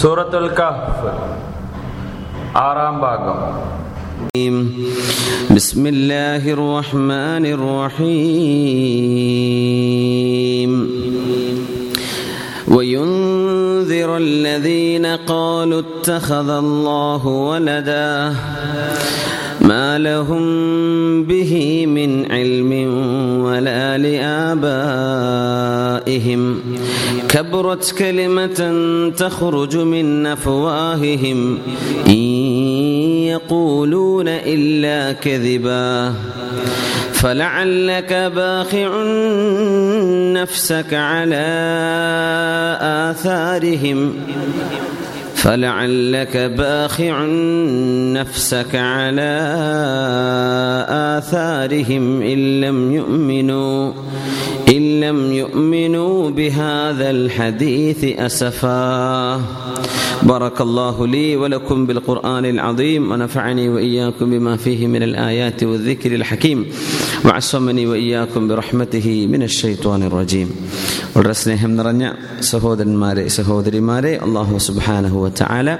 സൂറത്തുൽ കഹ്ഫ് ആറാം ഭാഗം بسم الله الرحمن الرحيم وينذر الذين قالوا اتخذ الله ولدا ما لهم به من علم ولا لآبائهم كبرت كلمة تخرج من أفواههم. إن يقولون إلا كذبا. فلعلك باخع نفسك على آثارهم. فلعلك باخع نفسك على آثارهم إن لم يؤمنوا إن لم يؤمنوا بهذا الحديث أسفا. بارك الله لي ولكم بالقرآن العظيم. ونفعني وإياكم بما فيه من الآيات والذكر الحكيم. وعصمني وإياكم برحمته من الشيطان الرجيم. والرسل هم نرنع سهود الماري سهود الماري الله سبحانه وتعالى ചാല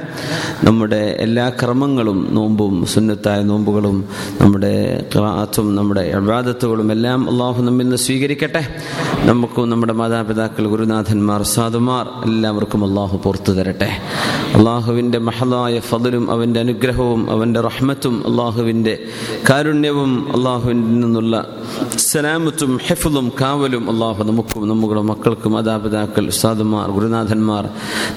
നമ്മുടെ എല്ലാ കർമ്മങ്ങളും നോമ്പും സുന്നത്തായ നോമ്പുകളും നമ്മുടെ ക്ലാത്തും നമ്മുടെ അബാദത്തുകളും എല്ലാം അള്ളാഹു നമ്മിൽ നിന്ന് സ്വീകരിക്കട്ടെ. നമുക്കും നമ്മുടെ മാതാപിതാക്കൾ ഗുരുനാഥന്മാർ സാധുമാർ എല്ലാവർക്കും അള്ളാഹു പുറത്തു തരട്ടെ. അള്ളാഹുവിന്റെ മഹലായ ഫതലും അവന്റെ അനുഗ്രഹവും അവന്റെ റഹ്മത്തും അള്ളാഹുവിന്റെ കാരുണ്യവും അള്ളാഹുവിൽ നിന്നുള്ള സലാമത്തും ഹെഫുലും കാവലും അള്ളാഹു നമുക്കും നമ്മുടെ മക്കൾക്കും മാതാപിതാക്കൾ ഉസ്താദുമാർ ഗുരുനാഥന്മാർ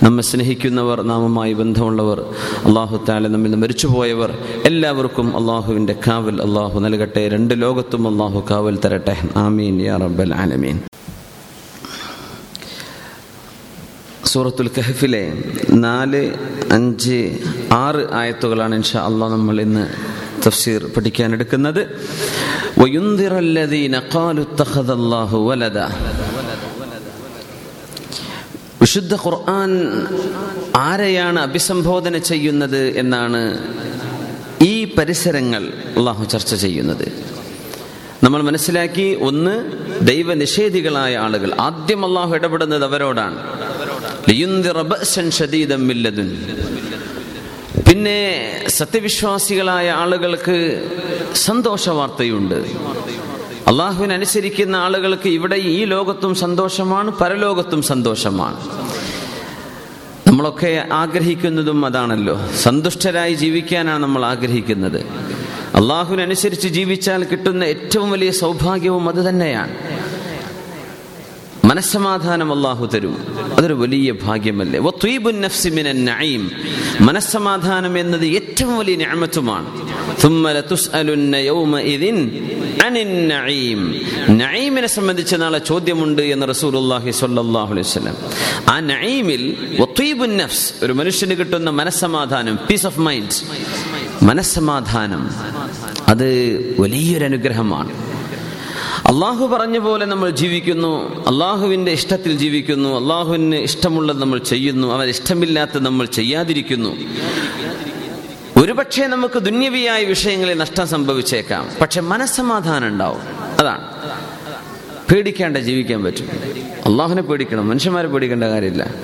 നമ്മെ സ്നേഹിക്കുന്നവർ നാമുമായി ബന്ധമുള്ളവർ അള്ളാഹു താല നമ്മിൽ മരിച്ചുപോയവർ എല്ലാവർക്കും അള്ളാഹുവിന്റെ കാവൽ അള്ളാഹു നൽകട്ടെ. രണ്ട് ലോകത്തും അള്ളാഹു കാവൽ തരട്ടെ. ആമീൻ. യാ റബ്ബൽ ആലമീൻ. സൂറത്തുൽ കഹഫിലെ നാല് അഞ്ച് ആറ് ആയത്തുകളാണ് ഇൻഷാ അള്ളാഹ് നമ്മൾ ഇന്ന് തഫ്സീർ പഠിക്കാൻ എടുക്കുന്നത്. വിശുദ്ധ ഖുർആൻ ആരെയാണ് അഭിസംബോധന ചെയ്യുന്നത് എന്നാണ് ഈ പരിസരങ്ങൾ അള്ളാഹു ചർച്ച ചെയ്യുന്നത്. നമ്മൾ മനസ്സിലാക്കി ഒന്ന് ദൈവനിഷേധികളായ ആളുകൾ. ആദ്യം അള്ളാഹു ഇടപെടുന്നത് അവരോടാണ്. പിന്നെ സത്യവിശ്വാസികളായ ആളുകൾക്ക് സന്തോഷ വാർത്തയുണ്ട് അള്ളാഹുവിനുസരിക്കുന്ന ആളുകൾക്ക് ഇവിടെ ഈ ലോകത്തും സന്തോഷമാണ് പരലോകത്തും സന്തോഷമാണ്. നമ്മളൊക്കെ ആഗ്രഹിക്കുന്നതും അതാണല്ലോ. സന്തുഷ്ടരായി ജീവിക്കാനാണ് നമ്മൾ ആഗ്രഹിക്കുന്നത്. അള്ളാഹുവിനനുസരിച്ച് ജീവിച്ചാൽ കിട്ടുന്ന ഏറ്റവും വലിയ സൗഭാഗ്യവും അത് തന്നെയാണ്. മനസ്സമാധാനം അള്ളാഹു തരും. അതൊരു വലിയ ഭാഗ്യമല്ലേ? മനസ്സമാധാനം എന്നത് ഏറ്റവും വലിയ ഞാമത്വമാണ് നഈമിനെ സംബന്ധിച്ച് നാളെ ചോദ്യമുണ്ട് എന്ന് റസൂലുള്ളാഹി സ്വല്ലല്ലാഹു അലൈഹി വസല്ലം. ആ നഈമിൽ നഫ്സ് ഒരു മനുഷ്യന് കിട്ടുന്ന മനസ്സമാധാനം പീസ് ഓഫ് മൈൻഡ് മനസ്സമാധാനം അത് വലിയൊരു അനുഗ്രഹമാണ്. അള്ളാഹു പറഞ്ഞ പോലെ നമ്മൾ ജീവിക്കുന്നു. അള്ളാഹുവിന്റെ ഇഷ്ടത്തിൽ ജീവിക്കുന്നു. അള്ളാഹുവിന് ഇഷ്ടമുള്ളത് നമ്മൾ ചെയ്യുന്നു. അവൻ ഇഷ്ടമില്ലാത്ത നമ്മൾ ചെയ്യാതിരിക്കുന്നു. ഒരുപക്ഷെ നമുക്ക് ദുന്യവിയായ വിഷയങ്ങളിൽ നഷ്ടം സംഭവിച്ചേക്കാം. പക്ഷെ മനസ്സമാധാനം ഉണ്ടാവും. അതാണ്. പേടിക്കാണ്ട് ജീവിക്കാൻ പറ്റും. അള്ളാഹുവിനെ പേടിക്കണം. മനുഷ്യന്മാരെ പേടിക്കേണ്ട കാര്യമില്ല.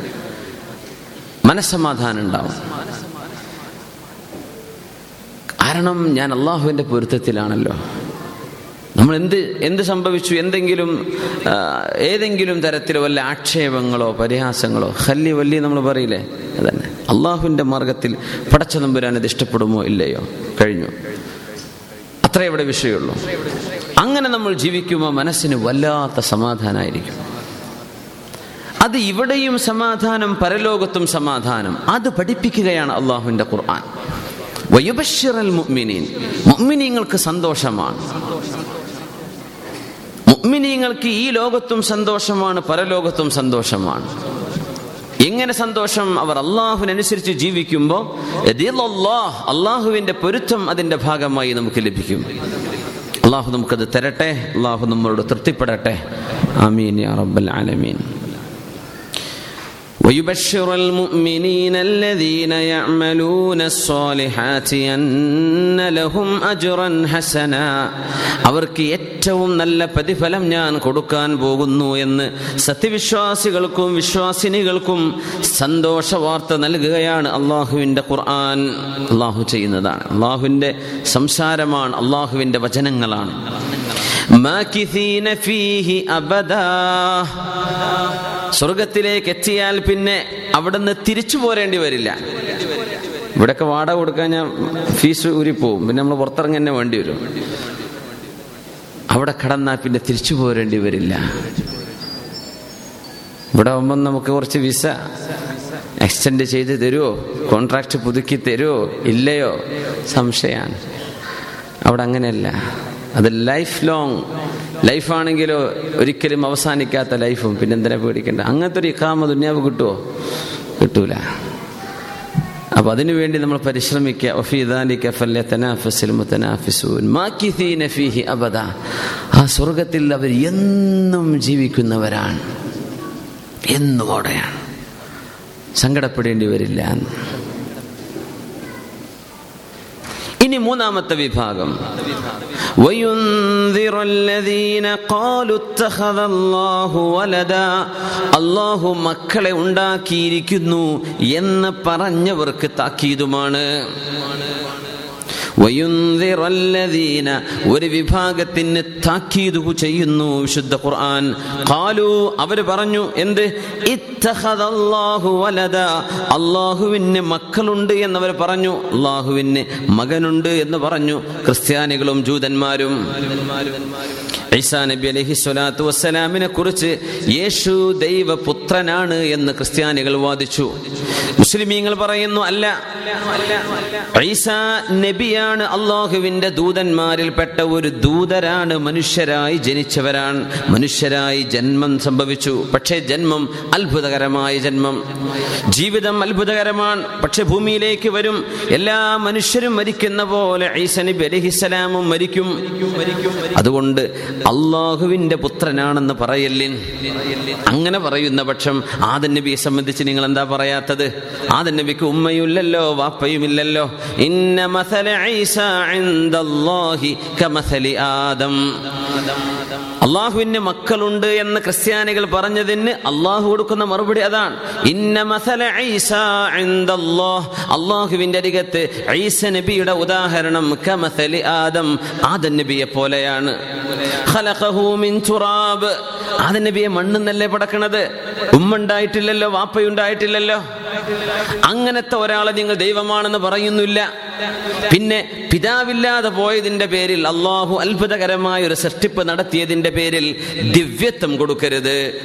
മനസ്സമാധാനം ഉണ്ടാവും. കാരണം ഞാൻ അള്ളാഹുവിന്റെ പൊരുത്തത്തിലാണല്ലോ. നമ്മൾ എന്ത് എന്ത് സംഭവിച്ചു? എന്തെങ്കിലും ഏതെങ്കിലും തരത്തിൽ വല്ല ആക്ഷേപങ്ങളോ പരിഹാസങ്ങളോ? ഹല്ലി വല്ലി നമ്മൾ പറയില്ലേ? അതന്നെ. അള്ളാഹുവിന്റെ മാർഗത്തിൽ പടച്ച നമ്പുരാൻ ഇത് ഇഷ്ടപ്പെടുമോ ഇല്ലയോ? കഴിഞ്ഞു. അത്രേ ഇവിടെ വിഷയമുള്ളൂ. അങ്ങനെ നമ്മൾ ജീവിക്കുമ്പോൾ മനസ്സിന് വല്ലാത്ത സമാധാനമായിരിക്കും അത് ഇവിടെയും സമാധാനം പരലോകത്തും സമാധാനം. അത് പഠിപ്പിക്കുകയാണ് അള്ളാഹുവിന്റെ ഖുർആൻ. വയുബഷിറൽ മുഅ്മിനീൻ. മുഅ്മിനീങ്ങൾക്ക് സന്തോഷമാണ്. മുഅ്മിനീങ്ങൾക്ക് ഈ ലോകത്തും സന്തോഷമാണ് പരലോകത്തും സന്തോഷമാണ്. എങ്ങനെ സന്തോഷം? അവർ അള്ളാഹുവിനനുസരിച്ച് ജീവിക്കുമ്പോൾ അള്ളാഹുവിന്റെ പൊരുത്തം അതിന്റെ ഭാഗമായി നമുക്ക് ലഭിക്കും. അള്ളാഹു നമുക്കത് തരട്ടെ അള്ളാഹു നമ്മളോട് തൃപ്തിപ്പെടട്ടെ. അമീൻ ആലമീൻ. ويبشر المؤمنين الذين يعملون الصالحات أن لهم أجرا حسنا അവർക്ക് ഏറ്റവും നല്ല പ്രതിഫലം ഞാൻ കൊടുക്കാൻ പോകുന്നു എന്ന് സത്യവിശ്വാസികൾക്കും വിശ്വാസിനികൾക്കും സന്തോഷ വാർത്ത നൽകുകയാണ് അള്ളാഹുവിൻ്റെ ഖുർആൻ അള്ളാഹു ചെയ്യുന്നതാണ് അള്ളാഹുവിൻ്റെ സംസാരമാണ് അള്ളാഹുവിൻ്റെ വചനങ്ങളാണ് മാകിഥീന ഫീഹി അബദാ സ്വർഗത്തിലേക്ക് എത്തിയാൽ പിന്നെ അവിടുന്ന് തിരിച്ചു പോരേണ്ടി വരില്ല. ഇവിടൊക്കെ വാടക കൊടുക്കാൻ ഞാൻ ഫീസ് ഊരിപ്പോവും പിന്നെ നമ്മൾ പുറത്തിറങ്ങി തന്നെ വേണ്ടി വരും. അവിടെ കടന്നാൽ പിന്നെ തിരിച്ചു പോരേണ്ടി വരില്ല. ഇവിടെ ആകുമ്പം നമുക്ക് കുറച്ച് വിസ എക്സ്റ്റെൻഡ് ചെയ്ത് തരുമോ കോൺട്രാക്ട് പുതുക്കി തരുമോ ഇല്ലയോ? സംശയമാണ്. അവിടെ അങ്ങനെയല്ല. അത് ലൈഫ് ലോങ് ലൈഫാണെങ്കിലോ ഒരിക്കലും അവസാനിക്കാത്ത ലൈഫും പിന്നെ എന്തിനാ പേടിക്കണ്ട? അങ്ങനത്തെ ഒരു ഇക്കാമ ദുന്യാവ് കിട്ടുമോ കിട്ടൂല. അപ്പൊ അതിനുവേണ്ടി നമ്മൾ പരിശ്രമിക്കുക. ആ സ്വർഗത്തിൽ അവർ എന്നും ജീവിക്കുന്നവരാണ്. എന്നും അവിടെയാണ്. സങ്കടപ്പെടേണ്ടി വരില്ല ഇനി മൂന്നാമത്തെ വിഭാഗം. അള്ളാഹു മക്കളെ ഉണ്ടാക്കിയിരിക്കുന്നു എന്ന് പറഞ്ഞവർക്ക് താക്കീതുമാണ്. ഒരു വിഭാഗത്തിന് താക്കീതു ചെയ്യുന്നു വിശുദ്ധ ഖുർആൻ. കാലു അവർ പറഞ്ഞു എന്ത്? അള്ളാഹുവിന് മക്കളുണ്ട് എന്നവർ പറഞ്ഞു. അള്ളാഹുവിന് മകനുണ്ട് എന്ന് പറഞ്ഞു. ക്രിസ്ത്യാനികളും ജൂതന്മാരും. ഈസാ നബി അലഹി സ്വലാത്തു വസ്സലാമിനെ കുറിച്ച് യേശു ദൈവപുത്രനാണ് എന്ന് ക്രിസ്ത്യാനികൾ വാദിച്ചു. മുസ്ലിമീങ്ങൾ പറയുന്നു അല്ല ഈസാ നബിയാണ് അള്ളാഹുവിന്റെ ദൂതന്മാരിൽപ്പെട്ട ഒരു ദൂതരാണ് മനുഷ്യരായി ജനിച്ചവരാണ്. മനുഷ്യരായി ജന്മം സംഭവിച്ചു. പക്ഷേ ജന്മം അത്ഭുതകരമായ ജന്മം. ജീവിതം അത്ഭുതകരമാണ്. പക്ഷെ ഭൂമിയിലേക്ക് വരും. എല്ലാ മനുഷ്യരും മരിക്കുന്ന പോലെ ഈസ നബി അലഹിസ്സലാമും മരിക്കും. അതുകൊണ്ട് അള്ളാഹുവിന്റെ പുത്രനാണെന്ന് പറയല്ലിൻ. അങ്ങനെ പറയുന്ന പക്ഷം ആദൻ നബിയെ സംബന്ധിച്ച് നിങ്ങൾ എന്താ പറയാത്തത്? ആദൻ നബിക്ക് ഉമ്മയുമില്ലല്ലോ വാപ്പയുമില്ലല്ലോ. ഇന്ന ആദം. മക്കളുണ്ട് എന്ന് ക്രിസ്ത്യാനികൾ പറഞ്ഞതിന് അള്ളാഹു കൊടുക്കുന്ന മറുപടി അതാണ്. ഇന്ന അള്ളാഹുവിന്റെ അരികത്ത് ഐസ നബിയുടെ ഉദാഹരണം കമസലി ആദം ആദൻ നബിയെ പോലെയാണ്. തുറാബ്. ആദൻ നബിയെ മണ്ണെന്നല്ലേ പടക്കണത്? ഉമ്മ ഉണ്ടായിട്ടില്ലല്ലോ വാപ്പയുണ്ടായിട്ടില്ലല്ലോ. അങ്ങനത്തെ ഒരാളെ നിങ്ങൾ ദൈവമാണെന്ന് പറയുന്നില്ല. പിന്നെ പിതാവില്ലാതെ പോയതിന്റെ പേരിൽ അള്ളാഹു അത്ഭുതകരമായ ഒരു സൃഷ്ടിപ്പ് നടത്തിയതിന്റെ പേരിൽ ദിവ്യത്വം കൊടുക്കരുത്.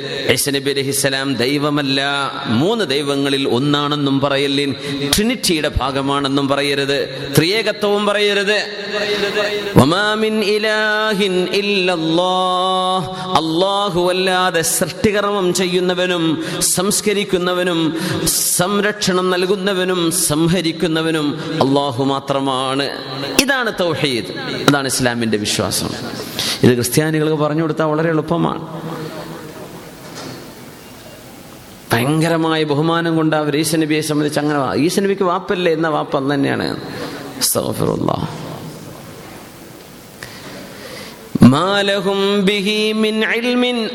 നബി അലഹിസ്സലാം ദൈവമല്ല മൂന്ന് ദൈവങ്ങളിൽ ഒന്നാണെന്നും പറയല്ലിൻ ട്രിനിറ്റിയുടെ ഭാഗമാണെന്നും പറയരുത് ത്രിയേകത്വവും പറയരുത്. അല്ലാതെ സൃഷ്ടികർമ്മം ചെയ്യുന്നവനും സംസ്കരിക്കുന്നവനും സംരക്ഷണം നൽകുന്നവനും സംഹരിക്കുന്നവനും അള്ളാഹു മാത്രമാണ്. ഇതാണ് തൗഹീദ്. അതാണ് ഇസ്ലാമിന്റെ വിശ്വാസം. ഇത് ക്രിസ്ത്യാനികൾക്ക് പറഞ്ഞു കൊടുത്താൽ വളരെ എളുപ്പമാണ്. ഭയങ്കരമായ ബഹുമാനം കൊണ്ട് അവർ ഈശനബിയെ സംബന്ധിച്ച് അങ്ങനെ ഈശനബിക്ക് വാപ്പല്ലേ എന്ന വാപ്പ് തന്നെയാണ്. അസ്തഗ്ഫിറുല്ലാഹ്.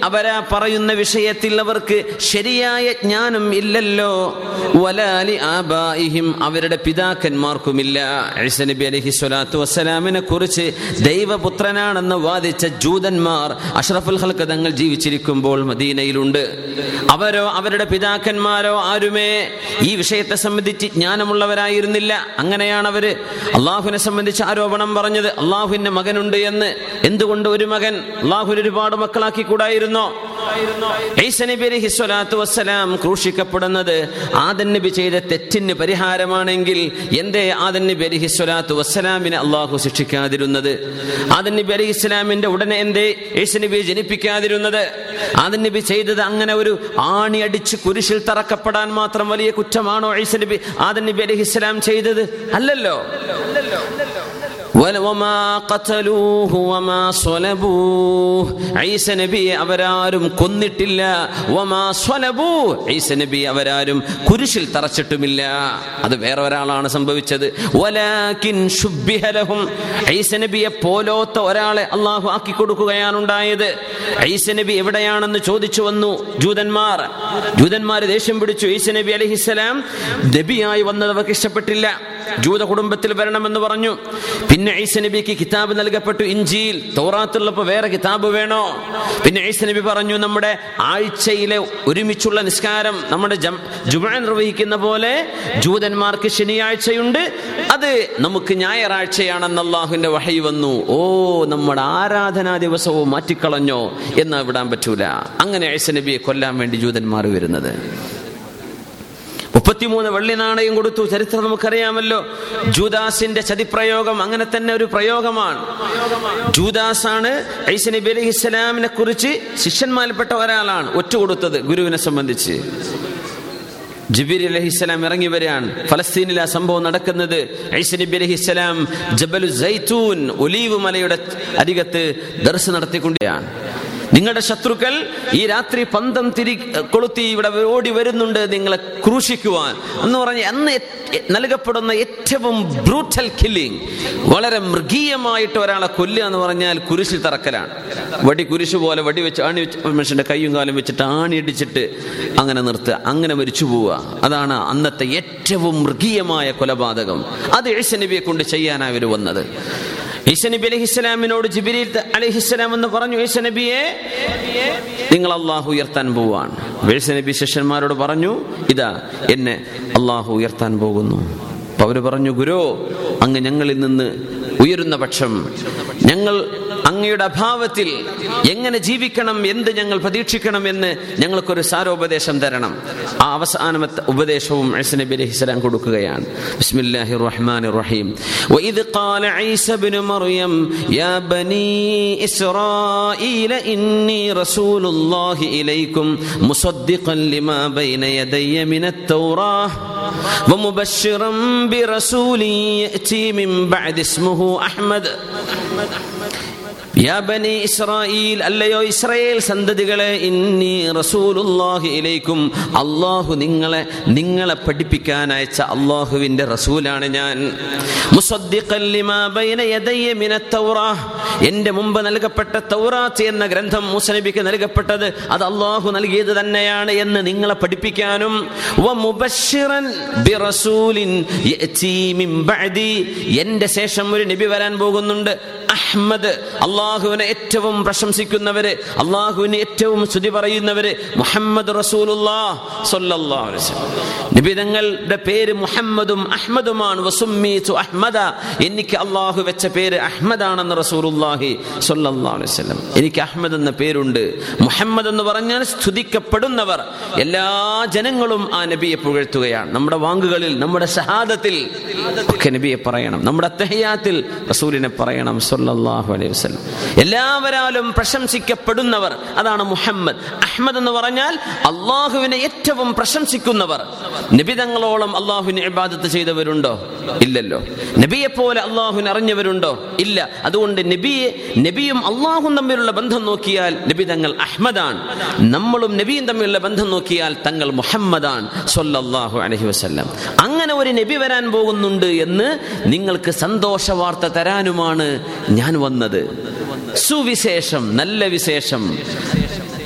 അവരാ പറയുന്ന വിഷയത്തിൽ അവർക്ക് ശരിയായ ജ്ഞാനം ഇല്ലല്ലോ. വലാലി ആബായിഹിം അവരുടെ പിതാക്കന്മാർക്കുമില്ല. നബി അലൈഹി സ്വലാത്തു വസ്സലാമിനെ കുറിച്ച് ദൈവപുത്രനാണെന്ന് വാദിച്ച ജൂതന്മാർ അഷ്റഫുൽ ഹൽക്ക് തങ്ങൾ ജീവിച്ചിരിക്കുമ്പോൾ മദീനയിലുണ്ട്. അവരോ അവരുടെ പിതാക്കന്മാരോ ആരുമേ? ഈ വിഷയത്തെ സംബന്ധിച്ച് ജ്ഞാനമുള്ളവരായിരുന്നില്ല. അങ്ങനെയാണ് അവർ. അള്ളാഹുവിനെ സംബന്ധിച്ച് ആരോപണം പറഞ്ഞത് അള്ളാഹുവിന്റെ മകനുണ്ട് എന്ന്. എന്തുകൊണ്ട് ഒരു മകൻ അള്ളാഹുൽ ഒരുപാട് മക്കളാക്കി കൂടായിരുന്നു നബി അലൈഹി ക്രൂശിക്കപ്പെടുന്നത് ആദൻ നബി ചെയ്ത തെറ്റിന് പരിഹാരമാണെങ്കിൽ എന്തേ ആദൻ നബി അലൈഹി വസ്സലാമിനെ അള്ളാഹു ശിക്ഷിക്കാതിരുന്നത്? ആദൻ നബി ഇസ്ലാമിന്റെ ഉടനെ എന്തേ യേശു നബിയെ ജനിപ്പിക്കാതിരുന്നത്? ആദൻ നബി ചെയ്തത് അങ്ങനെ ഒരു ആണി അടിച്ച് കുരിശിൽ തറക്കപ്പെടാൻ മാത്രം വലിയ കുറ്റമാണോ ഐസ നബി ആദൻ നബി അലൈഹി ഇസ്ലാം ചെയ്തത്? അല്ലല്ലോ. വല- വമാ ഖതലൂഹു വമാ عيسى നബിയെ അവരാരും കൊന്നിട്ടില്ല. വമാ സ്വലബൂ ഈസ നബി അവരാരും കുരിശിൽ തറച്ചിട്ടുമില്ല. അത് വേറെ ഒരാളാണ് സംഭവിച്ചത്. വലാകിൻ ശുബ്ബിഹ ലഹും. ഈസ നബിയെ പോലോത്ത ഒരാളെ അള്ളാഹു ആക്കി കൊടുക്കുകയാണ് ഉണ്ടായത്. ഈസ നബി എവിടെയാണെന്ന് ചോദിച്ചു വന്നു. ജൂതന്മാർ. ജൂതന്മാർ ദേഷ്യം പിടിച്ചു. ഈസ നബി അലഹിസ്സലാം നബിയായി വന്നത് അവർക്ക് ഇഷ്ടപ്പെട്ടില്ല. ജൂത കുടുംബത്തിൽ വരണമെന്ന് പറഞ്ഞു. പിന്നെ ഈസ നബിക്ക് കിതാബ് നൽകപ്പെട്ടു ഇഞ്ചിയിൽ തോറാത്തുള്ളപ്പോ വേറെ കിതാബ് വേണോ? പിന്നെ ഈസ നബി പറഞ്ഞു നമ്മുടെ ആഴ്ചയിലെ ഒരുമിച്ചുള്ള നിസ്കാരം നമ്മുടെ ജുമാ നിർവഹിക്കുന്ന പോലെ ജൂതന്മാർക്ക് ശനിയാഴ്ചയുണ്ട്. അത് നമുക്ക് ഞായറാഴ്ചയാണെന്ന് അള്ളാഹുവിന്റെ വഹൈ വന്നു. ഓ നമ്മുടെ ആരാധനാ ദിവസവും മാറ്റിക്കളഞ്ഞോ? എന്ന് വിടാൻ പറ്റൂല. അങ്ങനെ ഐസ നബിയെ കൊല്ലാൻ വേണ്ടി ജൂതന്മാർ വരുന്നത്. മുപ്പത്തിമൂന്ന് വെള്ളി നാണയം കൊടുത്തു. ചരിത്രം നമുക്കറിയാമല്ലോ. ജൂദാസിന്റെ ചതിപ്രയോഗം അങ്ങനെ തന്നെ ഒരു പ്രയോഗമാണ്. ജൂദാസ് ആണ് ഐസ നബി അലൈഹി ഇസ്ലാമിനെ കുറിച്ച് ശിഷ്യന്മാരിൽപ്പെട്ട ഒരാളാണ് ഒറ്റ കൊടുത്തത് ഗുരുവിനെ സംബന്ധിച്ച്. ജിബിർ അലഹിസ്സലാം ഇറങ്ങി വരികയാണ്. ഫലസ്തീനിൽ ആ സംഭവം നടക്കുന്നത്. ഐസനബി അലഹിസ്സലാം ജബലു സൈത്തൂൻ ഒലീവ് മലയുടെ അരികത്ത് ദർശനം നടത്തിക്കൊണ്ടിരിക്കുകയാണ്. നിങ്ങളുടെ ശത്രുക്കൾ ഈ രാത്രി പന്തം തിരി കൊളുത്തി ഇവിടെ ഓടി വരുന്നുണ്ട് നിങ്ങളെ ക്രൂശിക്കുവാൻ. എന്ന് പറഞ്ഞ് അന്ന് നൽകപ്പെടുന്ന ഏറ്റവും ബ്രൂട്ടൽ കില്ലിംഗ് വളരെ മൃഗീയമായിട്ട് ഒരാളെ കൊല്ലുക എന്ന് പറഞ്ഞാൽ കുരിശിൽ തറക്കലാണ്. വടി കുരിശ് പോലെ വടി വെച്ച് ആണി വെച്ച് മനുഷ്യന്റെ കൈയും കാലും വെച്ചിട്ട് ആണി ഇടിച്ചിട്ട് അങ്ങനെ നിർത്തുക അങ്ങനെ മരിച്ചു പോവുക. അതാണ് അന്നത്തെ ഏറ്റവും മൃഗീയമായ കൊലപാതകം. അത് യേശു നബിയെ കൊണ്ട് ചെയ്യാനാണ് അവർ വന്നത്. ഈസ നബി അലഹിസ്സലാമിനോട് ജിബിരിൽ അലഹിസ്സലാം എന്ന് പറഞ്ഞു ഈസ നബിയെ നിങ്ങൾ അള്ളാഹു ഉയർത്താൻ പോവാണ്. ഈസ നബി ശിഷ്യന്മാരോട് പറഞ്ഞു ഇതാ എന്നെ അള്ളാഹു ഉയർത്താൻ പോകുന്നു. അപ്പൊ അവർ പറഞ്ഞു ഗുരു അങ്ങ് ഞങ്ങളിൽ നിന്ന് ഉയരുന്ന പക്ഷം ഞങ്ങൾ അങ്ങയുടെ അഭാവത്തിൽ എങ്ങനെ ജീവിക്കണം എന്ത് ഞങ്ങൾ പ്രതീക്ഷിക്കണം എന്ന് ഞങ്ങൾക്കൊരു സാരോപദേശം തരണം ആ അവസാനമത്തെ ഉപദേശവും ഈസ നബി അലൈഹി സ്വലാം കൊടുക്കുകയാണ് ബിസ്മില്ലാഹിർ റഹ്മാനിർ റഹീം وإذ قال عيسى ابن مريم يا بني إسرائيل إني رسول الله إليكم مصدقا لما بين يدي من التوراة ومبشرا برسول يأتي من بعد اسمه أحمد. ഇസ്രായേൽ അല്ലയോ ഇസ്രായേൽ സന്തതികളെ ഇന്നി റസൂലുള്ളാഹി ഇലൈക്കും അള്ളാഹു നിങ്ങളെ നിങ്ങളെ പഠിപ്പിക്കാൻ അയച്ച അള്ളാഹുവിന്റെ റസൂലാണ് ഞാൻ. എന്റെ മുമ്പ് നൽകപ്പെട്ട തൗറാത്ത് എന്ന ഗ്രന്ഥം മൂസ നബിക്ക് നൽകപ്പെട്ടത് അത് അള്ളാഹു നൽകിയത് തന്നെയാണ് എന്ന് നിങ്ങളെ പഠിപ്പിക്കാനും. എന്റെ ശേഷം ഒരു നബി വരാൻ പോകുന്നുണ്ട് അഹ്മദ്. അള്ളാഹുവിനെ ഏറ്റവും പ്രശംസിക്കുന്നവര് അള്ളാഹുവിന് ഏറ്റവും സ്തുതി പറയുന്നവര് മുഹമ്മദ് നിബിതങ്ങളുടെ പേര് മുഹമ്മദും അഹ്മദുമാണ്. വസുമ്മീതു അഹ്മദ. എനിക്ക് അള്ളാഹു വെച്ച പേര് അഹ്മദാണെന്ന് റസൂലുല്ലാഹി സൊല്ലാസ്ലം എനിക്ക് അഹ്മദ് എന്ന പേരുണ്ട്. മുഹമ്മദ് എന്ന് പറഞ്ഞാൽ സ്തുതിക്കപ്പെടുന്നവർ. എല്ലാ ജനങ്ങളും ആ നബിയെ പുകഴ്ത്തുകയാണ്. നമ്മുടെ വാങ്കുകളിൽ നമ്മുടെ ഷഹാദത്തിൽ ഒക്കെ നബിയെ പറയണം. നമ്മുടെ തെഹയാത്തിൽ റസൂലിനെ പറയണം. സൊല്ലാഹു അലൈഹി വസല്ലം. എല്ലാവരാലും പ്രശംസിക്കപ്പെടുന്നവർ അതാണ് മുഹമ്മദ്. അഹമ്മദ് എന്ന് പറഞ്ഞാൽ അള്ളാഹുവിനെ ഏറ്റവും പ്രശംസിക്കുന്നവർ. നബിതങ്ങളോളം അള്ളാഹുവിനെ ഇബാദത്ത് ചെയ്തവരുണ്ടോ? ഇല്ലല്ലോ. നബിയെ പോലെ അള്ളാഹുവിനെ അറിഞ്ഞവരുണ്ടോ? ഇല്ല. അതുകൊണ്ട് നബിയെ നബിയും അള്ളാഹും തമ്മിലുള്ള ബന്ധം നോക്കിയാൽ നബി തങ്ങൾ അഹ്മദാണ്. നമ്മളും നബിയും തമ്മിലുള്ള ബന്ധം നോക്കിയാൽ തങ്ങൾ മുഹമ്മദാണ്. സൊല്ലാഹു അലഹി വസ്ല്ലാം. അങ്ങനെ ഒരു നബി വരാൻ പോകുന്നുണ്ട് എന്ന് നിങ്ങൾക്ക് സന്തോഷ വാർത്ത തരാനുമാണ് ഞാൻ വന്നത്. സുവിശേഷം നല്ല വിശേഷം.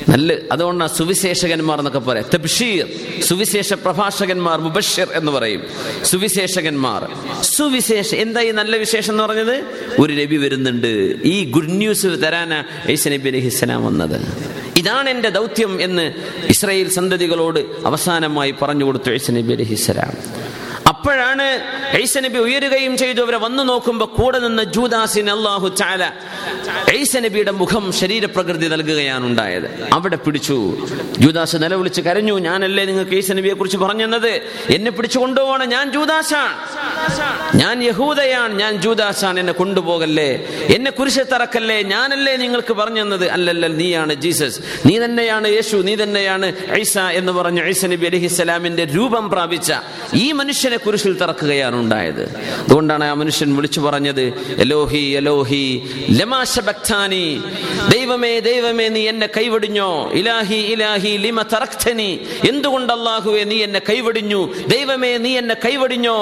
നല്ല അതുകൊണ്ടാണ് സുവിശേഷകന്മാർ എന്നൊക്കെ പറയാം. തബ്ഷീർ സുവിശേഷ പ്രഭാഷകന്മാർ മുബഷിർ എന്ന് പറയും. സുവിശേഷകന്മാർ. സുവിശേഷ എന്താ ഈ നല്ല വിശേഷം എന്ന് പറഞ്ഞത്? ഒരു നബി വരുന്നുണ്ട്. ഈ ഗുഡ് ന്യൂസ് തരാനാ ഈസ നബി അലഹിസ്സലാം വന്നത്. ഇതാണ് എന്റെ ദൗത്യം എന്ന് ഇസ്രയേൽ സന്തതികളോട് അവസാനമായി പറഞ്ഞു കൊടുത്തു ഐസ് നബി അലഹിസ്സലാം അപ്പോഴാണ് ഐസനബി ഉയരുകയും ചെയ്തു. അവരെ വന്നു നോക്കുമ്പോൾ കൂടെ നിന്ന് ജൂദാസിന് അള്ളാഹു ചാല ഐസനബിയുടെ മുഖം ശരീരപ്രകൃതി നൽകുകയാണ് ഉണ്ടായത്. അവിടെ പിടിച്ചു. ജൂദാസ് നിലവിളിച്ച് കരഞ്ഞു. ഞാനല്ലേ നിങ്ങൾക്ക് ഐസനബിയെ കുറിച്ച് പറഞ്ഞത് എന്നെ പിടിച്ചു കൊണ്ടുപോകണം. ഞാൻ ജൂദാസാണ്. ഞാൻ യഹൂദയാണ്. ഞാൻ ജൂദാസാണ്. എന്നെ കൊണ്ടുപോകല്ലേ? എന്നെ കുരിശെ തറക്കല്ലേ? ഞാനല്ലേ നിങ്ങൾക്ക് പറഞ്ഞത് അല്ലല്ല നീയാണ് ജീസസ്. നീ തന്നെയാണ് യേശു. നീ തന്നെയാണ് ഐസ എന്ന് പറഞ്ഞ ഐസനബി അലഹിസ്സലാമിന്റെ രൂപം പ്രാപിച്ച ഈ മനുഷ്യനെ കുരിശിൽ തറക്കുകയാണ് ഉണ്ടായത്. അതുകൊണ്ടാണ് ആ മനുഷ്യൻ വിളിച്ചു പറഞ്ഞത് എലോഹി എലോഹി ലമാശബക്താനി ദൈവമേ ദൈവമേ നീ എന്നെ കൈവടിഞ്ഞോ? ഇലാഹി ഇലാഹി ലിമ തറക്തനി എന്തുകൊണ്ട് അല്ലാഹുവേ നീ എന്നെ കൈവടിഞ്ഞു? ദൈവമേ നീ എന്നെ കൈവടിഞ്ഞോ?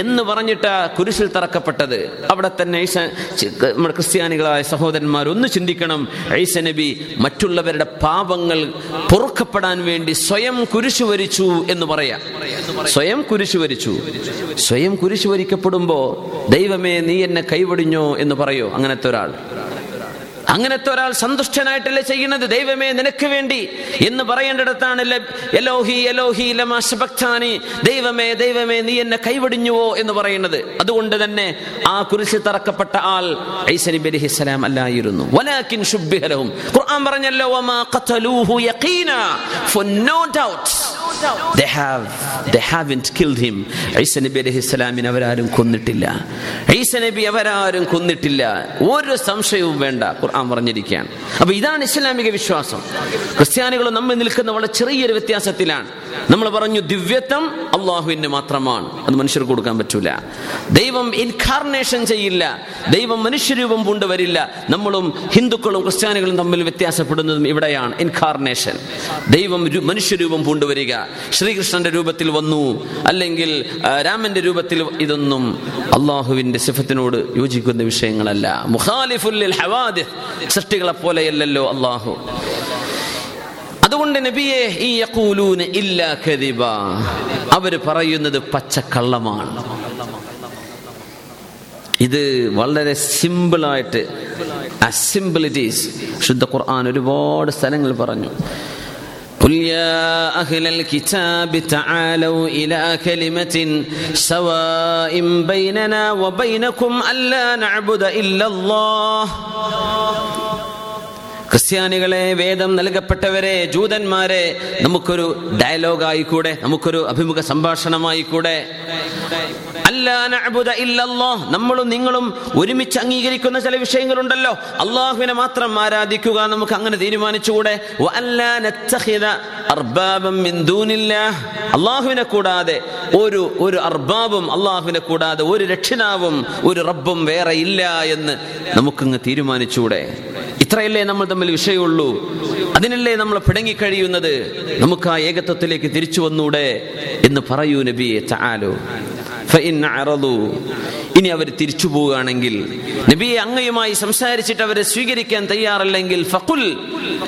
എന്ന് പറഞ്ഞിട്ട് കുരിശിൽ തറക്കപ്പെട്ടത്. അവിടെ തന്നെ നമ്മുടെ ക്രിസ്ത്യാനികളായ സഹോദരന്മാർ ഒന്ന് ചിന്തിക്കണം. ഐസ നബി മറ്റുള്ളവരുടെ പാപങ്ങൾ പൊറുക്കപ്പെടാൻ വേണ്ടി സ്വയം കുരിശു വരിച്ചു എന്ന് പറയാം. സ്വയം കുരിശു വരിച്ചു. സ്വയം കുരിശു വരിക്കപ്പെടുമ്പോ ദൈവമേ നീ എന്നെ കൈവടിഞ്ഞോ എന്ന് പറയോ അങ്ങനത്തെ ഒരാൾ. അങ്ങനത്തെ ഒരാൾ സന്തുഷ്ടനായിട്ടല്ലേ ചെയ്യുന്നത്? ദൈവമേ നിനക്ക് വേണ്ടി എന്ന് പറയേണ്ടിടത്താണ് എലോഹി എലോഹി ലമാശബക്താനി ദൈവമേ ദൈവമേ നീ എന്നെ കൈവടിഞ്ഞുവോ എന്ന് പറയുന്നത്. അതുകൊണ്ട് തന്നെ ആ കുരിശിൽ തറക്കപ്പെട്ട ആൾ ഐസ നബി അലൈഹിസ്സലാം അല്ലായിരുന്നു. വലാകിൻ ശുബ്ബിഹ ഖുർആൻ പറഞ്ഞല്ലോ വമാ ഖതലൂഹു യഖീന. No doubt they have they haven't killed him. Isa നബി അലൈഹിസ്സലാമിനെ അവരാരും കൊന്നിട്ടില്ല. ഈസ നബി അവരാരും കൊന്നിട്ടില്ല. ഒരു സംശയവും വേണ്ട. ഖുർആൻ പറഞ്ഞിരിക്കുകയാണ്. അപ്പൊ ഇതാണ് ഇസ്ലാമിക വിശ്വാസം. ക്രിസ്ത്യാനികൾ നമ്മൾ നിൽക്കുന്ന വളരെ ചെറിയൊരു വ്യത്യാസത്തിലാണ്. നമ്മൾ പറഞ്ഞു ദിവ്യത്വം അള്ളാഹുവിന് മാത്രമാണ്. അത് മനുഷ്യർക്ക് കൊടുക്കാൻ പറ്റൂല. ദൈവം ഇൻകാർണേഷൻ ചെയ്യില്ല. ദൈവം മനുഷ്യരൂപം കൊണ്ടുവരില്ല. നമ്മളും ഹിന്ദുക്കളും ക്രിസ്ത്യാനികളും തമ്മിൽ വ്യത്യാസപ്പെടുന്നതും ഇവിടെയാണ് ഇൻകാർണേഷൻ ദൈവം മനുഷ്യരൂപം കൊണ്ടുവരിക. ശ്രീകൃഷ്ണന്റെ രൂപത്തിൽ വന്നു. അല്ലെങ്കിൽ രാമന്റെ രൂപത്തിൽ ഇതൊന്നും അള്ളാഹുവിന്റെ സിഫത്തിനോട് യോജിക്കുന്ന വിഷയങ്ങളല്ല. മുഖാലിഫുല്ലിൽ ഹവാദിഹ് സൃഷ്ടികളെ പോലെയല്ലല്ലോ അള്ളാഹു അതുകൊണ്ട് നബിയെ ഈ യക്കൂലൂന് ഇല്ലാ കരിബ അവർ പറയുന്നത് പച്ചക്കള്ളമാണ്. ഇത് വളരെ സിമ്പിളായിട്ട് അസിമ്പിളിറ്റീസ്. ശുദ്ധ ഖുർആൻ ഒരുപാട് സ്ഥലങ്ങൾ പറഞ്ഞു. قل يا أهل الكتاب تعالوا إلى كلمة سواء بيننا وبينكم ألا نعبد إلا الله. ക്രിസ്ത്യാനികളെ വേദം നൽകപ്പെട്ടവരെ ജൂതന്മാരെ നമുക്കൊരു ഡയലോഗ് ആയിക്കൂടെ നമുക്കൊരു അഭിമുഖ സംഭാഷണമായി കൂടെ നമ്മളും നിങ്ങളും ഒരുമിച്ച് അംഗീകരിക്കുന്ന ചില വിഷയങ്ങളുണ്ടല്ലോ. അള്ളാഹുവിനെ മാത്രം ആരാധിക്കുക നമുക്ക് അങ്ങനെ തീരുമാനിച്ചുകൂടെ? അള്ളാഹുവിനെ കൂടാതെ ഒരു ഒരു അർബാബും അള്ളാഹുവിനെ കൂടാതെ ഒരു രക്ഷിതാവും ഒരു റബ്ബും വേറെ ഇല്ല എന്ന് നമുക്കങ്ങ് തീരുമാനിച്ചുകൂടെ? ഇത്രയല്ലേ നമ്മൾ തമ്മിൽ വിഷയമുള്ളൂ. അതിനല്ലേ നമ്മൾ പിടങ്ങി കഴിയുന്നത്? നമുക്ക് ആ ഏകത്വത്തിലേക്ക് തിരിച്ചു വന്നൂടെ എന്ന് പറയൂ നബിയെ ചാലോ. ഇനി അവർ തിരിച്ചു പോവുകയാണെങ്കിൽ നബിയെ അങ്ങയുമായി സംസാരിച്ചിട്ട് അവരെ സ്വീകരിക്കാൻ തയ്യാറല്ലെങ്കിൽ ഫക്കുൽ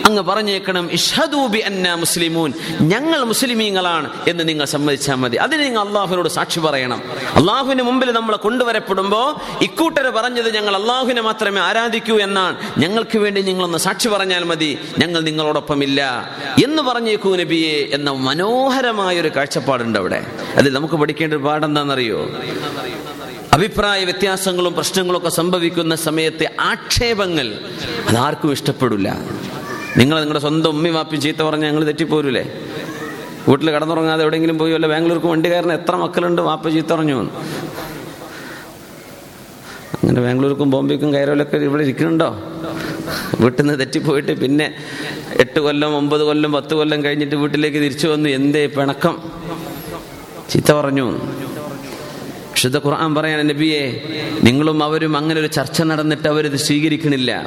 അങ്ങ് പറഞ്ഞേക്കണം ഇഷദൂബി അന്ന മുസ്ലിമൂൻ. ഞങ്ങൾ മുസ്ലിമീങ്ങളാണ് എന്ന് നിങ്ങൾ സമ്മതിച്ചാൽ മതി. അതിന് നിങ്ങൾ അള്ളാഹുവിനോട് സാക്ഷി പറയണം. അള്ളാഹുവിന് മുമ്പിൽ നമ്മളെ കൊണ്ടുവരപ്പെടുമ്പോൾ ഇക്കൂട്ടർ പറഞ്ഞത് ഞങ്ങൾ അള്ളാഹുവിനെ മാത്രമേ ആരാധിക്കൂ എന്നാണ്. ഞങ്ങൾക്ക് വേണ്ടി നിങ്ങളൊന്ന് സാക്ഷി പറഞ്ഞാൽ മതി. ഞങ്ങൾ നിങ്ങളോടൊപ്പമില്ല എന്ന് പറഞ്ഞേക്കൂ നബിയെ എന്ന മനോഹരമായ ഒരു കാഴ്ചപ്പാടുണ്ട് അവിടെ. അതിൽ നമുക്ക് പഠിക്കേണ്ട ഒരു പാടെന്താണെന്നറിയോ അഭിപ്രായ വ്യത്യാസങ്ങളും പ്രശ്നങ്ങളും ഒക്കെ സംഭവിക്കുന്ന സമയത്തെ ആക്ഷേപങ്ങൾ അതാർക്കും ഇഷ്ടപ്പെടില്ല. നിങ്ങൾ നിങ്ങളുടെ സ്വന്തം ഉമ്മി വാപ്പി ചീത്ത പറഞ്ഞാൽ ഞങ്ങൾ തെറ്റിപ്പോരൂലേ? വീട്ടിൽ കടന്നുറങ്ങാതെ എവിടെയെങ്കിലും പോയി വല്ല ബാംഗ്ലൂർക്ക് വണ്ടി കയറുന്ന എത്ര മക്കളുണ്ട് വാപ്പ ചീത്ത പറഞ്ഞു? അങ്ങനെ ബാംഗ്ലൂർക്കും ബോംബെക്കും കയറലൊക്കെ ഇവിടെ ഇരിക്കുന്നുണ്ടോ? വീട്ടിൽ നിന്ന് തെറ്റിപ്പോയിട്ട് പിന്നെ എട്ട് കൊല്ലം ഒമ്പത് കൊല്ലം പത്ത് കൊല്ലം കഴിഞ്ഞിട്ട് വീട്ടിലേക്ക് തിരിച്ചു വന്നു എന്തേ പിണക്കം? ചീത്ത പറഞ്ഞു. വിശുദ്ധ ഖുർആൻ പറയാൻ നബിയെ നിങ്ങളും അവരും അങ്ങനെ ഒരു ചർച്ച നടന്നിട്ട് അവരിത് സ്വീകരിക്കണില്ല.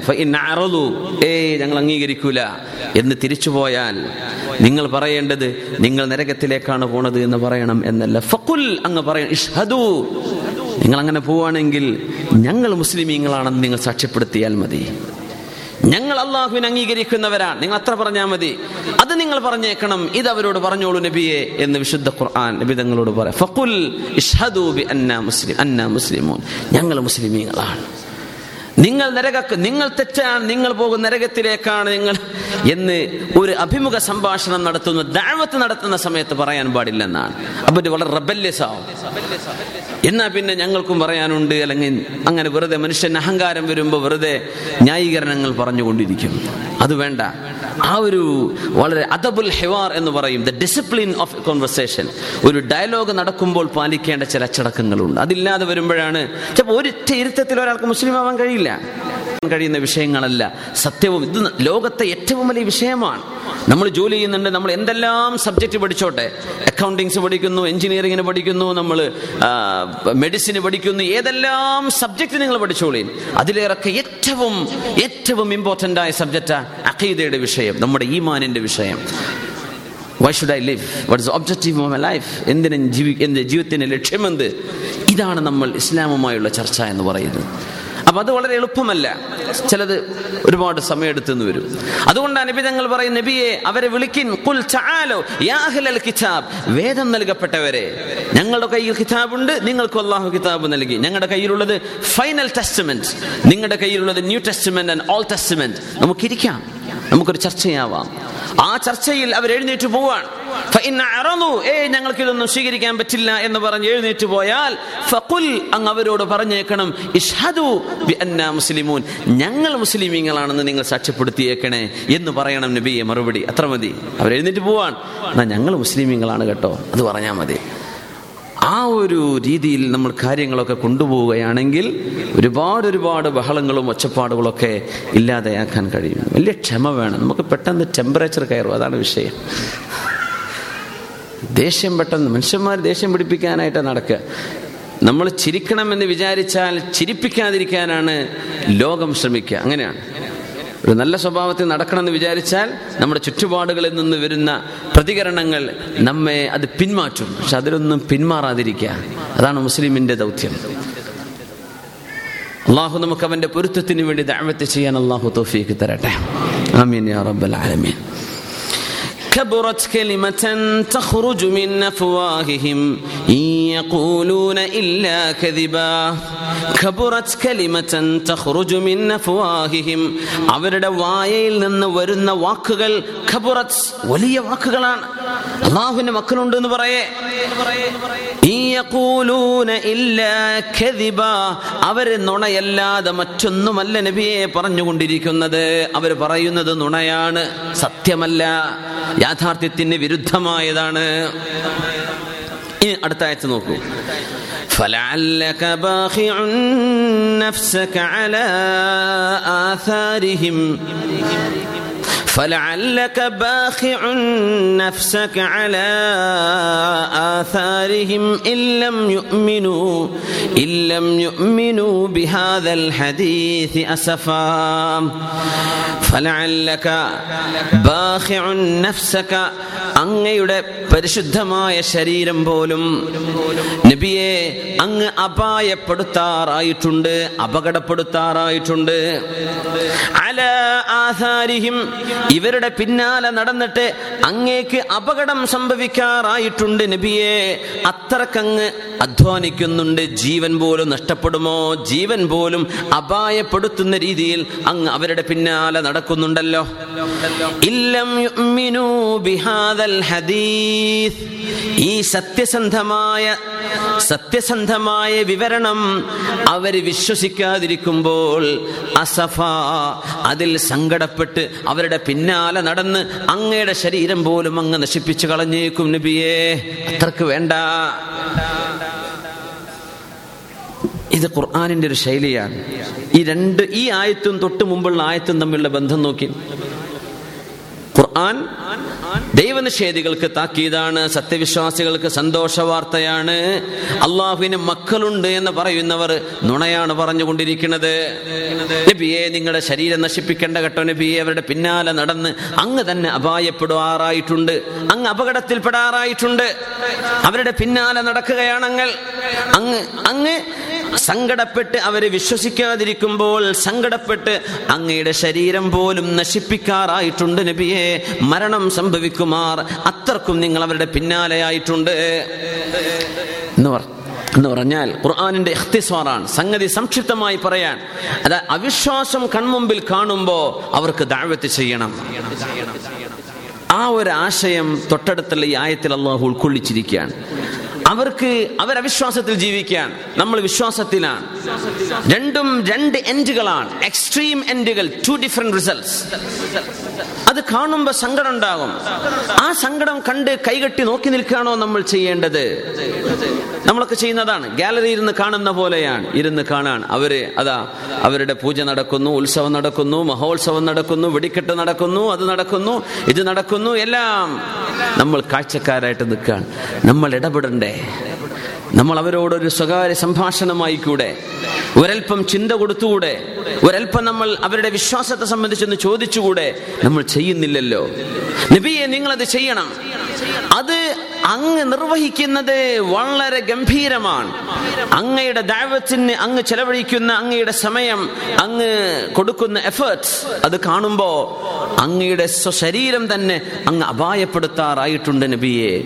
ഏയ് ഞങ്ങൾ അംഗീകരിക്കൂല. എന്ന് തിരിച്ചു പോയാൽ നിങ്ങൾ പറയേണ്ടത് നിങ്ങൾ നരകത്തിലേക്കാണ് പോണത് എന്ന് പറയണം എന്നല്ല. ഫക്കുൽ അങ്ങ് പറയണം ഇഷ്ഹദു. നിങ്ങൾ അങ്ങനെ പോവാണെങ്കിൽ ഞങ്ങൾ മുസ്ലിമീങ്ങളാണെന്ന് നിങ്ങൾ സാക്ഷ്യപ്പെടുത്തിയാൽ മതി. ഞങ്ങൾ അള്ളാഹുവിനെ അംഗീകരിക്കുന്നവരാണ്. നിങ്ങൾ അത്ര പറഞ്ഞാൽ മതി. അത് നിങ്ങൾ പറഞ്ഞേക്കണം. ഇത് അവരോട് പറഞ്ഞോളൂ നബിയെ എന്ന് വിശുദ്ധ ഖുർആൻ നബി തങ്ങളോട് പറയാം. ഫഖുൽ ഇഷ്ഹദൂ ബി അന്നാ മുസ്ലിം അന്ന മുസ്ലിമോൻ. ഞങ്ങൾ മുസ്ലിമീങ്ങളാണ്. നിങ്ങൾ നരക നിങ്ങൾ തെറ്റാണ് നിങ്ങൾ പോകുന്ന നരകത്തിലേക്കാണ് നിങ്ങൾ എന്ന് ഒരു അഭിമുഖ സംഭാഷണം നടത്തുന്ന ദാവത്ത് നടത്തുന്ന സമയത്ത് പറയാൻ പാടില്ലെന്നാണ്. അപ്പൊ വളരെ റബല്യസ് ആവും എന്നാ പിന്നെ ഞങ്ങൾക്കും പറയാനുണ്ട് അല്ലെങ്കിൽ അങ്ങനെ വെറുതെ മനുഷ്യൻ അഹങ്കാരം വരുമ്പോൾ വെറുതെ ന്യായീകരണങ്ങൾ പറഞ്ഞുകൊണ്ടിരിക്കും. അത് വേണ്ട. ആ ഒരു വളരെ അദബുൽ ഹെവാർ എന്ന് പറയും ദ ഡിസിപ്ലിൻ ഓഫ് കോൺവെർസേഷൻ ഒരു ഡയലോഗ് നടക്കുമ്പോൾ പാലിക്കേണ്ട ചില അച്ചടക്കങ്ങളുണ്ട്. അതില്ലാതെ വരുമ്പോഴാണ് ചിലപ്പോൾ ഒരു ഇരുത്തത്തിൽ ഒരാൾക്ക് മുസ്ലിം ആവാൻ കഴിയില്ല. കഴിയുന്ന വിഷയങ്ങളല്ല. സത്യവും ഇത് ലോകത്തെ ഏറ്റവും വലിയ വിഷയമാണ്. നമ്മൾ ജോലി ചെയ്യുന്നുണ്ട് നമ്മൾ എന്തെല്ലാം സബ്ജക്റ്റ് പഠിച്ചോട്ടെ? അക്കൗണ്ടിങ്സ് പഠിക്കുന്നു എഞ്ചിനീയറിങ്ങിന് പഠിക്കുന്നു നമ്മൾ മെഡിസിന് പഠിക്കുന്നു ഏതെല്ലാം സബ്ജക്റ്റ് നിങ്ങൾ പഠിച്ചോളി? അതിലേറൊക്കെ ഏറ്റവും ഏറ്റവും ഇമ്പോർട്ടന്റ് ആയ സബ്ജക്റ്റാണ് അഖീദയുടെ വിഷയം നമ്മുടെ ഈമാനിന്റെ വിഷയം. Why should I live what is objective of my life എന്തിനും ജീവി എന്റെ ജീവിതത്തിന്റെ ലക്ഷ്യമെന്ത്? ഇതാണ് നമ്മൾ ഇസ്ലാമുമായുള്ള ചർച്ച എന്ന് പറയുന്നത്. അപ്പൊ അത് വളരെ എളുപ്പമല്ല. ചിലത് ഒരുപാട് സമയമെടുത്തെന്ന് വരും. അതുകൊണ്ടാണ് നബി തങ്ങൾ പറയും നബിയെ അവരെ വിളിക്കിൻ. കുൽ യാഹ്ലൽ കിതാബ്. വേദം നൽകപ്പെട്ടവരെ. ഞങ്ങളുടെ കയ്യിൽ കിതാബുണ്ട് നിങ്ങൾക്ക് അള്ളാഹു കിതാബ് നൽകി. ഞങ്ങളുടെ കയ്യിലുള്ളത് ഫൈനൽ ടെസ്റ്റ്മെന്റ് നിങ്ങളുടെ കയ്യിലുള്ളത് New Testament and Old Testament നമുക്കിരിക്കാം. നമുക്കൊരു ചർച്ചയാവാം. ആ ചർച്ചയിൽ അവർ എഴുന്നേറ്റ് പോവാണ്. ഏ ഞങ്ങൾക്ക് ഇതൊന്നും സ്വീകരിക്കാൻ പറ്റില്ല എന്ന് പറഞ്ഞ് എഴുന്നേറ്റ് പോയാൽ ഫഖുൽ അങ്ങ് അവരോട് പറഞ്ഞേക്കണം മുസ്ലിമൂൻ ഞങ്ങൾ മുസ്ലിമീങ്ങളാണെന്ന് നിങ്ങൾ സാക്ഷ്യപ്പെടുത്തിയേക്കണേ എന്ന് പറയണം നബിയെ മറുപടി. അത്ര മതി. അവർ എഴുന്നേറ്റ് പോവാൻ എന്നാ ഞങ്ങൾ മുസ്ലിമീങ്ങളാണ് കേട്ടോ. അത് പറഞ്ഞാൽ മതി. ആ ഒരു രീതിയിൽ നമ്മൾ കാര്യങ്ങളൊക്കെ കൊണ്ടുപോവുകയാണെങ്കിൽ ഒരുപാട് ഒരുപാട് ബഹളങ്ങളും ഒച്ചപ്പാടുകളൊക്കെ ഇല്ലാതെയാക്കാൻ കഴിയും. വലിയ ക്ഷമ വേണം. നമുക്ക് പെട്ടെന്ന് ടെമ്പറേച്ചർ കയറും. അതാണ് വിഷയം. ദേഷ്യം പെട്ടെന്ന്. മനുഷ്യന്മാർ ദേഷ്യം പിടിപ്പിക്കാനായിട്ട് നടക്കുക. നമ്മൾ ചിരിക്കണമെന്ന് വിചാരിച്ചാൽ ചിരിപ്പിക്കാതിരിക്കാനാണ് ലോകം ശ്രമിക്കുക. അങ്ങനെയാണ്. ഒരു നല്ല സ്വഭാവത്തിൽ നടക്കണമെന്ന് വിചാരിച്ചാൽ നമ്മുടെ ചുറ്റുപാടുകളിൽ നിന്ന് വരുന്ന പ്രതികരണങ്ങൾ നമ്മെ അത് പിന്മാറ്റും പക്ഷെ അതിലൊന്നും പിന്മാറാതിരിക്കുക അതാണ് മുസ്ലിമിന്റെ ദൗത്യം അള്ളാഹു നമുക്ക് അവന്റെ പൊരുത്തത്തിന് വേണ്ടി ദാവത്ത് ചെയ്യാൻ അള്ളാഹു തോഫീക്ക് തരട്ടെ ആമീൻ യാ റബ്ബൽ ആലമീൻ كبرت كلمة تخرج من أفواههم إن يقولون إلا كذبا كبرت كلمة تخرج من أفواههم അവരുടെ വായയിൽ നിന്ന് വരുന്ന വാക്കുകൾ ഖബുറത്ത് വലിയ വാക്കുകളാണ് അള്ളാഹുവിന്റെ മക്കളുണ്ട് എന്ന് പറയേ അവര് നുണയല്ലാതെ മറ്റൊന്നുമല്ല നബിയെ പറഞ്ഞുകൊണ്ടിരിക്കുന്നത് അവർ പറയുന്നത് നുണയാണ് സത്യമല്ല യാഥാർത്ഥ്യത്തിന് വിരുദ്ധമായതാണ് ഇനി അടുത്ത ആഴ്ച നോക്കൂ فلعلك باخع نفسك على آثارهم فلعلك باخع نفسك على آثارهم إن لم يؤمنوا إن لم يؤمنوا بهذا الحديث أسفا فلعلك باخع نفسك അങ്ങയുടെ പരിശുദ്ധമായ ശരീരം പോലും നബിയെ അങ്ങ് അപായപ്പെടുത്താറായിട്ടുണ്ട് അപകടപ്പെടുത്താറായിട്ടുണ്ട് അല ആധാരിഹിം ഇവരുടെ പിന്നാലെ നടന്നിട്ട് അങ്ങേക്ക് അപകടം സംഭവിക്കാറായിട്ടുണ്ട് നബിയെ. അത്രക്കങ്ങ് അധ്വാനിക്കുന്നുണ്ട്. ജീവൻ പോലും നഷ്ടപ്പെടുമോ? ജീവൻ പോലും അപായപ്പെടുത്തുന്ന രീതിയിൽ അങ്ങ് അവരുടെ പിന്നാലെ നടക്കുന്നുണ്ടല്ലോ. ഇല്ലം ഹദീസ്. ഈ സത്യസന്ധമായ സത്യസന്ധമായ വിവരണം അവർ വിശ്വസിക്കാതിരിക്കുമ്പോൾ അസഫ അതിൽ സങ്കടപ്പെട്ട് അവരുടെ പിന്നാലെ നടന്ന് അങ്ങയുടെ ശരീരം പോലും അങ്ങ് നശിപ്പിച്ചു കളഞ്ഞേക്കും നബിയേ. അത്രയ്ക്ക് വേണ്ട. ഇത് ഖുർആാനിന്റെ ഒരു ശൈലിയാണ്. ഈ രണ്ട് ഈ ആയത്തും തൊട്ട് മുമ്പുള്ള ആയത്തും തമ്മിലുള്ള ബന്ധം നോക്കി. ഖുർആൻ ദൈവനിഷേധികൾക്ക് താക്കീതാണ് സത്യവിശ്വാസികൾക്ക് സന്തോഷ വാർത്തയാണ് അള്ളാഹുവിന് മക്കളുണ്ട് എന്ന് പറയുന്നവർ നുണയാണ് പറഞ്ഞുകൊണ്ടിരിക്കുന്നത്. നബിയെ നിങ്ങളുടെ ശരീരം നശിപ്പിക്കേണ്ട ഘട്ടം നബിയെ അവരുടെ പിന്നാലെ നടന്ന് അങ്ങ് തന്നെ അപായപ്പെടുവാറായിട്ടുണ്ട്. അങ്ങ് അപകടത്തിൽപ്പെടാറായിട്ടുണ്ട്. അവരുടെ പിന്നാലെ നടക്കുകയാണെങ്കിൽ അങ്ങ് അങ്ങ് സങ്കടപ്പെട്ട് അവരെ വിശ്വസിക്കാതിരിക്കുമ്പോൾ സങ്കടപ്പെട്ട് അങ്ങയുടെ ശരീരം പോലും നശിപ്പിക്കാറായിട്ടുണ്ട് നബിയെ. മരണം സംഭവിക്കുമാർ അത്രക്കും നിങ്ങൾ അവരുടെ പിന്നാലെയായിട്ടുണ്ട്. എന്ന് എന്ന് പറഞ്ഞാൽ ഖുർആാനിന്റെ ഇഖ്തിസ്വാറാണ് സംഗതി സംക്ഷിപ്തമായി പറയാൻ. അത് അവിശ്വാസം കൺമുമ്പിൽ കാണുമ്പോൾ അവർക്ക് ദാഴ്വത്ത് ചെയ്യണം. ആ ഒരു ആശയം തൊട്ടടുത്തുള്ള ഈ ആയത്തിൽ അള്ളാഹു ഉൾക്കൊള്ളിച്ചിരിക്കുകയാണ്. അവർക്ക് അവർ അവിശ്വാസത്തിൽ ജീവിക്കാൻ നമ്മൾ വിശ്വാസത്തിലാണ്. രണ്ടും രണ്ട് എൻഡുകളാണ്. എക്സ്ട്രീം എൻഡുകൾ ടു ഡിഫറെന്റ് റിസൾട്ട്സ് അത് കാണുമ്പോൾ സങ്കടം ഉണ്ടാകും. ആ സങ്കടം കണ്ട് കൈകെട്ടി നോക്കി നിൽക്കുകയാണോ നമ്മൾ ചെയ്യേണ്ടത്? നമ്മളൊക്കെ ചെയ്യുന്നതാണ്. ഗാലറി ഇരുന്ന് കാണുന്ന പോലെയാണ്. ഇരുന്ന് കാണാൻ. അവർ അതാ അവരുടെ പൂജ നടക്കുന്നു ഉത്സവം നടക്കുന്നു മഹോത്സവം നടക്കുന്നു വെടിക്കെട്ട് നടക്കുന്നു അത് നടക്കുന്നു ഇത് നടക്കുന്നു എല്ലാം. നമ്മൾ കാഴ്ചക്കാരായിട്ട് നിൽക്കുകയാണ്. നമ്മൾ ഇടപെടണ്ടേ? നമ്മൾ അവരോടൊരു സ്വകാര്യ സംഭാഷണമായി കൂടെ ഒരൽപ്പം ചിന്ത കൊടുത്തുകൂടെ? ഒരൽപ്പം നമ്മൾ അവരുടെ വിശ്വാസത്തെ സംബന്ധിച്ചൊന്ന് ചോദിച്ചുകൂടെ? നമ്മൾ ചെയ്യുന്നില്ലല്ലോ. നബിയെ നിങ്ങളത് ചെയ്യണം. അത് അങ്ങ് നിർവഹിക്കുന്നത് വളരെ ഗംഭീരമാണ്. അങ്ങയുടെ ദൈവത്തിന് അങ്ങ് ചെലവഴിക്കുന്ന അങ്ങയുടെ സമയം അങ്ങ് കൊടുക്കുന്ന എഫേർട്സ് അത് കാണുമ്പോ അങ്ങയുടെ സ്വശരീരം തന്നെ അങ്ങ് അപായപ്പെടുത്താറായിട്ടുണ്ട് നബിയെ.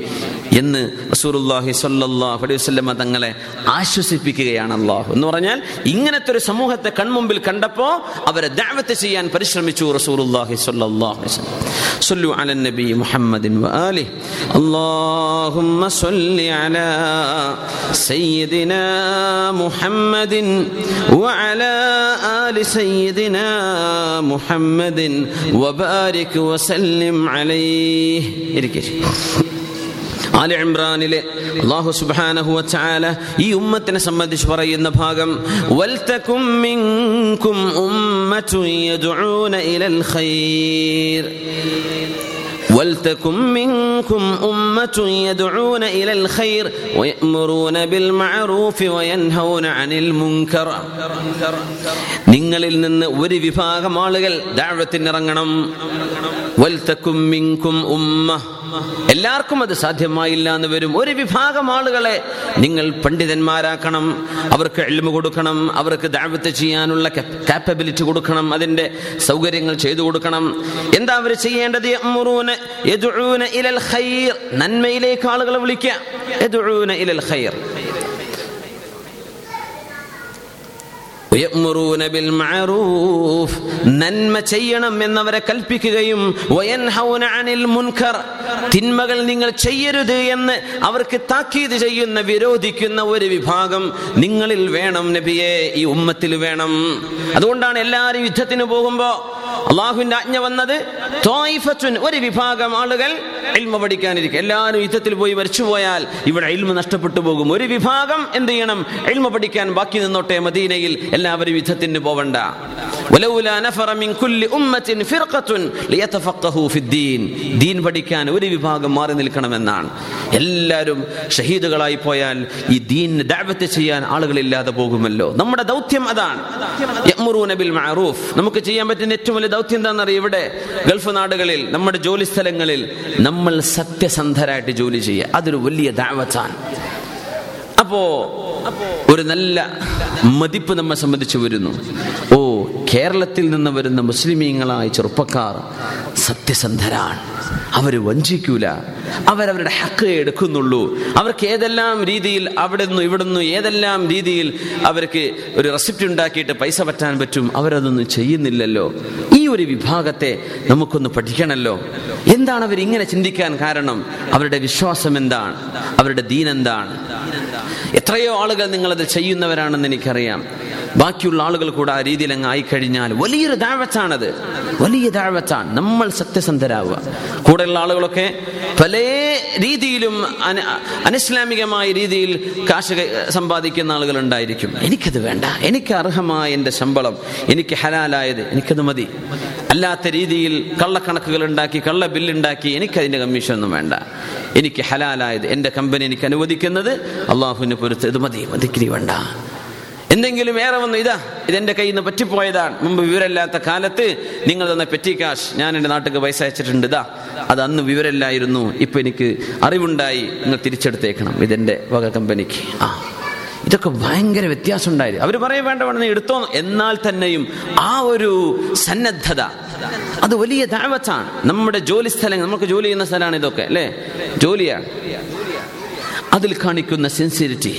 എന്ന് റസൂലുള്ളാഹി സ്വല്ലല്ലാഹു അലൈഹി വസല്ലമ തങ്ങളെ ആശ്വസിപ്പിക്കുകയാണ് അള്ളാഹു എന്ന് പറഞ്ഞാൽ ഇങ്ങനത്തെ ഒരു സമൂഹത്തെ കൺമുമ്പിൽ കണ്ടപ്പോ അവരെ ദഅവത്ത് ചെയ്യാൻ പരിശ്രമിച്ചു റസൂലുള്ളാഹി സ്വല്ലല്ലാഹു അലൈഹി വസല്ലം صلوا على النبي محمد وآله اللهم صل على سيدنا محمد وعلى آل سيدنا محمد وبارك وسلم عليه ആല ഇമ്രാനിലെ അള്ളാഹു സുബ്ഹാനഹു വതആല ഈ ഉമ്മത്തിനെ സംബന്ധിച്ച് പറയുന്ന ഭാഗം വൽതകും മിൻകും ഉമ്മത്തുൻ യദ്ഊന ഇലൽ ഖൈർ ولتكن منكم أمة يدعون إلى الخير ويأمرون بالمعروف وينهون عن المنكر നിങ്ങളിൽ നിന്ന് ഒരു വിഭാഗം ആളുകൾ ദാഴ്വത്തിനിറങ്ങണം വൽതക്കും മിൻകും ഉമ്മ. എല്ലാവർക്കും അത് സാധ്യമായില്ല എന്ന് വരും. ഒരു വിഭാഗം ആളുകളെ നിങ്ങൾ പണ്ഡിതന്മാരാക്കണം അവർക്ക് എളിമ കൊടുക്കണം അവർക്ക് ദാവത്ത് ചെയ്യാനുള്ള കാപ്പബിലിറ്റി കൊടുക്കണം അതിന്റെ സൗകര്യങ്ങൾ ചെയ്തു കൊടുക്കണം. എന്താ അവർ ചെയ്യേണ്ടത്? നന്മയിലേക്ക് ആളുകളെ വിളിക്കുക. നന്മ ചെയ്യണം എന്നവരെ കൽപ്പിക്കുകയും മുൻകർ. തിന്മകൾ നിങ്ങൾ ചെയ്യരുത് എന്ന് അവർക്ക് താക്കീത് ചെയ്യുന്ന വിരോധിക്കുന്ന ഒരു വിഭാഗം നിങ്ങളിൽ വേണം നബിയെ ഈ ഉമ്മത്തിൽ വേണം. അതുകൊണ്ടാണ് എല്ലാവരും യുദ്ധത്തിന് പോകുമ്പോ അള്ളാഹുവിന്റെ ആജ്ഞ വന്നത് ഒരു വിഭാഗം ആളുകൾ ഇൽമ പഠിക്കാനിരിക്കും. എല്ലാവരും യുദ്ധത്തിൽ പോയി മരിച്ചു പോയാൽ ഇവിടെ ഇൽമ നഷ്ടപ്പെട്ടു പോകും. ഒരു വിഭാഗം എന്ത് ചെയ്യണം? പഠിക്കാൻ ബാക്കി നിന്നോട്ടെ മദീനയിൽ. എല്ലാവരും യുദ്ധത്തിന് പോവണ്ട. ദീൻ. പഠിക്കാൻ ഒരു വിഭാഗം മാറി നിൽക്കണമെന്നാണ്. എല്ലാവരും ഷഹീദുകളായി പോയാൽ ഈ ദീൻ ദാവത്ത് ചെയ്യാൻ ആളുകളില്ലാതെ പോകുമല്ലോ. നമ്മുടെ ദൗത്യം അതാണ്. ബിൽ മഅറൂഫ്. നമുക്ക് ചെയ്യാൻ പറ്റുന്ന ഏറ്റവും വലിയ ദൗത്യം എന്താണെന്നറിയ ഇവിടെ? ഗൾഫ് നാടുകളിൽ നമ്മുടെ ജോലി സ്ഥലങ്ങളിൽ നമ്മൾ സത്യസന്ധരായിട്ട് ജോലി ചെയ്യുക. അതൊരു വലിയ ദാവത്താണ് അപ്പോ ഒരു നല്ല മതിപ്പ് നമ്മെ സംബന്ധിച്ച് വരുന്നു. ഓ കേരളത്തിൽ നിന്ന് വരുന്ന മുസ്ലിമീങ്ങളായ ചെറുപ്പക്കാർ സത്യസന്ധരാണ്. അവർ വഞ്ചിക്കൂല. അവരവരുടെ ഹക്ക് എടുക്കുന്നുള്ളൂ. അവർക്ക് ഏതെല്ലാം രീതിയിൽ അവിടെ നിന്ന് ഇവിടെ നിന്ന് ഏതെല്ലാം രീതിയിൽ അവർക്ക് ഒരു റെസിപ്റ്റ് ഉണ്ടാക്കിയിട്ട് പൈസ പറ്റാൻ പറ്റും അവരതൊന്നും ചെയ്യുന്നില്ലല്ലോ. ഈ ഒരു വിഭാഗത്തെ നമുക്കൊന്ന് പഠിക്കണമല്ലോ എന്താണ് അവർ ഇങ്ങനെ ചിന്തിക്കാൻ കാരണം? അവരുടെ വിശ്വാസം എന്താണ്? അവരുടെ ദീൻ എന്താണ്? എത്രയോ ആളുകൾ നിങ്ങളത് ചെയ്യുന്നവരാണെന്ന് എനിക്കറിയാം. ബാക്കിയുള്ള ആളുകൾ കൂടെ ആ രീതിയിൽ അങ്ങ് ആയിക്കഴിഞ്ഞാൽ വലിയൊരു താഴ്വച്ചാണത് വലിയ താഴ്വച്ചാണ് നമ്മൾ സത്യസന്ധരാവുക. കൂടെയുള്ള ആളുകളൊക്കെ പല രീതിയിലും അന അനിസ്ലാമികമായ രീതിയിൽ കാശ് സമ്പാദിക്കുന്ന ആളുകൾ ഉണ്ടായിരിക്കും എനിക്കത് വേണ്ട. എനിക്ക് അർഹമായ എന്റെ ശമ്പളം എനിക്ക് ഹലാലായത് എനിക്കത് മതി. അല്ലാത്ത രീതിയിൽ കള്ളക്കണക്കുകൾ ഉണ്ടാക്കി കള്ള ബില്ലുണ്ടാക്കി കമ്മീഷൻ ഒന്നും വേണ്ട. എനിക്ക് ഹലാലായത് എന്റെ കമ്പനി എനിക്ക് അനുവദിക്കുന്നത് അള്ളാഹുവിന് പൊരുത്ത് ഇത് മതി. മതിക്കിരി വേണ്ട. എന്തെങ്കിലും ഏറെ വന്നു ഇതാ ഇതെന്റെ കയ്യിൽ നിന്ന് പറ്റിപ്പോയതാണ്. മുമ്പ് വിവരമില്ലാത്ത കാലത്ത് നിങ്ങൾ തന്ന പെറ്റി കാശ് ഞാൻ എന്റെ നാട്ടിൽ പൈസ അയച്ചിട്ടുണ്ട് ഇതാ. അത് അന്ന് വിവരമില്ലായിരുന്നു ഇപ്പൊ എനിക്ക് അറിവുണ്ടായി നിങ്ങൾ തിരിച്ചെടുത്തേക്കണം ഇതെന്റെ വക കമ്പനിക്ക്. ആ ഇതൊക്കെ ഭയങ്കര വ്യത്യാസം ഉണ്ടായിരുന്നു അവർ പറയും വേണ്ട വേണം എടുത്തോ. എന്നാൽ തന്നെയും ആ ഒരു സന്നദ്ധത അത് വലിയ ദാവത്താണ്. നമ്മുടെ ജോലി സ്ഥലങ്ങൾ നമുക്ക് ജോലി ചെയ്യുന്ന സ്ഥലമാണ് ഇതൊക്കെ അല്ലേ? ജോലിയാണ്. അതിൽ കാണിക്കുന്ന സെൻസിറ്റി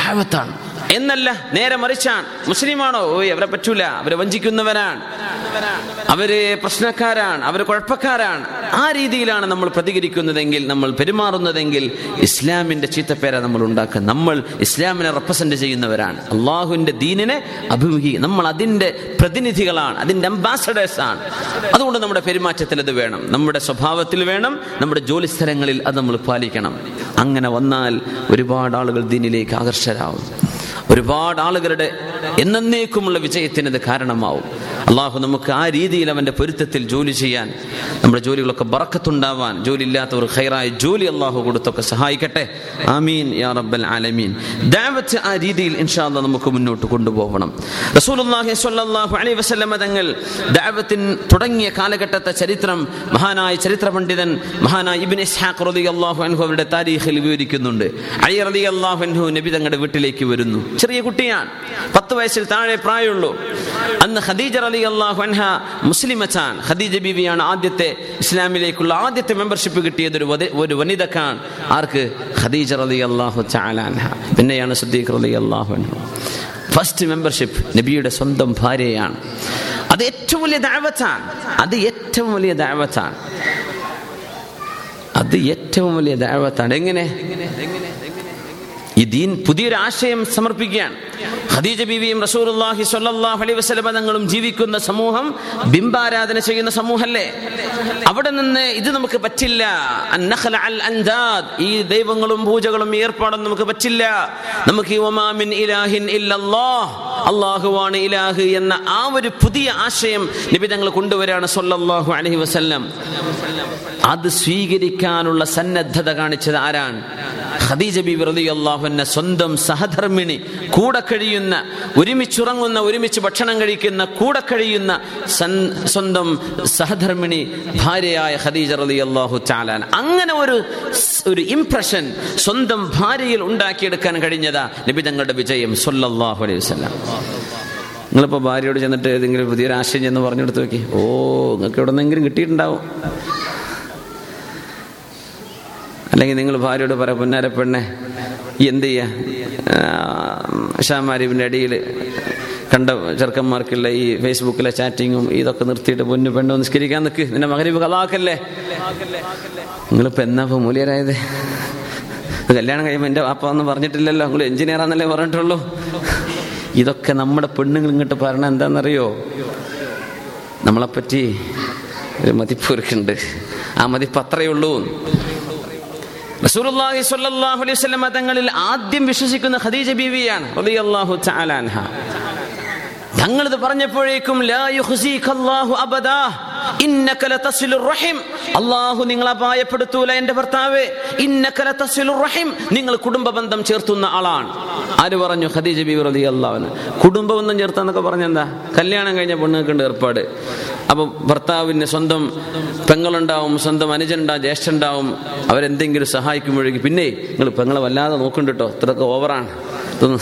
ദാവത്താണ്. എന്നല്ല നേരെ മറിച്ചാണ്. മുസ്ലിമാണോ? ഓയ് അവരെ പറ്റൂല. അവരെ വഞ്ചിക്കുന്നവരാണ്. അവർ പ്രശ്നക്കാരാണ്. അവർ കുഴപ്പക്കാരാണ്. ആ രീതിയിലാണ് നമ്മൾ പ്രതികരിക്കുന്നതെങ്കിൽ നമ്മൾ പെരുമാറുന്നതെങ്കിൽ ഇസ്ലാമിന്റെ ചീത്തപ്പേര നമ്മൾ ഉണ്ടാക്കുക. നമ്മൾ ഇസ്ലാമിനെ റെപ്രസെന്റ് ചെയ്യുന്നവരാണ്. അള്ളാഹുവിന്റെ ദീനിനെ അഭിമുഖി നമ്മൾ അതിന്റെ പ്രതിനിധികളാണ്. അതിന്റെ അംബാസഡേഴ്സ് ആണ്. അതുകൊണ്ട് നമ്മുടെ പെരുമാറ്റത്തിൽ അത് വേണം. നമ്മുടെ സ്വഭാവത്തിൽ വേണം. നമ്മുടെ ജോലി സ്ഥലങ്ങളിൽ അത് നമ്മൾ പാലിക്കണം. അങ്ങനെ വന്നാൽ ഒരുപാട് ആളുകൾ ദീനിലേക്ക് ആകർഷരാകും ഒരുപാട് ആളുകളുടെ എന്നേക്കുമുള്ള വിജയത്തിന് ഇത് കാരണമാവും. അള്ളാഹു നമുക്ക് ആ രീതിയിൽ അവന്റെ പൊരുത്തത്തിൽ ജോലി ചെയ്യാൻ നമ്മുടെ ജോലികളൊക്കെ ബറക്കത്തുണ്ടാവാൻ ജോലി ഇല്ലാത്തവർ ഖൈറായ ജോലി അള്ളാഹു കൊടുത്തൊക്കെ സഹായിക്കട്ടെ. ആമീൻ യാ റബ്ബൽ ആലമീൻ. ദാവത്ത് ആ രീതിയിൽ ഇൻഷാ അല്ലാ നമുക്ക് മുന്നോട്ട് കൊണ്ടുപോകണം റസൂലുള്ളാഹി സ്വല്ലല്ലാഹു അലൈഹി വസല്ലമ തങ്ങൾ ദാവത്തിൻ തുടങ്ങിയ കാലഘട്ടത്തെ ചരിത്രം മഹാനായ ചരിത്ര പണ്ഡിതൻ മഹാനായ ഇബ്നു ഇസ്ഹാഖ് റളിയല്ലാഹു അൻഹു അവരുടെ താരീഖിൽ വിവരിക്കുന്നുണ്ട്. അലി റളിയല്ലാഹു അൻഹു നബി തങ്ങളുടെ വീട്ടിലേക്ക് വരുന്നു. ചെറിയ കുട്ടിയാണ്. പത്ത് വയസ്സിൽ താഴെ പ്രായമുള്ളൂ. അന്ന് ഖദീജ റലി അള്ളാഹു അൻഹ മുസ്ലിമച്ചാൻ ഖദീജ ബീവിയാണ് ആദ്യത്തെ ഇസ്ലാമിലേക്കുള്ള ആദ്യത്തെ മെമ്പർഷിപ്പ് കിട്ടിയത് ഒരു ഒരു വനിതക്കാണ്. ആർക്ക്? ഖദീജ റലി അള്ളാഹു ചാലാൻഹ പിന്നെയാണ് സുദ്ദീഖ് റലി അള്ളാഹു ഫസ്റ്റ് മെമ്പർഷിപ്പ് നബിയുടെ സ്വന്തം ഭാര്യയാണ്. അത് ഏറ്റവും വലിയ ദാവത്താണ്. അത് ഏറ്റവും വലിയ ദാവത്താണ്. അത് ഏറ്റവും വലിയ ദാവത്താണ്. എങ്ങനെ? ഈ ദീൻ പുതിയൊരു ആശയം സമർപ്പിക്കുകയാണ്. ഖദീജ ബീവിയും റസൂർഹി അലൈഹി വസല്ലമ തങ്ങളും ജീവിക്കുന്ന സമൂഹം ബിംബാരാധന ചെയ്യുന്ന സമൂഹല്ലേ അവിടെ നിന്ന് ഇത് നമുക്ക് പറ്റില്ല. ഈ ദൈവങ്ങളും പൂജകളും ഏർപ്പാടും നമുക്ക് പറ്റില്ല. നമുക്ക് ഇലാഹിൻ ഇല്ലല്ലാഹ് അള്ളാഹുവാണ് ഇലാഹ് എന്ന ആ ഒരു പുതിയ ആശയം നബി തങ്ങൾ കൊണ്ടുവരാണ് സ്വല്ലല്ലാഹു അലൈഹി വസല്ലം. അത് സ്വീകരിക്കാനുള്ള സന്നദ്ധത കാണിച്ചത് ആരാണ്? ഖദീജ ബിബി റളിയല്ലാഹുവിന്റെ സ്വന്തം സഹധർമ്മിണി കൂടെ കഴിയുന്ന ഒരുമിച്ചുറങ്ങുന്ന ഒരുമിച്ച് ഭക്ഷണം കഴിക്കുന്ന കൂടെ കഴിയുന്ന സ്വന്തം സഹധർമ്മിണി ഭാര്യയായ ഖദീജ റളിയല്ലാഹു ചാലാൻ അങ്ങനെ ഒരു ഒരു ഇംപ്രഷൻ സ്വന്തം ഭാര്യയിൽ ഉണ്ടാക്കിയെടുക്കാൻ കഴിഞ്ഞതാ നബി തങ്ങളുടെ വിജയം സൊല്ലാഹു അലൈഹി വസല്ലം. നിങ്ങളിപ്പോൾ ഭാര്യയോട് ചെന്നിട്ട് ഏതെങ്കിലും പുതിയൊരു ആശയം ചെന്ന് പറഞ്ഞെടുത്ത് നോക്കി. ഓ നിങ്ങൾക്ക് എവിടെ നിന്നെങ്കിലും കിട്ടിയിട്ടുണ്ടാവും. അല്ലെങ്കിൽ നിങ്ങൾ ഭാര്യയോട് പറ പൊന്നാര പെണ്ണെ എന്ത് ചെയ്യാ? ഷാമാരിവിന്റെ അടിയിൽ കണ്ട ചെറുക്കന്മാർക്കുള്ള ഈ ഫേസ്ബുക്കിലെ ചാറ്റിങ്ങും ഇതൊക്കെ നിർത്തിയിട്ട് പൊന്നു പെണ്ണു നിസ്കരിക്കാൻ നിൽക്ക് നിന്റെ മകരീവ് കലാക്കല്ലേ? നിങ്ങളിപ്പോൾ എന്നാ ഇപ്പോൾ കല്യാണം കഴിയുമ്പോൾ എന്റെ വാപ്പ ഒന്നും പറഞ്ഞിട്ടില്ലല്ലോ. നിങ്ങൾ എഞ്ചിനീയർ ആണെന്നല്ലേ പറഞ്ഞിട്ടുള്ളൂ. ഇതൊക്കെ നമ്മുടെ പെണ്ണുങ്ങൾ ഇങ്ങോട്ട് പറഞ്ഞ എന്താണെന്നറിയോ? നമ്മളെപ്പറ്റി ഒരു മതിപ്പ് ഒരുക്കുണ്ട് ആ മതിപ്പ് അത്രയേ ഉള്ളൂ. റസൂലുള്ളാഹി സ്വല്ലല്ലാഹു അലൈഹി വസല്ലം തങ്ങളിൽ ആദ്യം വിശ്വസിക്കുന്ന ഖദീജ ബീവിയാണ് റളിയല്ലാഹു തആല തങ്ങളിത് പറഞ്ഞപ്പോഴേക്കും അല്ലാഹു നിങ്ങളെ അപായപ്പെടുത്തൂല എന്റെ ഭർത്താവേ. നിങ്ങൾ കുടുംബ ബന്ധം ചേർത്തുന്ന ആളാണ്. ആര് പറഞ്ഞു? ഖദീജ റളിയല്ലാഹു അൻഹ. കുടുംബ ബന്ധം ചേർത്താന്നൊക്കെ പറഞ്ഞെന്താ? കല്യാണം കഴിഞ്ഞ പെണ്ണുങ്ങൾക്കുണ്ട് ഏർപ്പാട്. അപ്പൊ ഭർത്താവിന് സ്വന്തം പെങ്ങളുണ്ടാവും സ്വന്തം അനുജനുണ്ടാവും ജ്യേഷ്ഠനുണ്ടാവും. അവരെന്തെങ്കിലും സഹായിക്കുമ്പോഴേക്കും പിന്നെ നിങ്ങൾ പെങ്ങളെ വല്ലാതെ നോക്കുന്നുണ്ട് കേട്ടോ ഇത്രയൊക്കെ ഓവറാണ് ഇതൊന്നും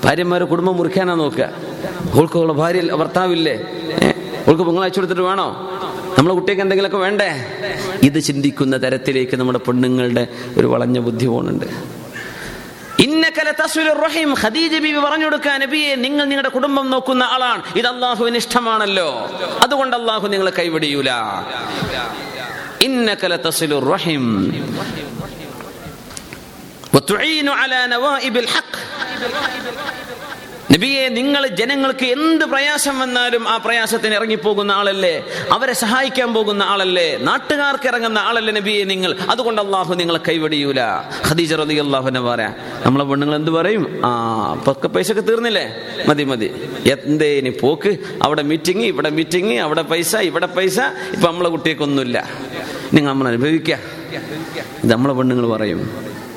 ഭാര്യമാർ ഭാര്യമാരെ കുടുംബം മുറിക്കാനാ നോക്കുക ഓൾക്കുള്ള ഭാര്യ ഭർത്താവില്ലേ ഏഹ് ഓൾക്ക് പെങ്ങൾ അയച്ചു കൊടുത്തിട്ട് വേണോ നമ്മളെ കുട്ടിക്ക് എന്തെങ്കിലുമൊക്കെ വേണ്ടേ ഇത് ചിന്തിക്കുന്ന തരത്തിലേക്ക് നമ്മുടെ പെണ്ണുങ്ങളുടെ ഒരു വളഞ്ഞ ബുദ്ധി പോകുന്നുണ്ട് ഇന്നക ലതസ്വിലുർ റഹിം ഖദീജ ബീവി പറഞ്ഞു കൊടുക്കാൻ നബിയെ നിങ്ങൾ നിങ്ങളുടെ കുടുംബം നോക്കുന്ന ആളാണ് ഇത് അള്ളാഹുവിന് ഇഷ്ടമാണല്ലോ അതുകൊണ്ട് അള്ളാഹു നിങ്ങളെ കൈവിടിയൂല ഇന്നക ലതസ്വിലുർ റഹിം وتعين على نوائب الحق നബിയെ നിങ്ങൾ ജനങ്ങൾക്ക് എന്ത് പ്രയാസം വന്നാലും ആ പ്രയാസത്തിന് ഇറങ്ങിപ്പോകുന്ന ആളല്ലേ? അവരെ സഹായിക്കാൻ പോകുന്ന ആളല്ലേ? നാട്ടുകാർക്ക് ഇറങ്ങുന്ന ആളല്ലേ നബിയെ നിങ്ങൾ? അതുകൊണ്ട് അള്ളാഹു നിങ്ങളെ കൈവടിയൂല. ഖദീജ റതി അള്ളാഹുനെ പറയാ നമ്മളെ പെണ്ണുങ്ങൾ എന്ത് പറയും? ആ പൊക്കെ പൈസ ഒക്കെ തീർന്നില്ലേ? മതി മതി. എന്തേ ഇനി പോക്ക്? അവിടെ മീറ്റിംഗ് ഇവിടെ മീറ്റിംഗ് അവിടെ പൈസ ഇവിടെ പൈസ. ഇപ്പൊ നമ്മളെ കുട്ടിയൊക്കെ ഒന്നുമില്ല നിങ്ങൾ നമ്മൾ അനുഭവിക്കുക നമ്മളെ പെണ്ണുങ്ങൾ പറയും.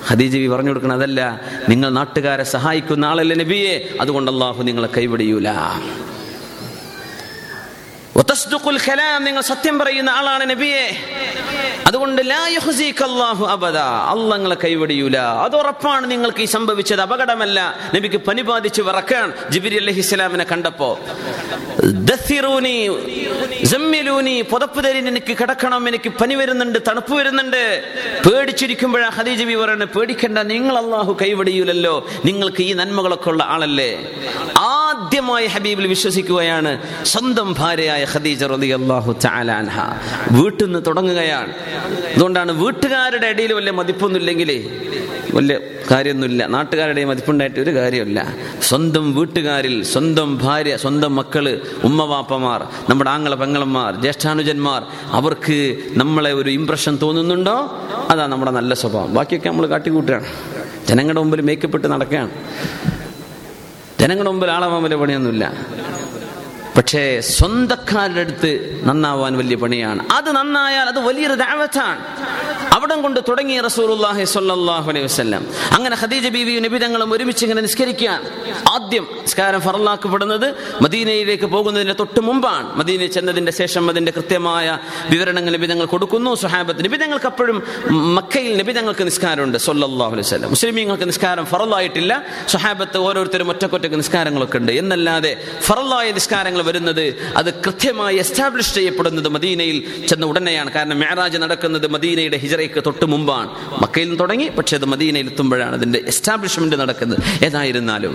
ഹദീജബി പറഞ്ഞു കൊടുക്കണം അതല്ല നിങ്ങൾ നാട്ടുകാരെ സഹായിക്കുന്ന ആളല്ലേ നബിയെ? അതുകൊണ്ട് അള്ളാഹു നിങ്ങളെ കൈവിടിയൂല. കലാം നിങ്ങൾ സത്യം പറയുന്ന ആളാണ് നബിയെ. അതുകൊണ്ട് അബദ. അല്ലാഹ് നിങ്ങളെ കൈവടിയൂല. അത് ഉറപ്പാണ് നിങ്ങൾക്ക് ഈ സംഭവിച്ചത്. അപകടമല്ല. നബിക്ക് പനി ബാധിച്ച് വിറക്കാൻ ജിബിരി അലഹിസ്സലാമിനെ കണ്ടപ്പോ. പുതപ്പ് തരി എനിക്ക് കിടക്കണം എനിക്ക് പനി വരുന്നുണ്ട് തണുപ്പ് വരുന്നുണ്ട്. പേടിച്ചിരിക്കുമ്പോഴാ ഹദീജ ബി പറയുന്നത് പേടിക്കണ്ട നിങ്ങൾ അള്ളാഹു കൈവടിയൂലല്ലോ. നിങ്ങൾക്ക് ഈ നന്മകളൊക്കെ ഉള്ള ആളല്ലേ? ആദ്യമായി ഹബീബിൽ വിശ്വസിക്കുകയാണ് സ്വന്തം ഭാര്യയായ ഖദീജ റളിയല്ലാഹു തആല അൻഹ. വീട്ടിൽ തുടങ്ങുകയാണ്. അതുകൊണ്ടാണ് വീട്ടുകാരുടെ ഇടയിൽ വലിയ മതിപ്പൊന്നുമില്ലെങ്കിൽ വലിയ കാര്യമൊന്നുമില്ല നാട്ടുകാരുടെ മതിപ്പുണ്ടായിട്ട് ഒരു കാര്യമില്ല. സ്വന്തം വീട്ടുകാരിൽ സ്വന്തം ഭാര്യ സ്വന്തം മക്കൾ ഉമ്മവാപ്പമാർ നമ്മുടെ ആങ്ങള പെങ്ങളന്മാർ ജ്യേഷ്ഠാനുജന്മാർ അവർക്ക് നമ്മളെ ഒരു ഇംപ്രഷൻ തോന്നുന്നുണ്ടോ? അതാ നമ്മുടെ നല്ല സ്വഭാവം. ബാക്കിയൊക്കെ നമ്മൾ കാട്ടിക്കൂട്ടുകയാണ്. ജനങ്ങളുടെ മുമ്പിൽ മേക്കപ്പെട്ട് നടക്കുകയാണ്. ജനങ്ങളുടെ മുമ്പിൽ ആളാവാൻ വലിയ പണിയൊന്നുമില്ല. പക്ഷേ സ്വന്തക്കാരുടെ അടുത്ത് നന്നാവാൻ വലിയ പണിയാണ്. അത് നന്നായാൽ അത് വലിയൊരു ദാവത്താണ്. അവിടം കൊണ്ട് തുടങ്ങിയ റസൂലുള്ളാഹി സ്വല്ലല്ലാഹു അലൈഹി വസല്ലം. അങ്ങനെ ഖദീജ ബീവിയും നബി തങ്ങളും ഒരുമിച്ച് ഇങ്ങനെ നിസ്കരിക്കാൻ ആദ്യം നിസ്കാരം ഫറലാക്കപ്പെടുന്നത് മദീനയിലേക്ക് പോകുന്നതിന്റെ തൊട്ട് മുമ്പാണ്. മദീനയിൽ ചെന്നതിന്റെ ശേഷം അതിന്റെ കൃത്യമായ വിവരണങ്ങൾ നബി തങ്ങൾ കൊടുക്കുന്നു. സുഹാബത്ത് നബി തങ്ങൾക്ക് അപ്പോഴും മക്കയിൽ നബി തങ്ങൾക്ക് നിസ്കാരമുണ്ട്. സ്വല്ലല്ലാഹു അലൈഹി വസല്ലം. മുസ്ലിമീങ്ങൾക്ക് നിസ്കാരം ഫറലായിട്ടില്ല സുഹാബത്ത് ഓരോരുത്തരും ഒറ്റക്കൊറ്റക്ക് നിസ്കാരങ്ങളൊക്കെ ഉണ്ട്. എന്നല്ലാതെ ഫറലായ നിസ്കാരങ്ങൾ വരുന്നത് അത് കൃത്യമായി എസ്റ്റാബ്ലിഷ് ചെയ്യപ്പെടുന്നത് മദീനയിൽ ചെന്ന ഉടനെയാണ്. കാരണം മേറാജ് നടക്കുന്നത് മദീനയുടെ ഹിജറയ്ക്ക് തൊട്ട് മുമ്പാണ്. മക്കയിൽ നിന്ന് തുടങ്ങി പക്ഷേ അത് മദീനയിൽ എത്തുമ്പോഴാണ് അതിന്റെ എസ്റ്റാബ്ലിഷ്മെന്റ് നടക്കുന്നത്. ഏതായിരുന്നാലും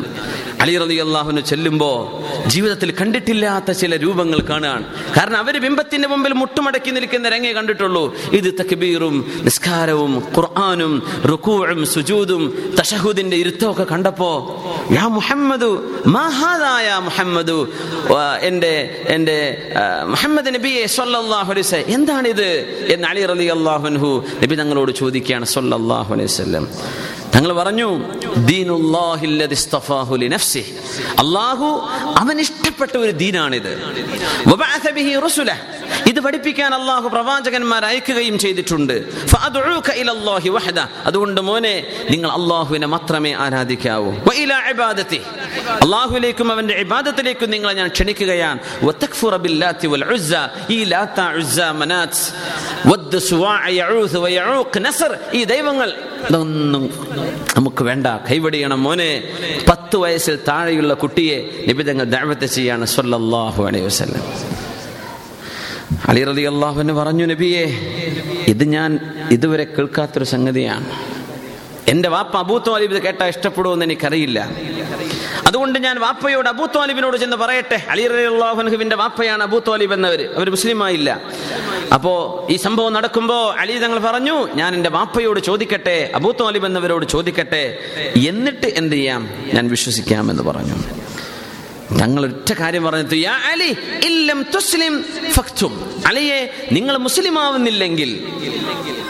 അലി റലി അള്ളാഹുവിന് ചെല്ലുമ്പോൾ ജീവിതത്തിൽ കണ്ടിട്ടില്ലാത്ത ചില രൂപങ്ങൾ കാണുകയാണ് കാരണം അവർ ബിംബത്തിന്റെ മുമ്പിൽ മുട്ടുമടക്കി നിൽക്കുന്ന രംഗേ കണ്ടിട്ടുള്ളൂ. ഇത് തക്ബീറും നിസ്കാരവും ഖുർആാനും റുക്കൂഴും സുജൂദും തഷഹുദിന്റെ ഇരുത്തമൊക്കെ കണ്ടപ്പോ യാ മുഹമ്മദു മാഹാദായ മുഹമ്മദു? എന്റെ എന്റെ മുഹമ്മദ് നബിയെ സല്ലല്ലാഹു അലൈഹി വസല്ലം എന്താണിത് എന്ന് അലി റലി അള്ളാഹുൻഹു നബി തങ്ങളോട് ചോദിക്കുകയാണ് സല്ലല്ലാഹു അലൈഹി തങ്ങൾ പറഞ്ഞു. അള്ളാഹു അവൻ ഇഷ്ടപ്പെട്ട ഒരു ദീനാണിത്. ഇത് പഠിപ്പിക്കാൻ അള്ളാഹു പ്രവാചകന്മാർ അയക്കുകയും ചെയ്തിട്ടുണ്ട്. അതുകൊണ്ട് മോനെ നിങ്ങൾ അള്ളാഹുവിനെ മാത്രമേ ആരാധിക്കാവൂ. അള്ളാഹുവിലേക്കും അവന്റെ ഇബാദത്തിലേക്കും നിങ്ങളെ ഞാൻ ക്ഷണിക്കുകയാണ്. ഈ ഈ ദൈവങ്ങൾ ഇതൊന്നും നമുക്ക് വേണ്ട. കൈവടിയണം മോനെ. പത്ത് വയസ്സിൽ താഴെയുള്ള കുട്ടിയെ നിബിതങ്ങൾ ദഅവത്ത് ചെയ്യാണ് സ്വല്ലാഹു അലൈഹി വസല്ലം. അലി റലി അള്ളാഹുവിന് പറഞ്ഞു നബിയെ ഇത് ഞാൻ ഇതുവരെ കേൾക്കാത്തൊരു സംഗതിയാണ്. എന്റെ വാപ്പ അബൂ താലിബ് ഇത് ഇഷ്ടപ്പെടുമോ ഇഷ്ടപ്പെടുമെന്ന് എനിക്കറിയില്ല. അതുകൊണ്ട് ഞാൻ വാപ്പയോട് അബൂ അലിബിനോട് ചെന്ന് പറയട്ടെ. അലി അള്ളാഹുനുഹുവിന്റെ വാപ്പയാണ് അബൂ അലിബ് എന്നവർ അവർ മുസ്ലിമായില്ല. അപ്പോ ഈ സംഭവം നടക്കുമ്പോ അലി തങ്ങൾ പറഞ്ഞു ഞാൻ എന്റെ വാപ്പയോട് ചോദിക്കട്ടെ അബൂ അലിബ് എന്നവരോട് ചോദിക്കട്ടെ. എന്നിട്ട് എന്ത് ചെയ്യാം? ഞാൻ വിശ്വസിക്കാം എന്ന് പറഞ്ഞു. ഞങ്ങൾ ഒറ്റ കാര്യം പറഞ്ഞു അലിയെ നിങ്ങൾ മുസ്ലിം ആവുന്നില്ലെങ്കിൽ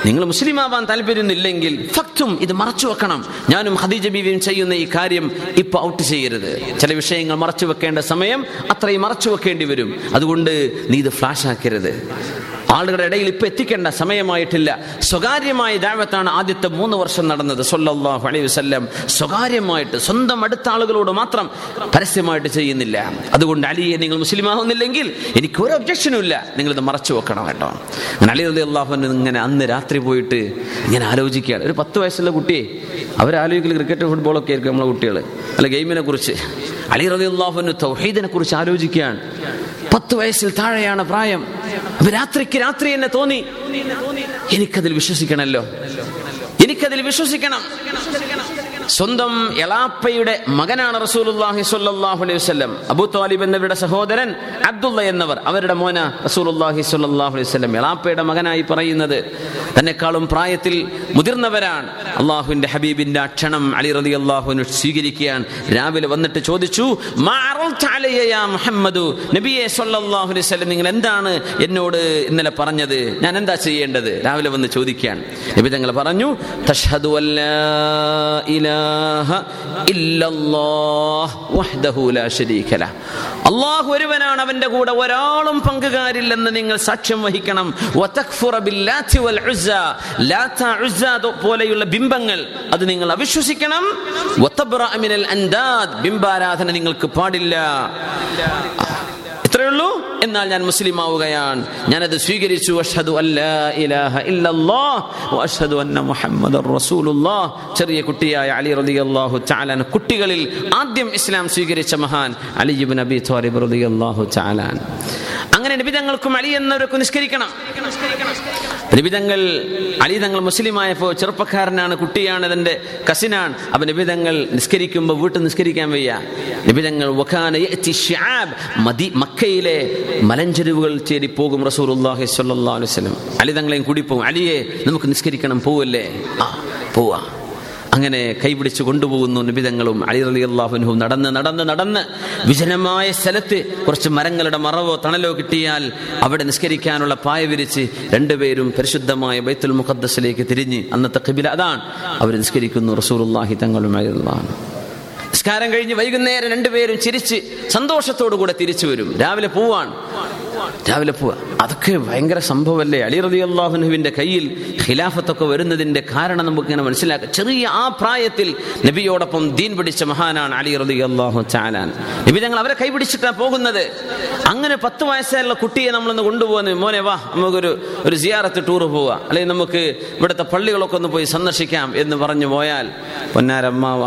നിങ്ങൾ മുസ്ലിം ആവാൻ താല്പര്യമില്ലെങ്കിൽ ഫക്തും ഇത് മറച്ചു വെക്കണം. ഞാനും ഹദീജ ബീവിയും ചെയ്യുന്ന ഈ കാര്യം ഇപ്പൊ ഔട്ട് ചെയ്യരുത്. ചില വിഷയങ്ങൾ മറച്ചു വെക്കേണ്ട സമയം അത്രയും മറച്ചു വെക്കേണ്ടി വരും. അതുകൊണ്ട് നീ ഇത് ഫ്ലാഷ് ആക്കരുത്. ആളുകളുടെ ഇടയിൽ ഇപ്പൊ എത്തിക്കേണ്ട സമയമായിട്ടില്ല. സ്വകാര്യമായ ദാവത്താണ് ആദ്യത്തെ മൂന്ന് വർഷം നടന്നത്. സൊല്ലാഹു അലൈഹി വസല്ലം സ്വകാര്യമായിട്ട് സ്വന്തം അടുത്ത ആളുകളോട് മാത്രം പരസ്യമായിട്ട് ചെയ്യുന്നില്ല. അതുകൊണ്ട് അലിയെ നിങ്ങൾ മുസ്ലിം ആവുന്നില്ലെങ്കിൽ എനിക്ക് ഒരു ഒബ്ജക്ഷനും ഇല്ല. നിങ്ങൾ ഇത് മറച്ചു വെക്കണം കേട്ടോ. അലി റലി അള്ളാഹു ഇങ്ങനെ അന്ന് രാത്രി പോയിട്ട് ഇങ്ങനെ ആലോചിക്കുകയാണ്. ഒരു പത്ത് വയസ്സുള്ള കുട്ടിയെ അവരാലോചിക്കൽ ക്രിക്കറ്റ് ഫുട്ബോളൊക്കെ ആയിരിക്കും നമ്മളെ കുട്ടികൾ. അല്ല ഗെയിമിനെ കുറിച്ച്. അലി അള്ളാഹുവിന് തൗഹീദിനെ കുറിച്ച് ആലോചിക്കുകയാണ്. പത്ത് വയസ്സിൽ താഴെയാണ് പ്രായം. അപ്പൊ രാത്രിക്ക് രാത്രി എന്നെ തോന്നി. എനിക്കതിൽ വിശ്വസിക്കണമല്ലോ എനിക്കതിൽ വിശ്വസിക്കണം. സ്വന്തം എളാപ്പയുടെ മകനാണ് റസൂലുള്ളാഹി സ്വല്ലല്ലാഹു അലൈഹി വസല്ലം. അബൂ താലിബ് എന്നവരുടെ സഹോദരൻ അബ്ദുള്ള എന്നവർ. അവരുടെ മോന റസൂലുള്ളാഹി സ്വല്ലല്ലാഹു അലൈഹി വസല്ലം. എളാപ്പയുടെ മകനായി പറയുന്നത് തന്നെക്കാളും പ്രായത്തിൽ മുതിർന്നവരാണ്. അള്ളാഹുവിന്റെ ഹബീബിന്റെ അക്ഷണം അലി റലി അള്ളാഹുവിന് സ്വീകരിക്കാൻ രാവിലെ വന്നിട്ട് ചോദിച്ചു "മാ അറൽത അലയ്യ യാ മുഹമ്മദു? നബിയെ സ്വല്ലല്ലാഹു അലൈഹി വസല്ലം നിങ്ങൾ എന്താണ് എന്നോട് ഇന്നലെ പറഞ്ഞത്? ഞാൻ എന്താ ചെയ്യേണ്ടത്? രാവിലെ വന്ന് ചോദിക്കുകയാണ്. നബി തങ്ങൾ പറഞ്ഞു തഷ്ഹദു അല്ലാ ഇലാഹ ഇല്ലല്ലാഹ് വഹ്ദഹു ലാ ശരീക ലഹ്. അല്ലാഹു ഒരുവനാണ് അവന്റെ കൂടെ ഒരാളും പങ്കുകാരില്ലെന്ന് നിങ്ങൾ സാക്ഷ്യം വഹിക്കണം. പോലെയുള്ള ബിംബങ്ങൾ അത് നിങ്ങൾ അവിശ്വസിക്കണം. ബിംബാരാധന നിങ്ങൾക്ക് പാടില്ല. അത്രേ ഉള്ളൂ എന്നാൽ ഞാൻ മുസ്ലിം ആവുകയാണ് ഞാനത് സ്വീകരിച്ചു. അഷ്ഹദു അല്ലാ ഇലാഹ ഇല്ലല്ലാഹ് വ അഷ്ഹദു അന്ന മുഹമ്മദർ റസൂലുള്ളാഹ്. ചെറിയ കുട്ടിയായ അലി റളിയല്ലാഹു തആല കുട്ടികളിൽ ആദ്യം ഇസ്ലാം സ്വീകരിച്ച മഹാൻ അലി ഇബ്നു അബി ത്വാലിബ് റളിയല്ലാഹു തആല അങ്ങനെ നിബിതങ്ങൾക്കും അലി എന്നവരൊക്കെ നിഷ്കരിക്കണം നിബിതങ്ങൾ അലി തങ്ങൾ മുസ്ലിമായപ്പോൾ ചെറുപ്പക്കാരനാണ് കുട്ടിയാണ് അതിന്റെ കസിനാണ് അപ്പൊ നിബിതങ്ങൾ നിസ്കരിക്കുമ്പോൾ വീട്ടിൽ നിസ്കരിക്കാൻ വയ്യ. നിബിതങ്ങൾ മക്കയിലെ മലഞ്ചെരുവുകൾ ചേരി പോകും അലൈഹി വസല്ലം. അലി തങ്ങളെയും കൂടി പോകും. അലിയെ നമുക്ക് നിസ്കരിക്കണം പോവല്ലേ? ആ പോവാ. അങ്ങനെ കൈപിടിച്ച് കൊണ്ടുപോകുന്നു നിബിതങ്ങളും അലി അലി അള്ളാഹുനും നടന്ന് നടന്ന് നടന്ന്. വിജനമായ സ്ഥലത്ത് കുറച്ച് മരങ്ങളുടെ മറവോ തണലോ കിട്ടിയാൽ അവിടെ നിസ്കരിക്കാനുള്ള പായ വിരിച്ച് രണ്ടുപേരും പരിശുദ്ധമായ ബൈത്തുൽ മുഖദ്ദസിലേക്ക് തിരിഞ്ഞ് അന്നത്തെ കബില അതാണ്. അവർ നിസ്കരിക്കുന്നു റസൂലുള്ളാഹി തങ്ങളും അലി അള്ളാഹു നിസ്കാരം കഴിഞ്ഞ് വൈകുന്നേരം രണ്ടുപേരും ചിരിച്ച് സന്തോഷത്തോടു കൂടെ തിരിച്ചു വരും. രാവിലെ പോവാണ്. രാവിലെ പോവുക അതൊക്കെ ഭയങ്കര സംഭവമല്ലേ? അലി റബി അള്ളാഹുനുവിന്റെ കയ്യിൽ ഖിലാഫത്തൊക്കെ വരുന്നതിന്റെ കാരണം നമുക്ക് ഇങ്ങനെ മനസ്സിലാക്കാം. ചെറിയ ആ പ്രായത്തിൽ നബിയോടൊപ്പം ദീൻ പിടിച്ച മഹാനാണ് അലി റബി അള്ളാഹു ചാലാൻ നബി ഞങ്ങൾ അവരെ കൈപിടിച്ചിട്ടാണ് പോകുന്നത്. അങ്ങനെ പത്ത് വയസ്സായുള്ള കുട്ടിയെ നമ്മളൊന്ന് കൊണ്ടുപോകുന്നത് മോനെ വാ നമുക്കൊരു ഒരു സിയാറത്ത് ടൂർ പോവാ. അല്ലെങ്കിൽ നമുക്ക് ഇവിടുത്തെ പള്ളികളൊക്കെ ഒന്ന് പോയി സന്ദർശിക്കാം എന്ന് പറഞ്ഞു പോയാൽ പൊന്നാരമ്മാവ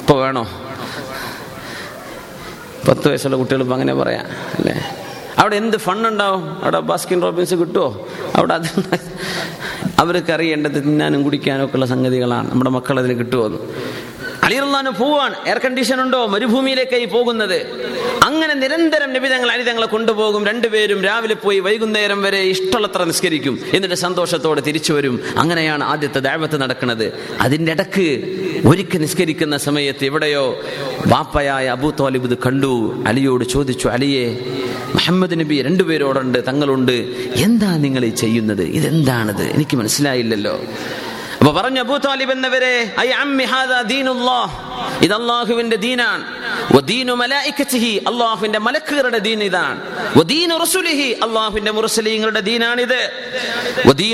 ഇപ്പൊ വേണോ? പത്ത് വയസ്സുള്ള കുട്ടികൾ ഇപ്പം അങ്ങനെ പറയാം അല്ലേ? അവിടെ എന്ത് ഫണ്ടുണ്ടാവും? അവിടെ ബാസ്കിൻ റോബിൻസ് കിട്ടുമോ അവിടെ അത് അവർക്ക് അറിയേണ്ടത് തിന്നാനും കുടിക്കാനും ഒക്കെയുള്ള സംഗതികളാണ്. നമ്മുടെ മക്കൾ അതിന് കിട്ടുമോ അലിറുള്ളാന് പോവാണ്. എയർ കണ്ടീഷൻ ഉണ്ടോ? മരുഭൂമിയിലേക്കായി പോകുന്നത്. അങ്ങനെ നിരന്തരം നിബിതങ്ങൾ അനിതങ്ങളെ കൊണ്ടുപോകും. രണ്ടുപേരും രാവിലെ പോയി വൈകുന്നേരം വരെ ഇഷ്ടമുള്ളത്ര നിസ്കരിക്കും. എന്നിട്ട് സന്തോഷത്തോടെ തിരിച്ചു വരും. അങ്ങനെയാണ് ആദ്യത്തെ ദൈവത്ത് നടക്കുന്നത്. അതിന്റെ ഇടയ്ക്ക് ഒരിക്കൽ നിസ്കരിക്കുന്ന സമയത്ത് എവിടെയോ വാപ്പയായ അബൂ തോലിബ് കണ്ടു. അലിയോട് ചോദിച്ചു അലിയെ മുഹമ്മദ് നബി രണ്ടുപേരോടുണ്ട് തങ്ങളുണ്ട്. എന്താ നിങ്ങൾ ചെയ്യുന്നത്? ഇതെന്താണിത്? എനിക്ക് മനസ്സിലായില്ലല്ലോ. അപ്പൊ പറഞ്ഞു അബൂ താലിബ് എന്നവരെ ഇത് അള്ളാഹുവിന്റെ ദീനാണ്. അള്ളാഹുവിന്റെ മലക്കുകളുടെ ദീൻ ഇതാണ്. അള്ളാഹുവിന്റെ മുറസലീങ്ങളുടെ ദീനാണിത്.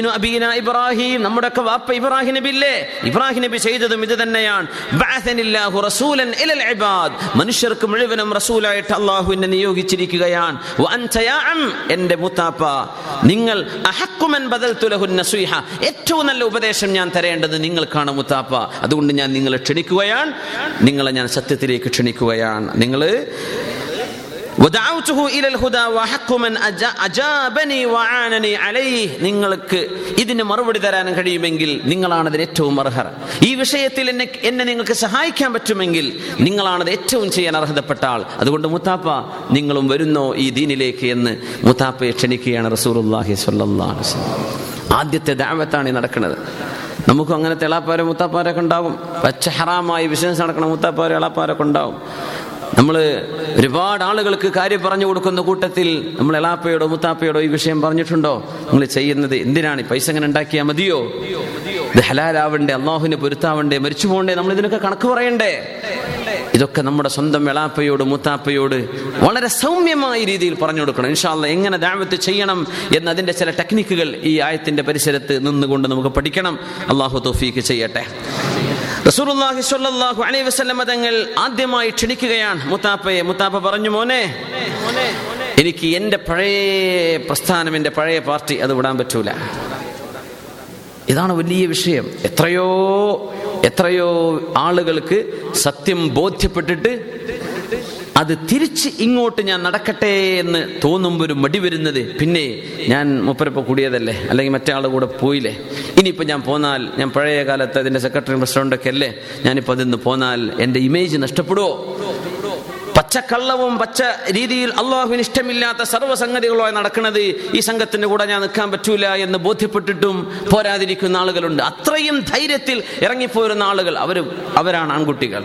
അബീന ഇബ്രാഹിം നമ്മുടെ ഒക്കെ വാപ്പ ഇബ്രാഹിം നബി ഇല്ലേ ഇബ്രാഹിം നബി ചെയ്തതും ഇത് തന്നെയാണ്. മനുഷ്യർക്ക് മുഴുവനും റസൂലായിട്ട് അള്ളാഹുവിനെ നിയോഗിച്ചിരിക്കുകയാണ്. എന്റെ മുത്താപ്പ നിങ്ങൾ ഏറ്റവും നല്ല ഉപദേശം ഞാൻ തരേണ്ടത് നിങ്ങൾക്കാണ് മുത്താപ്പ. അതുകൊണ്ട് ഞാൻ നിങ്ങളെ ക്ഷണിക്കുകയാണ്. നിങ്ങളെ ഞാൻ സത്യത്തിലേക്ക് ക്ഷണിക്കുകയാണ്. നിങ്ങൾ നിങ്ങൾക്ക് ഇതിന് മറുപടി തരാൻ കഴിയുമെങ്കിൽ നിങ്ങളാണ് ഏറ്റവും അർഹർ. ഈ വിഷയത്തിൽ എന്നെ എന്നെ നിങ്ങൾക്ക് സഹായിക്കാൻ പറ്റുമെങ്കിൽ നിങ്ങളാണത് ഏറ്റവും ചെയ്യാൻ അർഹതപ്പെട്ട ആൾ. അതുകൊണ്ട് മുത്താപ്പ നിങ്ങളും വരുന്നോ ഈ ദീനിലേക്ക് എന്ന് മുത്താപ്പയെ ക്ഷണിക്കുകയാണ് വസല്ലം. ആദ്യത്തെ ദാവത്താണ് ഈ നടക്കുന്നത്. നമുക്കും അങ്ങനെ എളാപ്പാരെ മുത്താപ്പാരൊക്കെ ഉണ്ടാവും. പച്ച ഹറാമായി ബിസിനസ് നടക്കണ മുത്താപ്പാരോ ഇളാപ്പാരൊക്കെ ഉണ്ടാവും. നമ്മൾ ഒരുപാട് ആളുകൾക്ക് കാര്യം പറഞ്ഞു കൊടുക്കുന്ന കൂട്ടത്തിൽ നമ്മൾ എളാപ്പയോടോ മുത്താപ്പയോടോ ഈ വിഷയം പറഞ്ഞിട്ടുണ്ടോ? നിങ്ങൾ ചെയ്യുന്നത് എന്തിനാണ്? പൈസ ഇങ്ങനെ ഉണ്ടാക്കിയാൽ മതിയോ? ഇത് ഹലാലാവണ്ടേ? അള്ളാഹുവിന് പൊരുത്താവണ്ടേ? മരിച്ചു പോകണ്ടേ? നമ്മൾ ഇതിനൊക്കെ കണക്ക് പറയണ്ടേ? ഇതൊക്കെ നമ്മുടെ സ്വന്തം വെളാപ്പയോട് മുത്താപ്പയോട് വളരെ സൗമ്യമായ രീതിയിൽ പറഞ്ഞു കൊടുക്കണം. ഇൻഷാല്ല എങ്ങനെ ദാവത്ത് ചെയ്യണം എന്നതിന്റെ ചില ടെക്നിക്കുകൾ ഈ ആയത്തിന്റെ പരിസരത്ത് നിന്നുകൊണ്ട് നമുക്ക് പഠിക്കണം. അള്ളാഹു തോഫീക്ക് ചെയ്യട്ടെ. റസൂലുള്ളാഹി സ്വല്ലല്ലാഹു അലൈഹി തങ്ങൾ ആദ്യമായി ക്ഷണിക്കുകയാണ്. മുത്താപ്പയെ മുത്താപ്പ പറഞ്ഞു മോനെ എനിക്ക് എന്റെ പഴയ പ്രസ്ഥാനം എന്റെ പഴയ പാർട്ടി അത് വിടാൻ പറ്റൂല. ഇതാണ് വലിയ വിഷയം. എത്രയോ എത്രയോ ആളുകൾക്ക് സത്യം ബോധ്യപ്പെട്ടിട്ട് അത് തിരിച്ച് ഇങ്ങോട്ട് ഞാൻ നടക്കട്ടെ എന്ന് തോന്നുമ്പോൾ ഒരു മടി വരുന്നത്. പിന്നെ ഞാൻ മുപ്പരപ്പം കൂടിയതല്ലേ? അല്ലെങ്കിൽ മറ്റേ കൂടെ പോയില്ലേ? ഇനിയിപ്പോൾ ഞാൻ പോന്നാൽ ഞാൻ പഴയ കാലത്ത് അതിന്റെ സെക്രട്ടറി പ്രസിഡന്റൊക്കെ അല്ലേ? ഞാനിപ്പോൾ അതിന്ന് പോന്നാൽ എന്റെ ഇമേജ് നഷ്ടപ്പെടുമോ പച്ചക്കള്ളവും പച്ച രീതിയിൽ അള്ളാഹുവിന് ഇഷ്ടമില്ലാത്ത സർവസംഗതികളുമായി നടക്കുന്നത് ഈ സംഘത്തിന്റെ കൂടെ ഞാൻ നിൽക്കാൻ പറ്റൂല എന്ന് ബോധ്യപ്പെട്ടിട്ടും പോരാതിരിക്കുന്ന ആളുകളുണ്ട്. അത്രയും ധൈര്യത്തിൽ ഇറങ്ങിപ്പോരുന്ന ആളുകൾ അവർ അവരാണ് ആൺകുട്ടികൾ.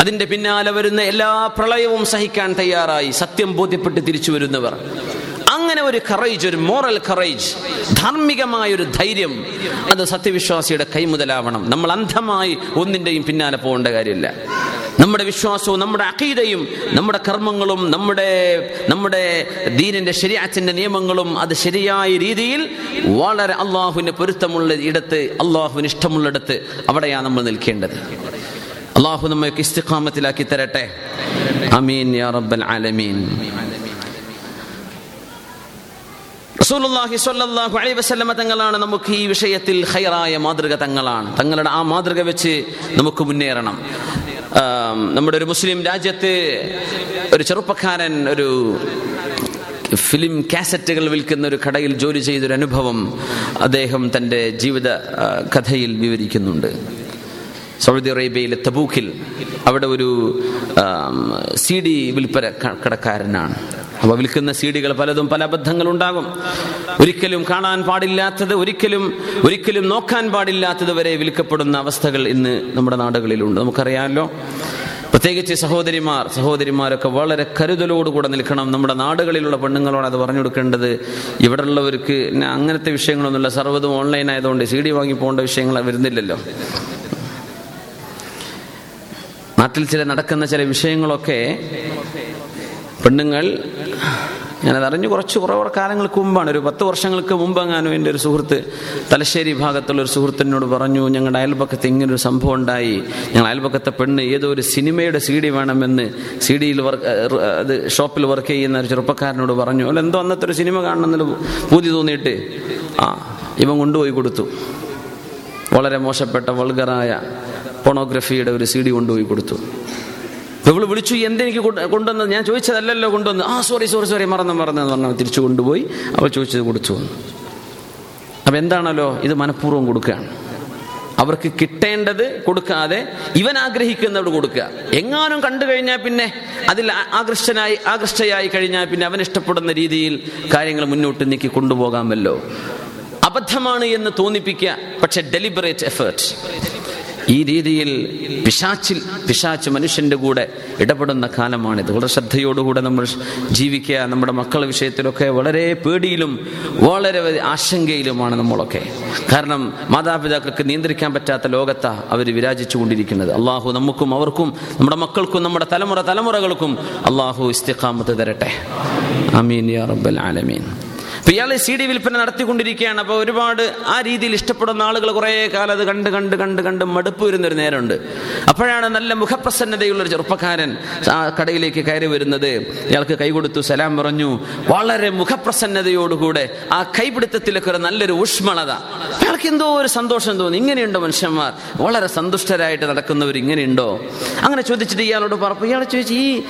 അതിന്റെ പിന്നാലെ വരുന്ന എല്ലാ പ്രളയവും സഹിക്കാൻ തയ്യാറായി. സത്യം ബോധ്യപ്പെട്ട് തിരിച്ചു വരുന്നവർ. അങ്ങനെ ഒരു കറേജ് ഒരു മോറൽ കറേജ് ധാർമ്മികമായ ഒരു ധൈര്യം അത് സത്യവിശ്വാസിയുടെ കൈമുതലാവണം നമ്മൾ അന്ധമായി ഒന്നിന്റെയും പിന്നാലെ പോകേണ്ട കാര്യമില്ല. നമ്മുടെ വിശ്വാസവും നമ്മുടെ അഖീദയും നമ്മുടെ കർമ്മങ്ങളും നമ്മുടെ നമ്മുടെ ദീനിന്റെ ശരിയാച്ചന്റെ നിയമങ്ങളും അത് ശരിയായ രീതിയിൽ വളരെ അള്ളാഹുവിന് പൊരുത്തമുള്ള ഇടത്ത് അള്ളാഹുവിന് ഇഷ്ടമുള്ളിടത്ത് അവിടെയാണ് നമ്മൾ നിൽക്കേണ്ടത്. അള്ളാഹു നമ്മൾക്ക് ഇസ്തിഖാമത്തിലാക്കി തരട്ടെ. അമീൻ യാ റബ്ബൽ ആലമീൻ. റസൂലുള്ളാഹി സ്വല്ലല്ലാഹു അലൈഹി വസല്ലമ തങ്ങളാണ് നമുക്ക് ഈ വിഷയത്തിൽ ഖൈറായ മാതൃക തങ്ങളാണ്. തങ്ങളുടെ ആ മാതൃക വെച്ച് നമുക്ക് മുന്നേറണം. നമ്മുടെ ഒരു മുസ്ലിം രാജ്യത്ത് ഒരു ചെറുപ്പക്കാരൻ ഒരു ഫിലിം കാസറ്റുകൾ വിൽക്കുന്ന ഒരു കടയിൽ ജോലി ചെയ്തൊരു അനുഭവം അദ്ദേഹം തന്റെ ജീവിത കഥയിൽ വിവരിക്കുന്നുണ്ട്. സൗദി അറേബ്യയിലെ തബൂക്കിൽ അവിടെ ഒരു സി ഡി വിൽപ്പന കടക്കാരനാണ്. അപ്പോൾ വിൽക്കുന്ന സീഡികൾ പലതും പല അബദ്ധങ്ങളുണ്ടാകും. ഒരിക്കലും കാണാൻ പാടില്ലാത്തത് ഒരിക്കലും ഒരിക്കലും നോക്കാൻ പാടില്ലാത്തത് വരെ വിൽക്കപ്പെടുന്ന അവസ്ഥകൾ ഇന്ന് നമ്മുടെ നാടുകളിലുണ്ട്. നമുക്കറിയാമല്ലോ. പ്രത്യേകിച്ച് സഹോദരിമാർ സഹോദരിമാരൊക്കെ വളരെ കരുതലോടുകൂടെ നിൽക്കണം. നമ്മുടെ നാടുകളിലുള്ള പെണ്ണുങ്ങളോട് അത് പറഞ്ഞു കൊടുക്കേണ്ടത് ഇവിടെ ഉള്ളവർക്ക് അങ്ങനത്തെ വിഷയങ്ങളൊന്നുമില്ല. സർവതും ഓൺലൈൻ ആയതുകൊണ്ട് സി ഡി വാങ്ങി പോകേണ്ട വിഷയങ്ങൾ വരുന്നില്ലല്ലോ. നാട്ടിൽ ചില നടക്കുന്ന ചില വിഷയങ്ങളൊക്കെ പെണ്ണുങ്ങൾ ഞാനത് അറിഞ്ഞ് കുറച്ച് കുറേ കാലങ്ങൾക്ക് മുമ്പാണ്. ഒരു പത്ത് വർഷങ്ങൾക്ക് മുമ്പെങ്ങാനും എന്റെ ഒരു സുഹൃത്ത് തലശ്ശേരി ഭാഗത്തുള്ള ഒരു സുഹൃത്തിനോട് പറഞ്ഞു ഞങ്ങളുടെ അയൽപക്കത്ത് ഇങ്ങനെ ഒരു സംഭവം ഉണ്ടായി. ഞങ്ങൾ അയൽപക്കത്തെ പെണ്ണ് ഏതോ ഒരു സിനിമയുടെ സി ഡി വേണമെന്ന് സി ഡിയിൽ വർക്ക് അത് ഷോപ്പിൽ വർക്ക് ചെയ്യുന്ന ഒരു ചെറുപ്പക്കാരനോട് പറഞ്ഞു. അല്ല എന്തോ അന്നത്തെ ഒരു സിനിമ കാണണമെന്ന് പൂതി തോന്നിയിട്ട്. ആ ഇവൻ കൊണ്ടുപോയി കൊടുത്തു. വളരെ മോശപ്പെട്ട വൾഗറായ പോണോഗ്രഫിയുടെ ഒരു സി ഡി കൊണ്ടുപോയി കൊടുത്തു. ഇവൾ വിളിച്ചു എന്തെനിക്ക് കൊണ്ടുവന്നത് ഞാൻ ചോദിച്ചതല്ലല്ലോ കൊണ്ടുവന്ന്. ആ സോറി സോറി സോറി മറന്നു എന്ന് പറഞ്ഞാൽ തിരിച്ചു കൊണ്ടുപോയി. അവൾ ചോദിച്ചത് കൊടുത്തു വന്നു. അപ്പൊ എന്താണല്ലോ ഇത് മനഃപൂർവം കൊടുക്കുകയാണ്. അവർക്ക് കിട്ടേണ്ടത് കൊടുക്കാതെ ഇവൻ ആഗ്രഹിക്കുന്നവർ കൊടുക്കുക. എങ്ങാനും കണ്ടു കഴിഞ്ഞാൽ പിന്നെ അതിൽ ആകൃഷ്ടനായി ആകൃഷ്ടയായി കഴിഞ്ഞാൽ പിന്നെ അവൻ ഇഷ്ടപ്പെടുന്ന രീതിയിൽ കാര്യങ്ങൾ മുന്നോട്ട് നീക്കി കൊണ്ടുപോകാമല്ലോ. അബദ്ധമാണ് എന്ന് തോന്നിപ്പിക്കുക പക്ഷെ ഡെലിബറേറ്റ് എഫേർട്ട് ഈ രീതിയിൽ പിശാച്ചിൽ പിശാച്ച് മനുഷ്യന്റെ കൂടെ ഇടപെടുന്ന കാലമാണിത്. വളരെ ശ്രദ്ധയോടുകൂടെ നമ്മൾ ജീവിക്കുക നമ്മുടെ മക്കളുടെ വിഷയത്തിലൊക്കെ വളരെ പേടിയിലും വളരെ ആശങ്കയിലുമാണ് നമ്മളൊക്കെ. കാരണം മാതാപിതാക്കൾക്ക് നിയന്ത്രിക്കാൻ പറ്റാത്ത ലോകത്താണ് അവർ വിരാജിച്ചു കൊണ്ടിരിക്കുന്നത് അള്ളാഹു നമുക്കും അവർക്കും നമ്മുടെ മക്കൾക്കും നമ്മുടെ തലമുറ തലമുറകൾക്കും അള്ളാഹു ഇസ്തിഖാമത്ത് തരട്ടെ. അമീൻ യാ റബ്ബൽ ആലമീൻ. അപ്പൊ ഇയാൾ സി ഡി വിൽപ്പന നടത്തിക്കൊണ്ടിരിക്കുകയാണ്. അപ്പോൾ ഒരുപാട് ആ രീതിയിൽ ഇഷ്ടപ്പെടുന്ന ആളുകൾ കുറേ കാലം അത് കണ്ട് കണ്ട് കണ്ട് കണ്ട് മടുപ്പ് വരുന്നൊരു നേരമുണ്ട്. അപ്പോഴാണ് നല്ല മുഖപ്രസന്നതയുള്ള ഒരു ചെറുപ്പക്കാരൻ ആ കടയിലേക്ക് കയറി വരുന്നത്. ഇയാൾക്ക് കൈ കൊടുത്തു സലാം പറഞ്ഞു. വളരെ മുഖപ്രസന്നതയോടുകൂടെ ആ കൈപിടുത്തത്തിലൊക്കെ ഒരു നല്ലൊരു ഊഷ്മളത. അയാൾക്ക് എന്തോ ഒരു സന്തോഷം തോന്നി. ഇങ്ങനെയുണ്ടോ മനുഷ്യന്മാർ? വളരെ സന്തുഷ്ടരായിട്ട് നടക്കുന്നവർ ഇങ്ങനെയുണ്ടോ? അങ്ങനെ ചോദിച്ചിട്ട് ഇയാളോട് പറഞ്ഞു. ഇയാൾ ചോദിച്ചു ഈ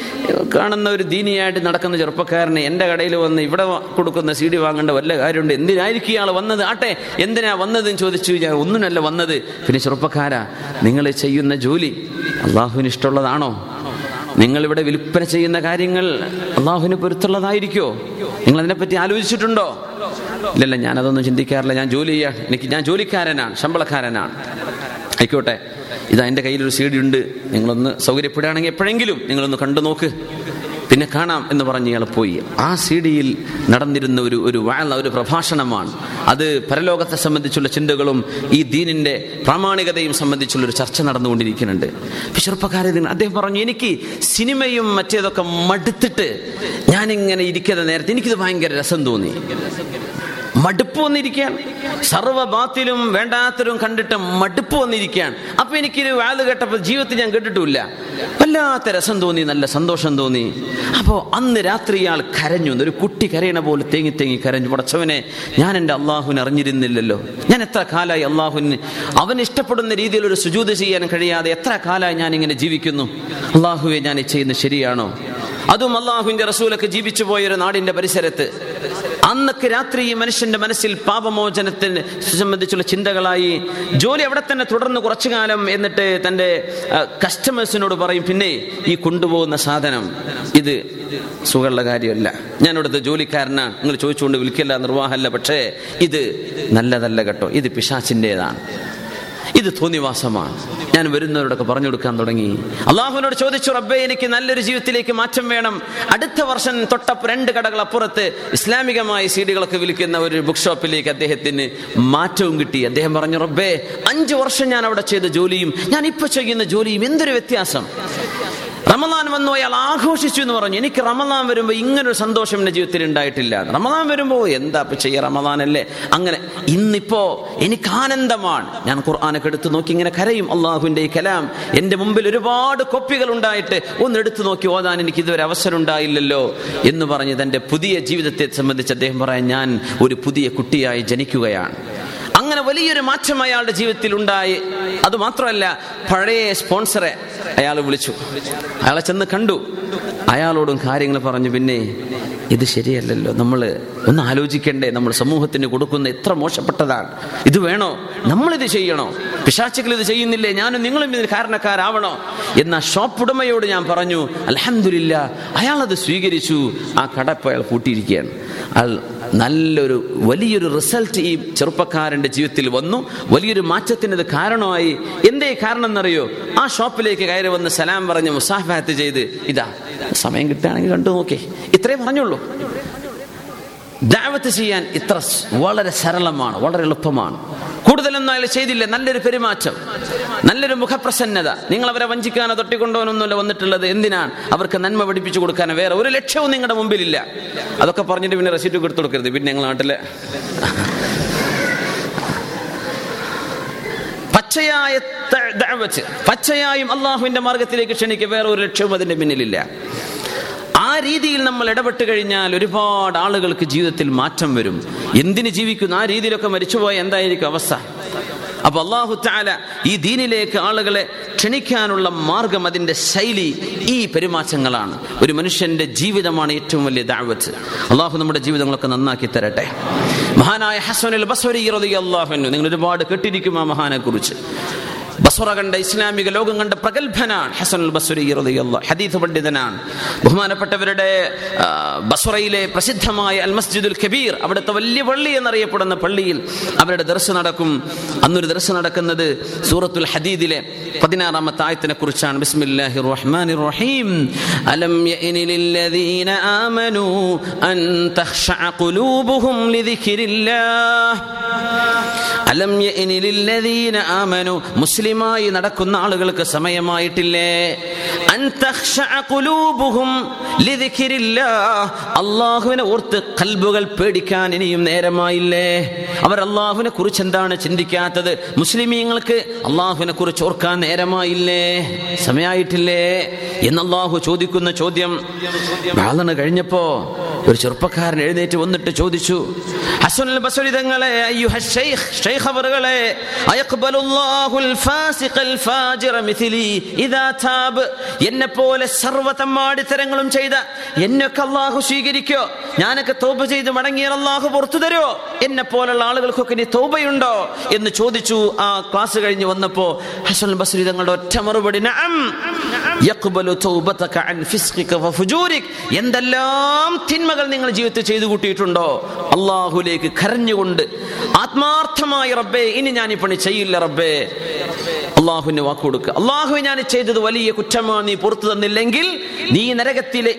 കാണുന്ന ഒരു ദീനിയായിട്ട് നടക്കുന്ന ചെറുപ്പക്കാരനെ എന്റെ കടയിൽ വന്ന് ഇവിടെ കൊടുക്കുന്ന സി ഡി വാങ്ങേണ്ട വല്ല കാര്യമുണ്ട്? എന്തിനായിരിക്കും ഇയാൾ വന്നത്? ആട്ടെ എന്തിനാ വന്നതെന്ന് ചോദിച്ചു ഞാൻ ഒന്നിനല്ല വന്നത്. പിന്നെ ചെറുപ്പക്കാരാ നിങ്ങൾ ചെയ്യുന്ന ജോലി അള്ളാഹുവിന് ഇഷ്ടമുള്ളതാണോ? നിങ്ങളിവിടെ വിൽപ്പന ചെയ്യുന്ന കാര്യങ്ങൾ അള്ളാഹുവിന് പൊരുത്തുള്ളതായിരിക്കോ നിങ്ങൾ അതിനെപ്പറ്റി ആലോചിച്ചിട്ടുണ്ടോ? ഇല്ലല്ല ഞാനതൊന്നും ചിന്തിക്കാറില്ല. ഞാൻ ജോലി ചെയ്യാ. എനിക്ക് ഞാൻ ജോലിക്കാരനാണ് ശമ്പളക്കാരനാണ്. ആയിക്കോട്ടെ. ഇതാ എന്റെ കയ്യിലൊരു സി ഉണ്ട്. നിങ്ങളൊന്ന് സൗകര്യപ്പെടുകയാണെങ്കിൽ എപ്പോഴെങ്കിലും നിങ്ങളൊന്ന് കണ്ടു നോക്ക് പിന്നെ കാണാം എന്ന് പറഞ്ഞ് ഇയാൾ പോയി. ആ സി ഡിയിൽ നടന്നിരുന്ന ഒരു ഒരു വാഴ ഒരു പ്രഭാഷണമാണ്. അത് പരലോകത്തെ സംബന്ധിച്ചുള്ള ചിന്തകളും ഈ ദീനിന്റെ പ്രാമാണികതയും സംബന്ധിച്ചുള്ള ഒരു ചർച്ച നടന്നുകൊണ്ടിരിക്കുന്നുണ്ട്. ചെറുപ്പക്കാരൻ അദ്ദേഹം പറഞ്ഞു എനിക്ക് സിനിമയും മറ്റേതൊക്കെ മടുത്തിട്ട് ഞാനിങ്ങനെ ഇരിക്കുന്ന നേരത്തെ എനിക്കിത് ഭയങ്കര രസം തോന്നി. മടുപ്പ് വന്നിരിക്കുകയാണ്. സർവബാത്തിലും വേണ്ടാത്തരും കണ്ടിട്ട് മടുപ്പ് വന്നിരിക്കുകയാണ്. അപ്പൊ എനിക്കൊരു വാത് കേട്ടപ്പോൾ ജീവിതത്തിൽ ഞാൻ കേട്ടിട്ടില്ല വല്ലാത്ത രസം തോന്നി നല്ല സന്തോഷം തോന്നി. അപ്പോ അന്ന് രാത്രി ഇയാൾ കരഞ്ഞു. ഒരു കുട്ടി കരയണ പോലെ തേങ്ങി തേങ്ങി കരഞ്ഞു. പടച്ചവനെ ഞാൻ എന്റെ അള്ളാഹുവിനെ അറിഞ്ഞിരുന്നില്ലല്ലോ. ഞാൻ എത്ര കാലമായി അള്ളാഹുവിന് അവൻ ഇഷ്ടപ്പെടുന്ന രീതിയിൽ ഒരു സുജൂത ചെയ്യാൻ കഴിയാതെ എത്ര കാലമായി ഞാൻ ഇങ്ങനെ ജീവിക്കുന്നു? അള്ളാഹുവെ ഞാൻ ചെയ്യുന്നത് ശരിയാണോ? അതും അള്ളാഹുവിന്റെ റസൂലൊക്കെ ജീവിച്ചു പോയൊരു നാടിന്റെ പരിസരത്ത്. അന്നൊക്കെ രാത്രി ഈ മനുഷ്യന്റെ മനസ്സിൽ പാപമോചനത്തിന് സംബന്ധിച്ചുള്ള ചിന്തകളായി ജോലി അവിടെ തന്നെ തുടർന്ന് കുറച്ചു കാലം എന്നിട്ട് തന്റെ കസ്റ്റമേഴ്സിനോട് പറയും പിന്നെ ഈ കൊണ്ടുപോകുന്ന സാധനം ഇത് സുഖമുള്ള കാര്യമല്ല. ഞാൻ ജോലിക്കാരനാണ് നിങ്ങൾ ചോദിച്ചുകൊണ്ട് വിൽക്കില്ല നിർവാഹമല്ല. പക്ഷേ ഇത് നല്ലതല്ല കേട്ടോ. ഇത് പിശാച്ചിന്റെതാണ് ഇത് തോന്നിവാസമാണ് ഞാൻ വരുന്നവരോടൊക്കെ പറഞ്ഞു കൊടുക്കാൻ തുടങ്ങി. അള്ളാഹുവിനോട് ചോദിച്ചു റബ്ബേ എനിക്ക് നല്ലൊരു ജീവിതത്തിലേക്ക് മാറ്റം വേണം. അടുത്ത വർഷം തൊട്ടപ്പ് രണ്ട് കടകൾ അപ്പുറത്ത് ഇസ്ലാമികമായ സീഡികളൊക്കെ വിൽക്കുന്ന ഒരു ബുക്ക് ഷോപ്പിലേക്ക് അദ്ദേഹത്തിന് മാറ്റവും കിട്ടി. അദ്ദേഹം പറഞ്ഞു റബ്ബേ അഞ്ചു വർഷം ഞാൻ അവിടെ ചെയ്ത ജോലിയും ഞാൻ ഇപ്പൊ ചെയ്യുന്ന ജോലിയും എന്തൊരു വ്യത്യാസം? റമദാൻ വന്നു അയാൾ ആഘോഷിച്ചു എന്ന് പറഞ്ഞു. എനിക്ക് റമദാൻ വരുമ്പോൾ ഇങ്ങനൊരു സന്തോഷം എന്റെ ജീവിതത്തിൽ ഉണ്ടായിട്ടില്ല. റമദാൻ വരുമ്പോൾ എന്താ ഇപ്പം ചെയ്യുക റമദാൻ അല്ലേ? അങ്ങനെ ഇന്നിപ്പോ എനിക്ക് ആനന്ദമാണ്. ഞാൻ ഖുർആാനൊക്കെ എടുത്തു നോക്കി ഇങ്ങനെ കരയും. അള്ളാഹുവിന്റെ ഈ കലാം എന്റെ മുമ്പിൽ ഒരുപാട് കോപ്പികൾ ഉണ്ടായിട്ട് ഒന്ന് എടുത്തു നോക്കി ഓതാൻ എനിക്ക് ഇതുവരെ അവസരം ഉണ്ടായില്ലല്ലോ എന്ന് പറഞ്ഞ് തന്റെ പുതിയ ജീവിതത്തെ സംബന്ധിച്ച് അദ്ദേഹം പറയാൻ ഞാൻ ഒരു പുതിയ കുട്ടിയായി ജനിക്കുകയാണ്. വലിയൊരു മാറ്റം അയാളുടെ ജീവിതത്തിൽ ഉണ്ടായി. അത് മാത്രമല്ല പഴയ സ്പോൺസറെ അയാൾ വിളിച്ചു. അയാളെ ചെന്ന് കണ്ടു. അയാളോടും കാര്യങ്ങൾ പറഞ്ഞു പിന്നെ ഇത് ശരിയല്ലല്ലോ. നമ്മൾ ഒന്ന് ആലോചിക്കണ്ടേ നമ്മൾ സമൂഹത്തിന് കൊടുക്കുന്ന എത്ര മോശപ്പെട്ടതാണ്. ഇത് വേണോ? നമ്മളിത് ചെയ്യണോ? പിശാച്ചുകൾ ഇത് ചെയ്യുന്നില്ലേ? ഞാനും നിങ്ങളും ഇതിന് കാരണക്കാരാവണോ? എന്ന ഷോപ്പ് ഉടമയോട് ഞാൻ പറഞ്ഞു അലഹമില്ല അയാളത് സ്വീകരിച്ചു. ആ കടപ്പ് അയാൾ പൂട്ടിയിരിക്കുകയാണ്. നല്ലൊരു വലിയൊരു റിസൾട്ട് ഈ ചെറുപ്പക്കാരന്റെ ജീവിതത്തിൽ വന്നു. വലിയൊരു മാറ്റത്തിന് ഇത് കാരണമായി. എന്തേ കാരണം എന്നറിയോ ആ ഷോപ്പിലേക്ക് കയറി വന്ന് സലാം പറഞ്ഞ് മുസാഫാത്ത് ചെയ്ത് ഇതാ സമയം കിട്ടുകയാണെങ്കിൽ കണ്ടു നോക്കേ. ഇത്രേ പറഞ്ഞുള്ളൂ. ദാവത്ത് ചെയ്യാൻ ഇത്ര വളരെ സരളമാണ് വളരെ എളുപ്പമാണ്. കൂടുതലൊന്നും അയാൾ ചെയ്തില്ല. നല്ലൊരു പെരുമാറ്റം. നല്ലൊരു മുഖപ്രസന്നത. നിങ്ങൾ അവരെ വഞ്ചിക്കാനോ തൊട്ടിക്കൊണ്ടോനൊന്നുമല്ല വന്നിട്ടുള്ളത്. എന്തിനാണ്? അവർക്ക് നന്മ പഠിപ്പിച്ചു കൊടുക്കാനോ. വേറെ ഒരു ലക്ഷ്യവും നിങ്ങളുടെ മുമ്പിലില്ല. അതൊക്കെ പറഞ്ഞിട്ട് പിന്നെ റെസിറ്റ് കൊടുത്തു കൊടുക്കരുത്. പിന്നെ ഞങ്ങൾ നാട്ടിലെ പച്ചയായ പച്ചയായും അള്ളാഹുവിന്റെ മാർഗത്തിലേക്ക് ക്ഷണിക്കുക വേറെ ഒരു ലക്ഷ്യവും അതിന്റെ പിന്നിലില്ല. രീതിയിൽ നമ്മൾ ഇടപെട്ട് കഴിഞ്ഞാൽ ഒരുപാട് ആളുകൾക്ക് ജീവിതത്തിൽ മാറ്റം വരും. എന്തിന് ജീവിക്കുന്നു? ആ രീതിയിലൊക്കെ മരിച്ചുപോയ എന്തായിരിക്കും അവസ്ഥ? അപ്പൊ അള്ളാഹു താല ഈ ദീനിലേക്ക് ആളുകളെ ക്ഷണിക്കാനുള്ള മാർഗം അതിന്റെ ശൈലി ഈ പെരുമാറ്റങ്ങളാണ്. ഒരു മനുഷ്യന്റെ ജീവിതമാണ് ഏറ്റവും വലിയ ദാവത്ത്. അള്ളാഹു നമ്മുടെ ജീവിതങ്ങളൊക്കെ നന്നാക്കി തരട്ടെ. മഹാനായ ഹസനുൽ നിങ്ങൾ ഒരുപാട് കേട്ടിരിക്കും ആ മഹാനെ കുറിച്ച് ബസ്വറ കണ്ട ഇസ്ലാമിക ലോകം കണ്ട പ്രഗത്ഭനാണ് ഹസൻ ഹദീഫ് പണ്ഡിതനാണ്. ബഹുമാനപ്പെട്ടവരുടെ ബസുറയിലെ പ്രസിദ്ധമായ അൽ മസ്ജിദുൽ കബീർ അവിടുത്തെ വലിയ പള്ളി എന്നറിയപ്പെടുന്ന പള്ളിയിൽ അവരുടെ ദർശനം നടക്കും. അന്നൊരു ദർശനം നടക്കുന്നത് സൂറത്തുൽ ഹദീദിലെ പതിനാറാമത്തെ ആയത്തിനെ കുറിച്ചാണ്. ബിസ്മില്ലാഹി റഹ്മാനി റഹീം. അലം യഅനി ആമനു അൻ തഖ്ശഅ ഖുലൂബുഹും ലിദിക്രില്ലാഹ് അലം യഅനി ആമനു. മുസ്ലിമായി നടക്കുന്ന ആളുകൾക്ക് സമയമായിട്ടില്ലേ? അള്ളാഹുവിനെ ഓർത്ത് കൽബുകൾ പേടിക്കാൻ ഇനിയും നേരമായില്ലേ? അവർ അള്ളാഹുവിനെ കുറിച്ച് എന്താണ് ചിന്തിക്കാത്തത്? മുസ്ലിമീങ്ങൾക്ക് അള്ളാഹുവിനെ കുറിച്ച് ഓർക്കാൻ നേരമായില്ലേ? സമയമായിട്ടില്ലേ എന്ന് അള്ളാഹു ചോദിക്കുന്ന ചോദ്യം. വാളണ് കഴിഞ്ഞപ്പോ ഒരു ചെറുപ്പക്കാരൻ എഴുന്നേറ്റ് വന്നിട്ട് ചോദിച്ചു ഹസുൽ ബസുലിതങ്ങളെ അയ്യോ അയ്യുഹ ഷെയ്ഖ് ശൈഖ് അവറുകളെ അയഖ്ബലുല്ലാഹുൽ ഫാസിഖൽ എന്നെ പോലെ സർവ തമ്മാടിത്തരങ്ങളും ചെയ്ത എന്നൊക്കെ അള്ളാഹു സ്വീകരിക്കോ? ഞാനൊക്കെ തോപ ചെയ്ത് മടങ്ങിയാൽ അള്ളാഹു പുറത്തു തരുമോ എന്നെ പോലുള്ള ആളുകൾക്കൊക്കെ ഇനി തോപയുണ്ടോ എന്ന് ചോദിച്ചു. ആ ക്ലാസ് കഴിഞ്ഞ് വന്നപ്പോ ഹസൻ ബസ്രി തങ്ങളുടെ ഒറ്റ മറുപടി എന്തെല്ലാം തിന്മകൾ നിങ്ങൾ ജീവിതത്തിൽ ചെയ്തു കൂട്ടിയിട്ടുണ്ടോ? അള്ളാഹുലേക്ക് കരഞ്ഞുകൊണ്ട് ആത്മാർത്ഥമായി റബ്ബേ ഇനി ഞാൻ ഈ പണി ചെയ്യില്ല റബ്ബേ. അള്ളാഹുവിന് വാക്ക് കൊടുക്കുക അള്ളാഹു ഞാൻ ചെയ്തത് വലിയ കുറ്റമാണ് നീ പുറത്തു തന്നില്ലെങ്കിൽ നീ നരകത്തിലെ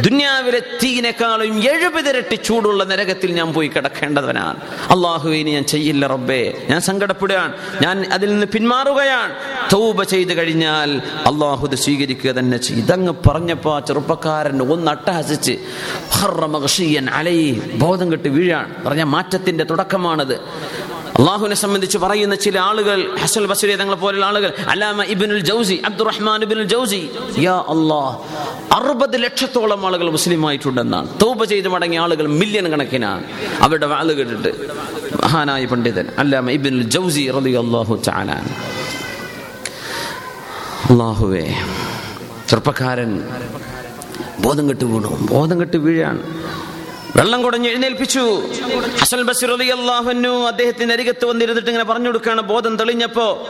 ദുന്യാവിലെ തീനേക്കാളും എഴുപതിരട്ടി ചൂടുള്ള നരകത്തിൽ ഞാൻ പോയി കിടക്കേണ്ടവനാണ്. അള്ളാഹു ഇനി ഞാൻ ചെയ്യില്ല റബ്ബേ. ഞാൻ സങ്കടപ്പെടുകയാണ്. ഞാൻ അതിൽ നിന്ന് പിന്മാറുകയാണ്. തൗബ ചെയ്തു കഴിഞ്ഞാൽ അള്ളാഹു ഇത് സ്വീകരിക്കുക തന്നെ ചെയ്യും. ഇതങ്ങ് പറഞ്ഞപ്പോ ആ ചെറുപ്പക്കാരൻ ഒന്ന് അട്ടഹസിച്ച് ബോധം കെട്ട് വീഴാണ്. പറഞ്ഞ മാറ്റത്തിന്റെ തുടക്കമാണത്. അള്ളാഹുവിനെ സംബന്ധിച്ച് പറയുന്ന ചില ആളുകൾ ഹസൽ ബസരി തങ്ങളെ പോലുള്ള ആളുകൾ അലാമ ഇബിനുൽ ജൗസി അബ്ദുറഹ്മാൻ ഇബിനുൽ ജൗസി. യാ അള്ളാഹ് അറുപത് ലക്ഷത്തോളം ആളുകൾ മുസ്ലിമായിട്ടുണ്ടെന്നാണ്. തൗബ ചെയ്ത് മടങ്ങിയ ആളുകൾ മില്യൺ കണക്കിനാണ്. അവരുടെ വാൾ കേട്ടിട്ട്. മഹാനായ പണ്ഡിതൻ അല്ലാമ ഇബിനുൽ ജൗസി റതി അള്ളാഹു ചാനാൻ അള്ളാഹുവേ ചെറുപ്പക്കാരൻ ബോധം കെട്ട് വീണു. ബോധം കെട്ട് വീഴാണ്. വെള്ളം കുടഞ്ഞ് എഴുന്നേൽപ്പിച്ചു. ഹസൻ ബസീർ അലി അൻഹു അദ്ദേഹത്തിന് അരികത്ത് വന്നിരുന്നിട്ട് ഇങ്ങനെ പറഞ്ഞു കൊടുക്കുകയാണ്. ബോധം തെളിഞ്ഞപ്പോ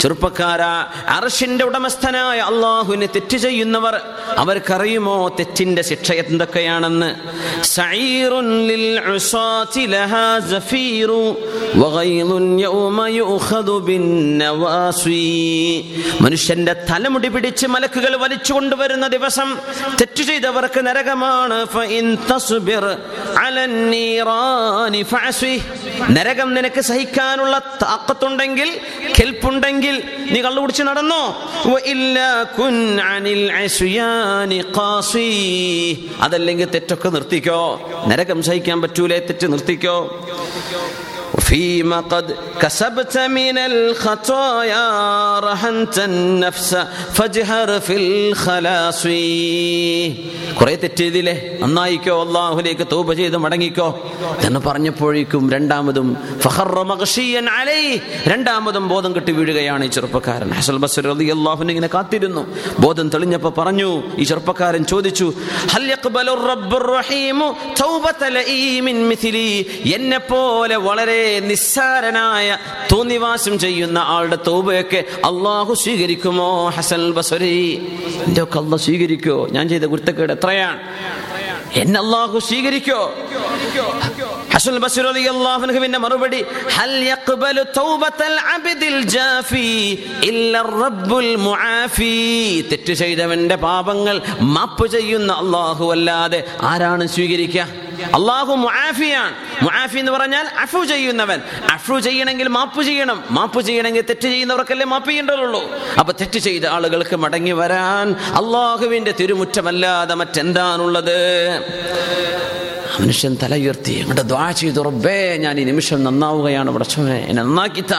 ചെറുപ്പക്കാരാ അർഷിന്റെ ഉടമസ്ഥനായ അള്ളാഹുവിന് തെറ്റ് ചെയ്യുന്നവർ അവർക്കറിയുമോ തെറ്റിന്റെ ശിക്ഷ എന്തൊക്കെയാണെന്ന്? വഗൈദുൻ യൗമ മനുഷ്യന്റെ തലമുടി പിടിച്ച് മലക്കുകൾ വലിച്ചു കൊണ്ടുവരുന്ന ദിവസം തെറ്റ് ചെയ്തവർക്ക് നരകമാണ്. നരകം നിനക്ക് സഹിക്കാനുള്ള താക്കത്തുണ്ടെങ്കിൽ കെൽപ്പുണ്ടെങ്കിൽ നീ കള്ളു കുടിച്ച് നടന്നോ അതല്ലെങ്കിൽ തെറ്റൊക്കെ നിർത്തിക്കോ? നരകം സഹിക്കാൻ പറ്റൂലേ? തെറ്റ് നിർത്തിക്കോ? فيما قد كسبت من الخطايا رهنت النفس فاجهر في الخلاص കുറെ തെറ്റെയ്തില്ലേ നന്നായിക്കോ അള്ളാഹുലേക്ക് തൗബ ചെയ്ത് മടങ്ങിക്കോ എന്ന് പറഞ്ഞപ്പോഴേക്കും രണ്ടാമതും ഫഖറ മഗ്ഷിയൻ അലൈഹി രണ്ടാമതും ബോധം കെട്ടി വീഴുകയാണ് ഈ ചെറുപ്പക്കാരൻ ഹസൽ ബസ്രി റളിയല്ലാഹു ഇങ്ങനെ കാത്തിരുന്നു ബോധം തെളിഞ്ഞപ്പോൾ പറഞ്ഞു ഈ ചെറുപ്പക്കാരൻ ചോദിച്ചു ഹൽ യഖ്ബലു റബ്ബുർ റഹീമു തൗബത ലഈമിൻ മിഥിലി എന്നെ പോലെ വളരെ നിസ്സാരനായ തോന്നിവാസം ചെയ്യുന്ന ആളുടെ തോബയൊക്കെ അള്ളാഹു സ്വീകരിക്കുമോ? ഹസൻ ബസരി എന്റെ ഒക്കെ അള്ളാഹ് സ്വീകരിക്കോ? ഞാൻ ചെയ്ത കുരുത്തക്കേട് എത്രയാണ്? എന്നെ അള്ളാഹു സ്വീകരിക്കോ? ഹസൻ ബസീർ അലി അള്ളാഹുവിന്റെ മറുപടി ഹൽ യഖ്ബലു തൗബത്തൽ അബ്ദിൽ ജാഫി ഇല്ല റബ്ബുൽ മുആഫി. തെറ്റ് ചെയ്തവന്റെ പാപങ്ങൾ മാപ്പ് ചെയ്യുന്ന അള്ളാഹു അല്ലാതെ ആരാണ് സ്വീകരിക്കുക? അള്ളാഹു മുആഫിയാണ്. മുആഫി എന്ന് പറഞ്ഞാൽ അഫു ചെയ്യുന്നവൻ. അഫു ചെയ്യണമെങ്കിൽ മാപ്പ് ചെയ്യണം. മാപ്പ് ചെയ്യണമെങ്കിൽ തെറ്റ് ചെയ്യുന്നവർക്കല്ലേ മാപ്പ് ചെയ്യേണ്ടതുള്ളൂ. അപ്പൊ തെറ്റ് ചെയ്ത ആളുകൾക്ക് മടങ്ങി വരാൻ അള്ളാഹുവിന്റെ തിരുമുറ്റമല്ലാതെ മറ്റെന്താണുള്ളത്? മനുഷ്യൻ തല ഉയർത്തി അങ്ങോട്ട് ദ്വാ ചെയ്തു റബ്ബേ ഞാൻ ഈ നിമിഷം നന്നാവുകയാണ് പ്രശ്നമേ എന്നെ നന്നാക്കിത്ത.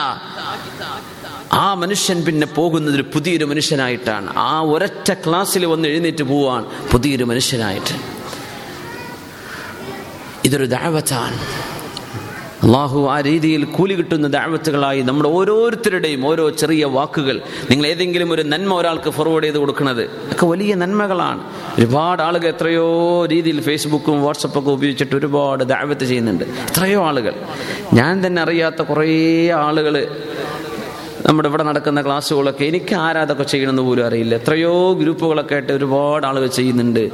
ആ മനുഷ്യൻ പിന്നെ പോകുന്നത് ഒരു പുതിയൊരു മനുഷ്യനായിട്ടാണ്. ആ ഒരൊറ്റ ക്ലാസ്സിൽ വന്ന് എഴുന്നേറ്റ് പോവാൻ പുതിയൊരു മനുഷ്യനായിട്ട്. ഇതൊരു ദാവത്താണ്. അള്ളാഹു ആ രീതിയിൽ കൂലി കിട്ടുന്ന ദാവത്തുകളായി നമ്മുടെ ഓരോരുത്തരുടെയും ഓരോ ചെറിയ വാക്കുകൾ. നിങ്ങൾ ഏതെങ്കിലും ഒരു നന്മ ഒരാൾക്ക് ഫോർവേഡ് ചെയ്ത് കൊടുക്കുന്നത് ഒക്കെ വലിയ നന്മകളാണ്. ഒരുപാട് ആളുകൾ എത്രയോ രീതിയിൽ ഫേസ്ബുക്കും വാട്സപ്പൊക്കെ ഉപയോഗിച്ചിട്ട് ഒരുപാട് ദാവത്ത് ചെയ്യുന്നുണ്ട്. എത്രയോ ആളുകൾ. ഞാൻ തന്നെ അറിയാത്ത കുറേ ആളുകൾ നമ്മുടെ ഇവിടെ നടക്കുന്ന ക്ലാസ്സുകളൊക്കെ എനിക്ക് ആരാതൊക്കെ ചെയ്യണമെന്ന് പോലും അറിയില്ല. എത്രയോ ഗ്രൂപ്പുകളൊക്കെ ആയിട്ട് ഒരുപാട് ആളുകൾ ചെയ്യുന്നുണ്ട്.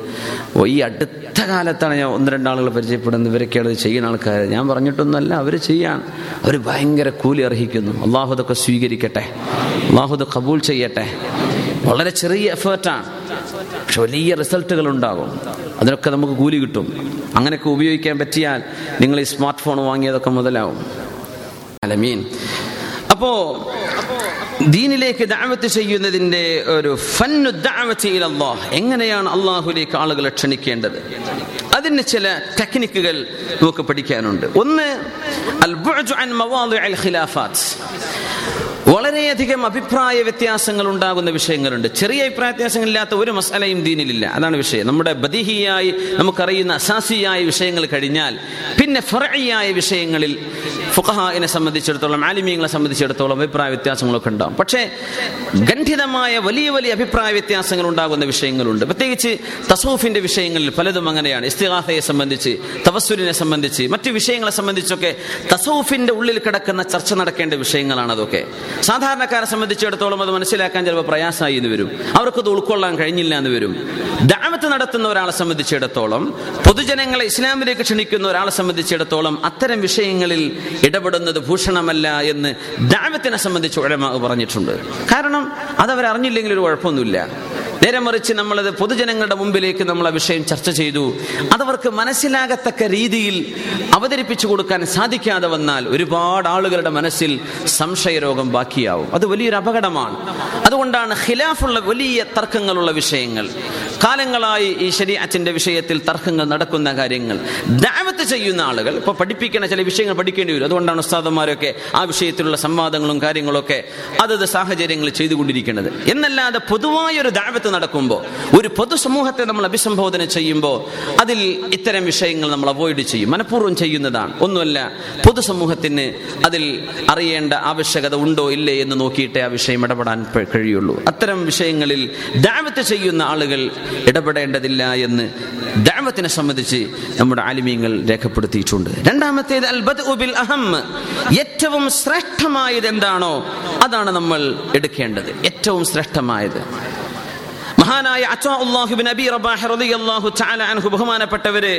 ഈ അടുത്ത കാലത്താണ് ഞാൻ ഒന്ന് രണ്ടാളുകൾ പരിചയപ്പെടുന്നത്. ഇവരൊക്കെയാണ് ചെയ്യുന്ന ആൾക്കാർ ഞാൻ പറഞ്ഞിട്ടൊന്നുമല്ല അവർ ചെയ്യാൻ. അവർ ഭയങ്കര കൂലി അർഹിക്കുന്നു. അള്ളാഹുദൊക്കെ സ്വീകരിക്കട്ടെ. അള്ളാഹുദ് കബൂൾ ചെയ്യട്ടെ. വളരെ ചെറിയ എഫേർട്ടാണ് പക്ഷെ വലിയ റിസൾട്ടുകൾ ഉണ്ടാകും. അതിനൊക്കെ നമുക്ക് കൂലി കിട്ടും. അങ്ങനെയൊക്കെ ഉപയോഗിക്കാൻ പറ്റിയാൽ നിങ്ങൾ ഈ സ്മാർട്ട് ഫോൺ വാങ്ങിയതൊക്കെ മുതലാവും. അലമീൻ. അപ്പോ ദീനിലേക്ക് ദാവത്ത് ചെയ്യുന്നതിന്റെ ഒരു ഫന്നു ദാവത്ത് അള്ളാഹ് എങ്ങനെയാണ് അള്ളാഹുലേക്ക് ആളുകളെ ക്ഷണിക്കേണ്ടത്? അതിന് ചില ടെക്നിക്കുകൾ നമുക്ക് പഠിക്കാനുണ്ട്. ഒന്ന് അൽ അൻ ഖിലാഫാത്ത്. വളരെയധികം അഭിപ്രായ വ്യത്യാസങ്ങൾ ഉണ്ടാകുന്ന വിഷയങ്ങളുണ്ട്. ചെറിയ അഭിപ്രായ വ്യത്യാസങ്ങളില്ലാത്ത ഒരു മസാലയും ദീനിലില്ല. അതാണ് വിഷയം. നമ്മുടെ ബദിഹിയായി നമുക്കറിയുന്ന അസാസിയായ വിഷയങ്ങൾ കഴിഞ്ഞാൽ പിന്നെ ഫറയായ വിഷയങ്ങളിൽ ഫുഖഹായിനെ സംബന്ധിച്ചിടത്തോളം ആലിമീങ്ങളെ സംബന്ധിച്ചിടത്തോളം അഭിപ്രായ വ്യത്യാസങ്ങളൊക്കെ ഉണ്ടാകും. പക്ഷേ ഗണ്ഠിതമായ വലിയ വലിയ അഭിപ്രായ വ്യത്യാസങ്ങൾ ഉണ്ടാകുന്ന വിഷയങ്ങളുണ്ട്. പ്രത്യേകിച്ച് തസൂഫിന്റെ വിഷയങ്ങളിൽ പലതും അങ്ങനെയാണ്. ഇസ്തിഹാസയെ സംബന്ധിച്ച് തവസ്സുലിനെ സംബന്ധിച്ച് മറ്റു വിഷയങ്ങളെ സംബന്ധിച്ചൊക്കെ തസൂഫിന്റെ ഉള്ളിൽ കിടക്കുന്ന ചർച്ച നടക്കേണ്ട വിഷയങ്ങളാണ് അതൊക്കെ. സാധാരണക്കാരെ സംബന്ധിച്ചിടത്തോളം അത് മനസ്സിലാക്കാൻ ചിലപ്പോൾ പ്രയാസമായി എന്ന് വരും. അവർക്കത് ഉൾക്കൊള്ളാൻ കഴിഞ്ഞില്ല എന്ന് വരും. ദാമത്ത് നടത്തുന്ന ഒരാളെ സംബന്ധിച്ചിടത്തോളം പൊതുജനങ്ങളെ ഇസ്ലാമിലേക്ക് ക്ഷണിക്കുന്ന ഒരാളെ സംബന്ധിച്ചിടത്തോളം അത്തരം വിഷയങ്ങളിൽ ഇടപെടുന്നത് ഭൂഷണമല്ല എന്ന് ദാമത്തിനെ സംബന്ധിച്ച് ഉഴമ പറഞ്ഞിട്ടുണ്ട്. കാരണം അതവർ അറിഞ്ഞില്ലെങ്കിൽ ഒരു കുഴപ്പമൊന്നുമില്ല. നേരെ മറിച്ച് നമ്മളത് പൊതുജനങ്ങളുടെ മുമ്പിലേക്ക് നമ്മൾ ആ വിഷയം ചർച്ച ചെയ്തു. അതവർക്ക് മനസ്സിലാകത്തക്ക രീതിയിൽ അവതരിപ്പിച്ചു കൊടുക്കാൻ സാധിക്കാതെ വന്നാൽ ഒരുപാട് ആളുകളുടെ മനസ്സിൽ സംശയരോഗം ബാക്കിയാവും. അത് വലിയൊരു അപകടമാണ്. അതുകൊണ്ടാണ് ഖിലാഫുള്ള വലിയ തർക്കങ്ങളുള്ള വിഷയങ്ങൾ. കാലങ്ങളായി ഈ ശരീഅത്തിന്റെ വിഷയത്തിൽ തർക്കങ്ങൾ നടക്കുന്ന കാര്യങ്ങൾ. ദാവത്ത് ചെയ്യുന്ന ആളുകൾ ഇപ്പൊ പഠിപ്പിക്കുന്ന ചില വിഷയങ്ങൾ പഠിക്കേണ്ടി വരും. അതുകൊണ്ടാണ് ഉസ്താദന്മാരൊക്കെ ആ വിഷയത്തിലുള്ള സംവാദങ്ങളും കാര്യങ്ങളൊക്കെ അതത് സാഹചര്യങ്ങൾ ചെയ്തുകൊണ്ടിരിക്കുന്നത്. എന്നല്ലാതെ പൊതുവായ ഒരു ദാവത്ത് നടക്കുമ്പോൾ ഒരു പൊതുസമൂഹത്തെ നമ്മൾ അഭിസംബോധന ചെയ്യുമ്പോൾ അതിൽ ഇത്തരം വിഷയങ്ങൾ നമ്മൾ അവോയ്ഡ് ചെയ്യും. മനഃപൂർവം ചെയ്യുന്നതാണ്. ഒന്നുമല്ല പൊതുസമൂഹത്തിന് അതിൽ അറിയേണ്ട ആവശ്യകത ഉണ്ടോ ഇല്ലേ എന്ന് നോക്കിയിട്ടേ ആ വിഷയം ഇടപെടാൻ കഴിയുള്ളൂ. അത്തരം വിഷയങ്ങളിൽ ദാവത്ത് ചെയ്യുന്ന ആളുകൾ ഇടപെടേണ്ടതില്ല എന്ന് ദാവത്തിനെ സംബന്ധിച്ച് നമ്മുടെ ആലിമീങ്ങൾ രേഖപ്പെടുത്തിയിട്ടുണ്ട്. രണ്ടാമത്തേത് അൽ ഉബിൽ ബിൽ അഹം ഏറ്റവും ശ്രേഷ്ഠമായത് എന്താണോ അതാണ് നമ്മൾ എടുക്കേണ്ടത്. ഏറ്റവും ശ്രേഷ്ഠമായത്. മഹാനായ അച്ചാഹുബിൻ അബി റബാഹ് റളിയല്ലാഹു തആല അൻഹു ബഹുമാനപ്പെട്ടവര്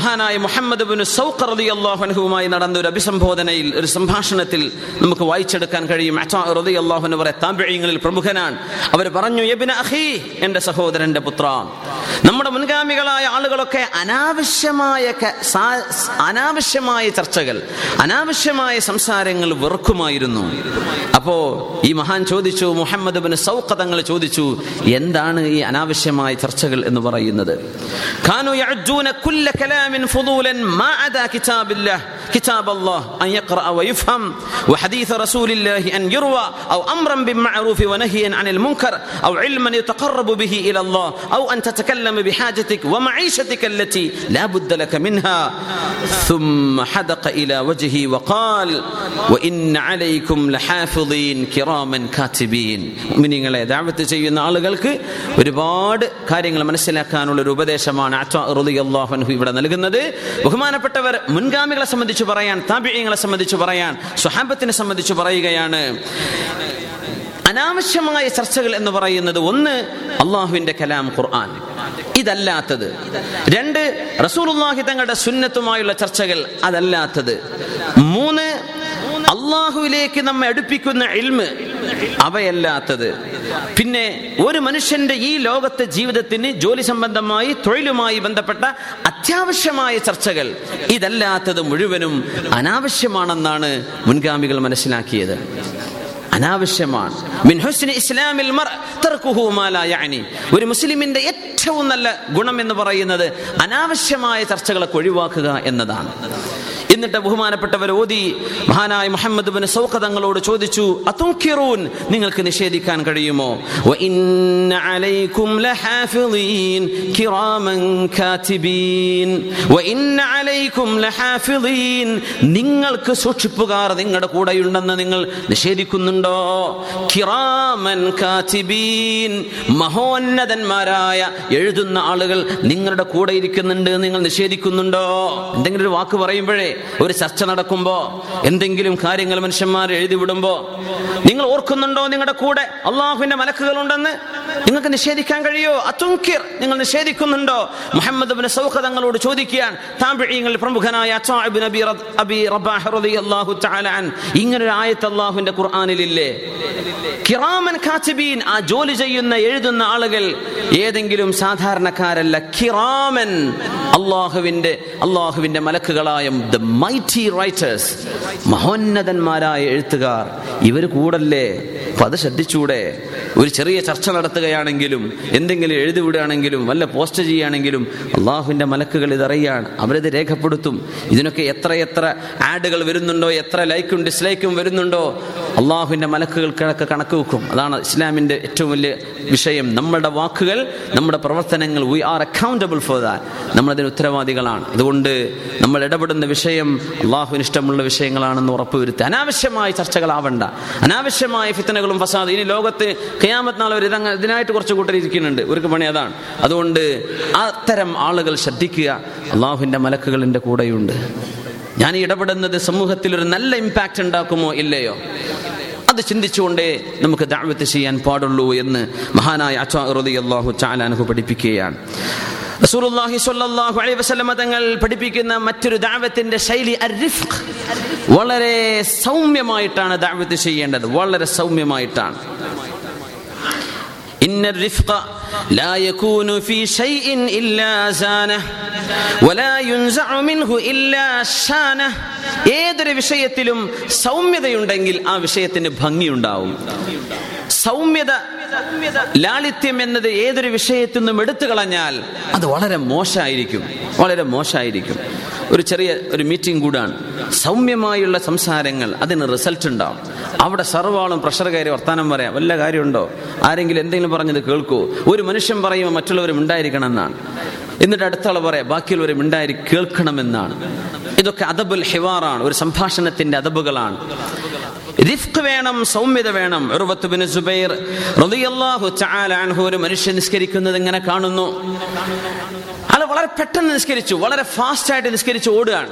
മഹാനായ മുഹമ്മദ് ബിൻ സൗക്കർ അലി അള്ളാഹുനഹുമായി നടന്ന ഒരു അഭിസംബോധനയിൽ ഒരു സംഭാഷണത്തിൽ നമുക്ക് വായിച്ചെടുക്കാൻ കഴിയും. റതി അള്ളാഹുന വരെ താമ്പഴയങ്ങളിൽ പ്രമുഖനാണ്. അവർ പറഞ്ഞു എന്റെ സഹോദരന്റെ പുത്ര. നമ്മുടെ മുൻഗാമികളായ ആളുകളൊക്കെ അനാവശ്യമായ അനാവശ്യമായ ചർച്ചകൾ അനാവശ്യമായ സംസാരങ്ങൾ വെറുക്കുമായിരുന്നു. അപ്പോ ഈ മഹാൻ ചോദിച്ചു മുഹമ്മദ് ബിൻ സൗഖ തങ്ങൾ ചോദിച്ചു എന്താണ് ഈ അനാവശ്യമായ ചർച്ചകൾ എന്ന് പറയുന്നത്? ഖാനു കുല്ല كلام فضولا ما عدا كتاب الله كتاب الله أن يقرأ ويفهم وحديث رسول الله أن يروى أو أمرا بالمعروف ونهيا عن المنكر أو علما يتقرب به إلى الله أو أن تتكلم بحاجتك ومعيشتك التي لا بد لك منها ثم حدق إلى وجهه وقال وإن عليكم لحافظين كراما كاتبين മുഅ്മിനീങ്ങളെ ദഅവത്ത് ചെയ്യുന്ന ആളുകൾക്ക് ഒരുപാട് കാര്യങ്ങൾ മനസ്സിലാക്കാനുള്ള ഒരു ഉപദേശമാണ് അറ്റാ റളിയല്ലാഹു അൻഹു ഇവിടെ നൽകുന്നത് ബഹുമാനപ്പെട്ടവർ മുൻഗാമികളെ സംബന്ധിച്ച് പറയാൻ താബിഈങ്ങളെ സംബന്ധിച്ച് പറയാൻ സ്വഹാബത്തിനെ സംബന്ധിച്ച് പറയുകയാണ്. അനാവശ്യമായ ചർച്ചകൾ എന്ന് പറയുന്നത് ഒന്ന് അള്ളാഹുവിന്റെ കലാം ഖുർആൻ. ഇതല്ലാത്തത്. രണ്ട് റസൂലുള്ളാഹി തങ്ങളുടെ സുന്നത്തുമായുള്ള ചർച്ചകൾ അതല്ലാത്തത്. മൂന്ന് അള്ളാഹുവിലേക്ക് നമ്മെ അടുപ്പിക്കുന്ന ഇൽമ് അവയല്ലാത്തത്. പിന്നെ ഒരു മനുഷ്യന്റെ ഈ ലോകത്തെ ജീവിതത്തിന് ജോലി സംബന്ധമായി തൊഴിലുമായി ബന്ധപ്പെട്ട അത്യാവശ്യമായ ചർച്ചകൾ ഇതല്ലാത്തത് മുഴുവനും അനാവശ്യമാണെന്നാണ് മുൻഗാമികൾ മനസ്സിലാക്കിയത്. അനാവശ്യമാണ്. ഇസ്ലാമിൽ ഒരു മുസ്ലിമിന്റെ ഏറ്റവും നല്ല ഗുണം എന്ന് പറയുന്നത് അനാവശ്യമായ ചർച്ചകളൊക്കെ ഒഴിവാക്കുക എന്നതാണ്. എന്നിട്ട് ബഹുമാനപ്പെട്ടവർ ഓതി മഹാനായ മുഹമ്മദ് ബിൻ സൗഖ തങ്ങളോട് ചോദിച്ചു അതുക്കിറൂൻ നിങ്ങൾക്ക് നിഷേധിക്കാൻ കഴിയുമോ? നിങ്ങൾക്ക് സൂക്ഷിപ്പുകാർ നിങ്ങളുടെ കൂടെയുണ്ടെന്ന് നിങ്ങൾ നിഷേധിക്കുന്നുണ്ടോ? കിറാമൻ കാതിബീൻ മഹോന്നതന്മാരായ എഴുതുന്ന ആളുകൾ നിങ്ങളുടെ കൂടെ ഇരിക്കുന്നുണ്ട് നിങ്ങൾ നിഷേധിക്കുന്നുണ്ടോ? എന്തെങ്കിലും ഒരു വാക്ക് പറയുമ്പോഴേ ഒരു ചർച്ച നടക്കുമ്പോ എന്തെങ്കിലും കാര്യങ്ങൾ മനുഷ്യന്മാർ എഴുതി വിടുമ്പോ നിങ്ങൾ ഓർക്കുന്നുണ്ടോ നിങ്ങളുടെ കൂടെ? അള്ളാഹുവിന്റെ മലക്കുകൾ ഉണ്ടെന്ന് നിങ്ങൾക്ക് നിഷേധിക്കാൻ കഴിയോ? അതുങ്കിർ നിങ്ങൾ നിഷേധിക്കുന്നുണ്ടോ? മുഹമ്മദ് ബിൻ സൗഖ തങ്ങളോട് ചോദിക്കുകയാണ്. താമ്പിഴിയങ്ങളിൽ പ്രമുഖനായ ഇങ്ങനെ ഒരു ആയത്ത് അള്ളാഹുവിന്റെ ഖുർആാനിലില്ലേ? കിറാമൻ കാച്ചബീൻ ആ ജോലി ചെയ്യുന്ന എഴുതുന്ന ആളുകൾ ഏതെങ്കിലും സാധാരണക്കാരല്ല. കിറാമൻ അള്ളാഹുവിന്റെ അള്ളാഹുവിന്റെ മലക്കുകളായ മൈറ്റി റൈറ്റേഴ്സ് മഹോന്നതന്മാരായ എഴുത്തുകാർ ഇവർ കൂടല്ലേ? അപ്പൊ അത് ശ്രദ്ധിച്ചൂടെ? ഒരു ചെറിയ ചർച്ച നടത്തുകയാണെങ്കിലും എന്തെങ്കിലും എഴുതി വിടുകയാണെങ്കിലും വല്ല പോസ്റ്റ് ചെയ്യുകയാണെങ്കിലും അള്ളാഹുവിന്റെ മലക്കുകൾ ഇതറിയാണ്. അവരിത് രേഖപ്പെടുത്തും. ഇതിനൊക്കെ എത്ര എത്ര ആഡുകൾ വരുന്നുണ്ടോ? എത്ര ലൈക്കും ഡിസ്ലൈക്കും വരുന്നുണ്ടോ? അള്ളാഹുവിന്റെ മലക്കുകൾക്കൊക്കെ കണക്ക് വെക്കും. അതാണ് ഇസ്ലാമിന്റെ ഏറ്റവും വലിയ വിഷയം. നമ്മുടെ വാക്കുകൾ നമ്മുടെ പ്രവർത്തനങ്ങൾ we are accountable for that നമ്മളതിന് ഉത്തരവാദികളാണ്. അതുകൊണ്ട് നമ്മൾ ഇടപെടുന്ന വിഷയം അള്ളാഹുവിന് ഇഷ്ടമുള്ള വിഷയങ്ങളാണെന്ന് ഉറപ്പുവരുത്തുക. അനാവശ്യമായ ചർച്ചകളാവണ്ട. അനാവശ്യമായ ഫിത്തനകളും ഫസാദ്. ഇനി ലോകത്ത് ഖിയാമത്ത് നാൾ ഒരു ഇതിനായിട്ട് കുറച്ച് കൂട്ടർ ഇരിക്കുന്നുണ്ട് ഒരു പണി അതാണ്. അതുകൊണ്ട് അത്തരം ആളുകൾ ശ്രദ്ധിക്കുക. അള്ളാഹുവിന്റെ മലക്കുകളിന്റെ കൂടെയുണ്ട്. ഞാൻ ഇടപെടുന്നത് സമൂഹത്തിൽ ഒരു നല്ല ഇമ്പാക്റ്റ് ഉണ്ടാക്കുമോ ഇല്ലയോ? അത് ചിന്തിച്ചുകൊണ്ടേ നമുക്ക് ദാവത്ത് ചെയ്യാൻ പാടുള്ളൂ എന്ന് മഹാനായ അച്ഛാഹു ചാലാനഹു പഠിപ്പിക്കുകയാണ്. റസൂലുള്ളാഹി സ്വല്ലല്ലാഹു അലൈഹി തങ്ങൾ പഠിപ്പിക്കുന്ന മറ്റൊരു ദാവത്തിന്റെ ശൈലി വളരെ സൗമ്യമായിട്ടാണ് ദാവത്ത് ചെയ്യേണ്ടത്. വളരെ സൗമ്യമായിട്ടാണ്. إن الرفق لا يكون في شيء إلا زانه ولا ينزع منه إلا شانه ഏതൊരു വിഷയത്തിലും സൗമ്യതയുണ്ടെങ്കിൽ ആ വിഷയത്തിന് ഭംഗിയുണ്ടാവും സൗമ്യത ലാളിത്യം എന്നത് ഏതൊരു വിഷയത്തിൽ നിന്നും എടുത്തു കളഞ്ഞാൽ അത് വളരെ മോശമായിരിക്കും. വളരെ മോശമായിരിക്കും. ഒരു ചെറിയ ഒരു മീറ്റിംഗ് കൂടാണ്. സൗമ്യമായുള്ള സംസാരങ്ങൾ അതിന് റിസൾട്ട് ഉണ്ടാവും. അവിടെ സർവാളും പ്രഷർ കയറി വർത്താനം പറയാം. വല്ല കാര്യമുണ്ടോ? ആരെങ്കിലും എന്തെങ്കിലും പറഞ്ഞത് കേൾക്കൂ. ഒരു മനുഷ്യൻ പറയുമ്പോൾ മറ്റുള്ളവരും ഉണ്ടായിരിക്കണം എന്നാണ് എന്നിട്ട് അടുത്ത ആൾ പറയാം ബാക്കിയുള്ളവരും ഉണ്ടായി കേൾക്കണമെന്നാണ്. ഇതൊക്കെ അദബുൽ ഹിവാറാണ്. ഒരു സംഭാഷണത്തിന്റെ അദബുകളാണ്. റിഫ്ക് വേണം സൗമ്യത വേണം. ബിൻ സുബൈർ റളിയല്ലാഹു തആല അൻഹു ഒരു മനുഷ്യൻ നിസ്കരിക്കുന്നത് ഇങ്ങനെ കാണുന്നു? അല്ല വളരെ പെട്ടെന്ന് നിസ്കരിച്ചു വളരെ ഫാസ്റ്റ് ആയിട്ട് നിസ്കരിച്ച് ഓടുകയാണ്.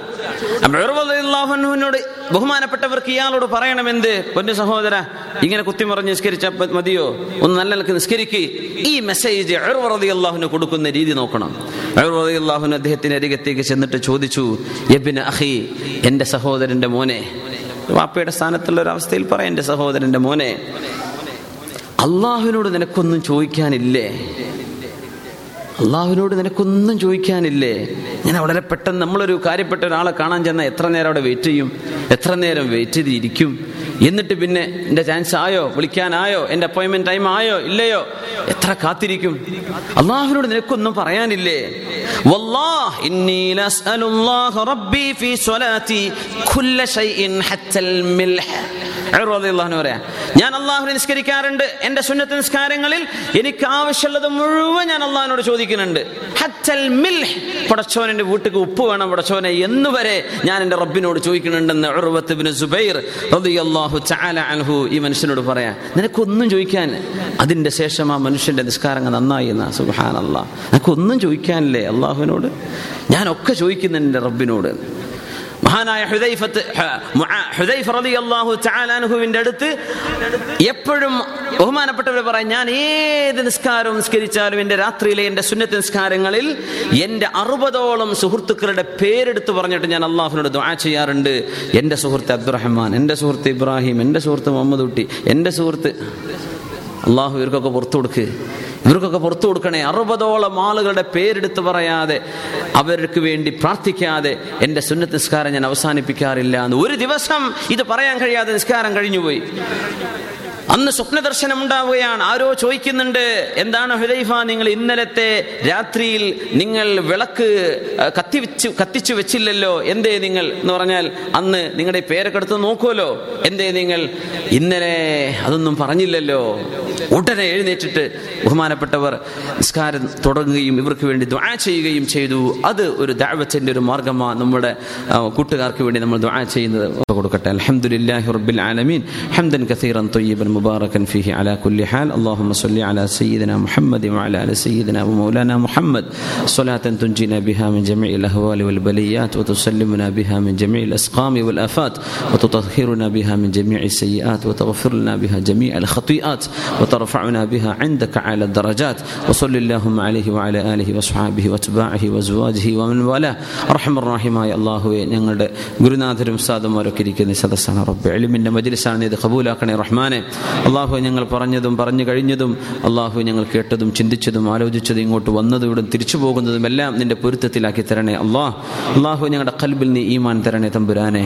അൻഹുവിനോട് ബഹുമാനപ്പെട്ടവർക്ക് ഇയാളോട് പറയണമെന്ത്? പൊന്നു സഹോദര ഇങ്ങനെ കുത്തിമറിഞ്ഞ് നിസ്കരിച്ച മതിയോ? ഒന്ന് നല്ല നിലയ്ക്ക് നിസ്കരിക്ക്. ഈ മെസ്സേജ് ഉർവ റളിയല്ലാഹുവിന് കൊടുക്കുന്ന രീതി നോക്കണം. അള്ളാഹുന് അദ്ദേഹത്തിന്റെ അരികത്തേക്ക് ചെന്നിട്ട് ചോദിച്ചു എബിൻ അഹി എന്റെ സഹോദരന്റെ മോനെ വാപ്പയുടെ സ്ഥാനത്തുള്ള ഒരു അവസ്ഥയിൽ പറയാം എന്റെ സഹോദരന്റെ മോനെ അള്ളാഹുവിനോട് നിനക്കൊന്നും ചോദിക്കാനില്ലേ? അള്ളാഹുവിനോട് നിനക്കൊന്നും ചോദിക്കാനില്ലേ? ഞാൻ വളരെ പെട്ടെന്ന് നമ്മളൊരു കാര്യപ്പെട്ട ഒരാളെ കാണാൻ ചെന്നാൽ എത്ര നേരം അവിടെ വെയിറ്റ് ചെയ്യും? എത്ര നേരം വെയിറ്റ് ചെയ്തിരിക്കും? എന്നിട്ട് പിന്നെ എന്റെ ചാൻസ് ആയോ? വിളിക്കാനായോ? എന്റെ അപ്പോയിൻമെന്റ് ടൈം ആയോ? ഇല്ലയോ? എത്ര കാത്തിരിക്കും? അള്ളാഹുവിനോട് നിനക്കൊന്നും പറയാനില്ലേ? പറയാ ഞാൻ അള്ളാഹു നിസ്കരിക്കാറുണ്ട്. എന്റെ സുന്നത്ത് നിസ്കാരങ്ങളിൽ എനിക്ക് ആവശ്യമുള്ളത് മുഴുവൻ ഞാൻ അള്ളാഹിനോട് ചോദിക്കുന്നുണ്ട്. പടച്ചോനെ എന്റെ വീട്ടിക്ക് ഉപ്പ് വേണം പടച്ചോനെ എന്നുവരെ ഞാൻ എന്റെ റബ്ബിനോട് ചോദിക്കുന്നുണ്ടെന്ന് സുബൈർ റളിയല്ലാഹു തആല അൻഹു ഈ മനുഷ്യനോട് പറയാ നിനക്കൊന്നും ചോദിക്കാൻ അതിന്റെ ശേഷം ആ മനുഷ്യന്റെ നിസ്കാരങ്ങൾ നന്നായി എന്നാ? സുബാനല്ലാ നിനക്കൊന്നും ചോദിക്കാനില്ലേ അള്ളാഹുവിനോട് ഞാൻ ഒക്കെ എന്റെ റബ്ബിനോട്. മഹാനായ ഹുദൈഫത്ത് ഹുദൈഫ് റളിയല്ലാഹു അള്ളാഹു ചാലാനുഹുവിന്റെ അടുത്ത് എപ്പോഴും ബഹുമാനപ്പെട്ടവർ പറയാം ഞാൻ ഏത് നിസ്കാരവും നിസ്കരിച്ചാലും എന്റെ രാത്രിയിലെ എന്റെ സുന്നത്ത് നിസ്കാരങ്ങളിൽ എന്റെ അറുപതോളം സുഹൃത്തുക്കളുടെ പേരെടുത്ത് പറഞ്ഞിട്ട് ഞാൻ അള്ളാഹുവിനോട് ദുആ ചെയ്യാറുണ്ട്. എന്റെ സുഹൃത്ത് അബ്ദുറഹ്മാൻ എന്റെ സുഹൃത്ത് ഇബ്രാഹിം എന്റെ സുഹൃത്ത് മുഹമ്മദ് കുട്ടി എന്റെ സുഹൃത്ത് അള്ളാഹു ഇവർക്കൊക്കെ പുറത്തു കൊടുക്ക്. ഇവർക്കൊക്കെ പുറത്തു കൊടുക്കണേ. അറുപതോളം ആളുകളുടെ പേരെടുത്ത് പറയാതെ അവർക്ക് വേണ്ടി പ്രാർത്ഥിക്കാതെ എന്റെ സുന്നത്ത് നിസ്കാരം ഞാൻ അവസാനിപ്പിക്കാറില്ല എന്ന് ഒരു ദിവസം ഇത് പറയാൻ കഴിയാതെ നിസ്കാരം കഴിഞ്ഞുപോയി. അന്ന് സ്വപ്ന ദർശനം ഉണ്ടാവുകയാണ് ആരോ ചോദിക്കുന്നുണ്ട് എന്താണ് ഹുദൈഫ നിങ്ങൾ ഇന്നലത്തെ രാത്രിയിൽ നിങ്ങൾ വിളക്ക് കത്തിവെച്ച് കത്തിച്ചു വെച്ചില്ലല്ലോ? എന്തേ നിങ്ങൾ? എന്ന് പറഞ്ഞാൽ അന്ന് നിങ്ങളുടെ പേരൊക്കെ എടുത്ത് നോക്കുമല്ലോ എന്തേ നിങ്ങൾ? ഇന്നലെ അതൊന്നും പറഞ്ഞില്ലല്ലോ. ഉടനെ എഴുന്നേറ്റിട്ട് ബഹുമാനപ്പെട്ടവർ നിസ്കാരം തുടങ്ങുകയും ഇവർക്ക് വേണ്ടി ദ്വാ ചെയ്യുകയും ചെയ്തു. അത് ഒരു ദാവത്തിന്റെ ഒരു മാർഗമാണ് നമ്മുടെ കൂട്ടുകാർക്ക് വേണ്ടി നമ്മൾ ദ്വാ ചെയ്യുന്നത്. കൊടുക്കട്ടെ. അലഹമുല്ലാഹി റബ്ബിൽ ആലമീൻ. ഹംദൻ കസീറൻ തൊയ്യബൻ مباركا فيه على كل حال. اللهم صل على سيدنا محمد وعلى آل سيدنا ومولانا محمد. صلاة تنجينا بها من جميع الأهوال والبليات وتسلمنا بها من جميع الأسقام والآفات وتطهرنا بها من جميع السيئات وتغفر لنا بها جميع الخطيئات وترفعنا بها عندك على الدرجات. وصل اللهم عليه وعلى آله وصحبه وأتباعه وأزواجه ومن والاه. رحم الراحمമായ يا الله ഗുരുനാഥരും സാദുമാരൊക്കെ ഇരിക്കുന്ന സദസ്സാണ്. റബ്ബ് എളിമിൻ്റെ മജിലിസാണ് ഇത്. കബൂലാക്കണേ റഹ്മാനെ. അള്ളാഹു ഞങ്ങൾ പറഞ്ഞതും പറഞ്ഞു കഴിഞ്ഞതും അള്ളാഹു ഞങ്ങൾ കേട്ടതും ചിന്തിച്ചതും ആലോചിച്ചതും ഇങ്ങോട്ട് വന്നതും ഇവിടെ തിരിച്ചു പോകുന്നതും എല്ലാം നിന്റെ പൊരുത്തത്തിലാക്കി തരണേ അള്ളാഹ് അള്ളാഹു ഞങ്ങളുടെ കൽബിൽ നീ ഈമാൻ തരണേ തമ്പുരാനെ.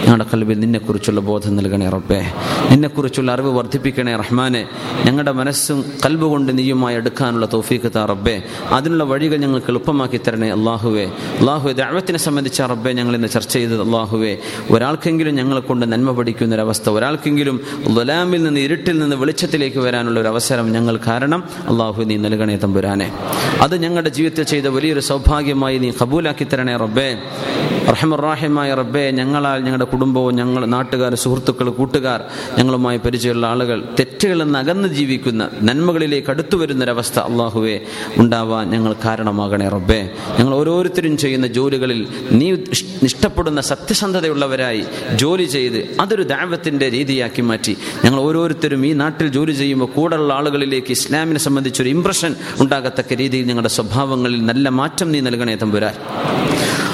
ഞങ്ങളുടെ കൽബിൽ നിന്നെക്കുറിച്ചുള്ള ബോധം നൽകണേ റബ്ബേ. നിന്നെക്കുറിച്ചുള്ള അറിവ് വർദ്ധിപ്പിക്കണേ റഹ്മാനെ. ഞങ്ങളുടെ മനസ്സും കൽബ് കൊണ്ട് നീയുമായി എടുക്കാനുള്ള തൗഫീഖ് താ റബ്ബേ. അതിനുള്ള വഴികൾ ഞങ്ങൾക്ക് എളുപ്പമാക്കി തരണേ അള്ളാഹുവേ. അള്ളാഹുവെ ദാവത്തിനെ സംബന്ധിച്ച റബ്ബെ ഞങ്ങൾ ഇന്ന് ചർച്ച ചെയ്തത് അള്ളാഹുവേ. ഒരാൾക്കെങ്കിലും ഞങ്ങളെ കൊണ്ട് നന്മ പഠിക്കുന്നൊരവസ്ഥ ഒരാൾക്കെങ്കിലും ദുലാമിൽ നിന്ന് ഇരുട്ടിൽ നിന്ന് വെളിച്ചത്തിലേക്ക് വരാനുള്ള ഒരു അവസരം ഞങ്ങൾ കാരണം അള്ളാഹു നീ നൽകണേ തമ്പുരാനെ. അത് ഞങ്ങളുടെ ജീവിതത്തിൽ ചെയ്ത വലിയൊരു സൗഭാഗ്യമായി നീ കബൂലാക്കി തരണേ റബ്ബേ. റഹമുറാഹിമായ റബ്ബേ ഞങ്ങളാൽ ഞങ്ങളുടെ കുടുംബവും ഞങ്ങൾ നാട്ടുകാർ സുഹൃത്തുക്കൾ കൂട്ടുകാർ ഞങ്ങളുമായി പരിചയമുള്ള ആളുകൾ തെറ്റുകളിൽ നിന്ന് അകന്ന് ജീവിക്കുന്ന നന്മകളിലേക്ക് അടുത്തു വരുന്നൊരവസ്ഥ അള്ളാഹുവെ ഉണ്ടാവാൻ ഞങ്ങൾ കാരണമാകണേ റബ്ബേ. ഞങ്ങൾ ഓരോരുത്തരും ചെയ്യുന്ന ജോലികളിൽ നീ ഇഷ്ടപ്പെടുന്ന സത്യസന്ധതയുള്ളവരായി ജോലി ചെയ്ത് അതൊരു ദാവത്തിന്റെ രീതിയാക്കി മാറ്റി ഞങ്ങൾ ഓരോരുത്തരും ഈ നാട്ടിൽ ജോലി ചെയ്യുമ്പോൾ കൂടെയുള്ള ആളുകളിലേക്ക് ഇസ്ലാമിനെ സംബന്ധിച്ചൊരു ഇംപ്രഷൻ ഉണ്ടാകത്തക്ക രീതിയിൽ ഞങ്ങളുടെ സ്വഭാവങ്ങളിൽ നല്ല മാറ്റം നീ നൽകണേ തമ്പുരാൻ.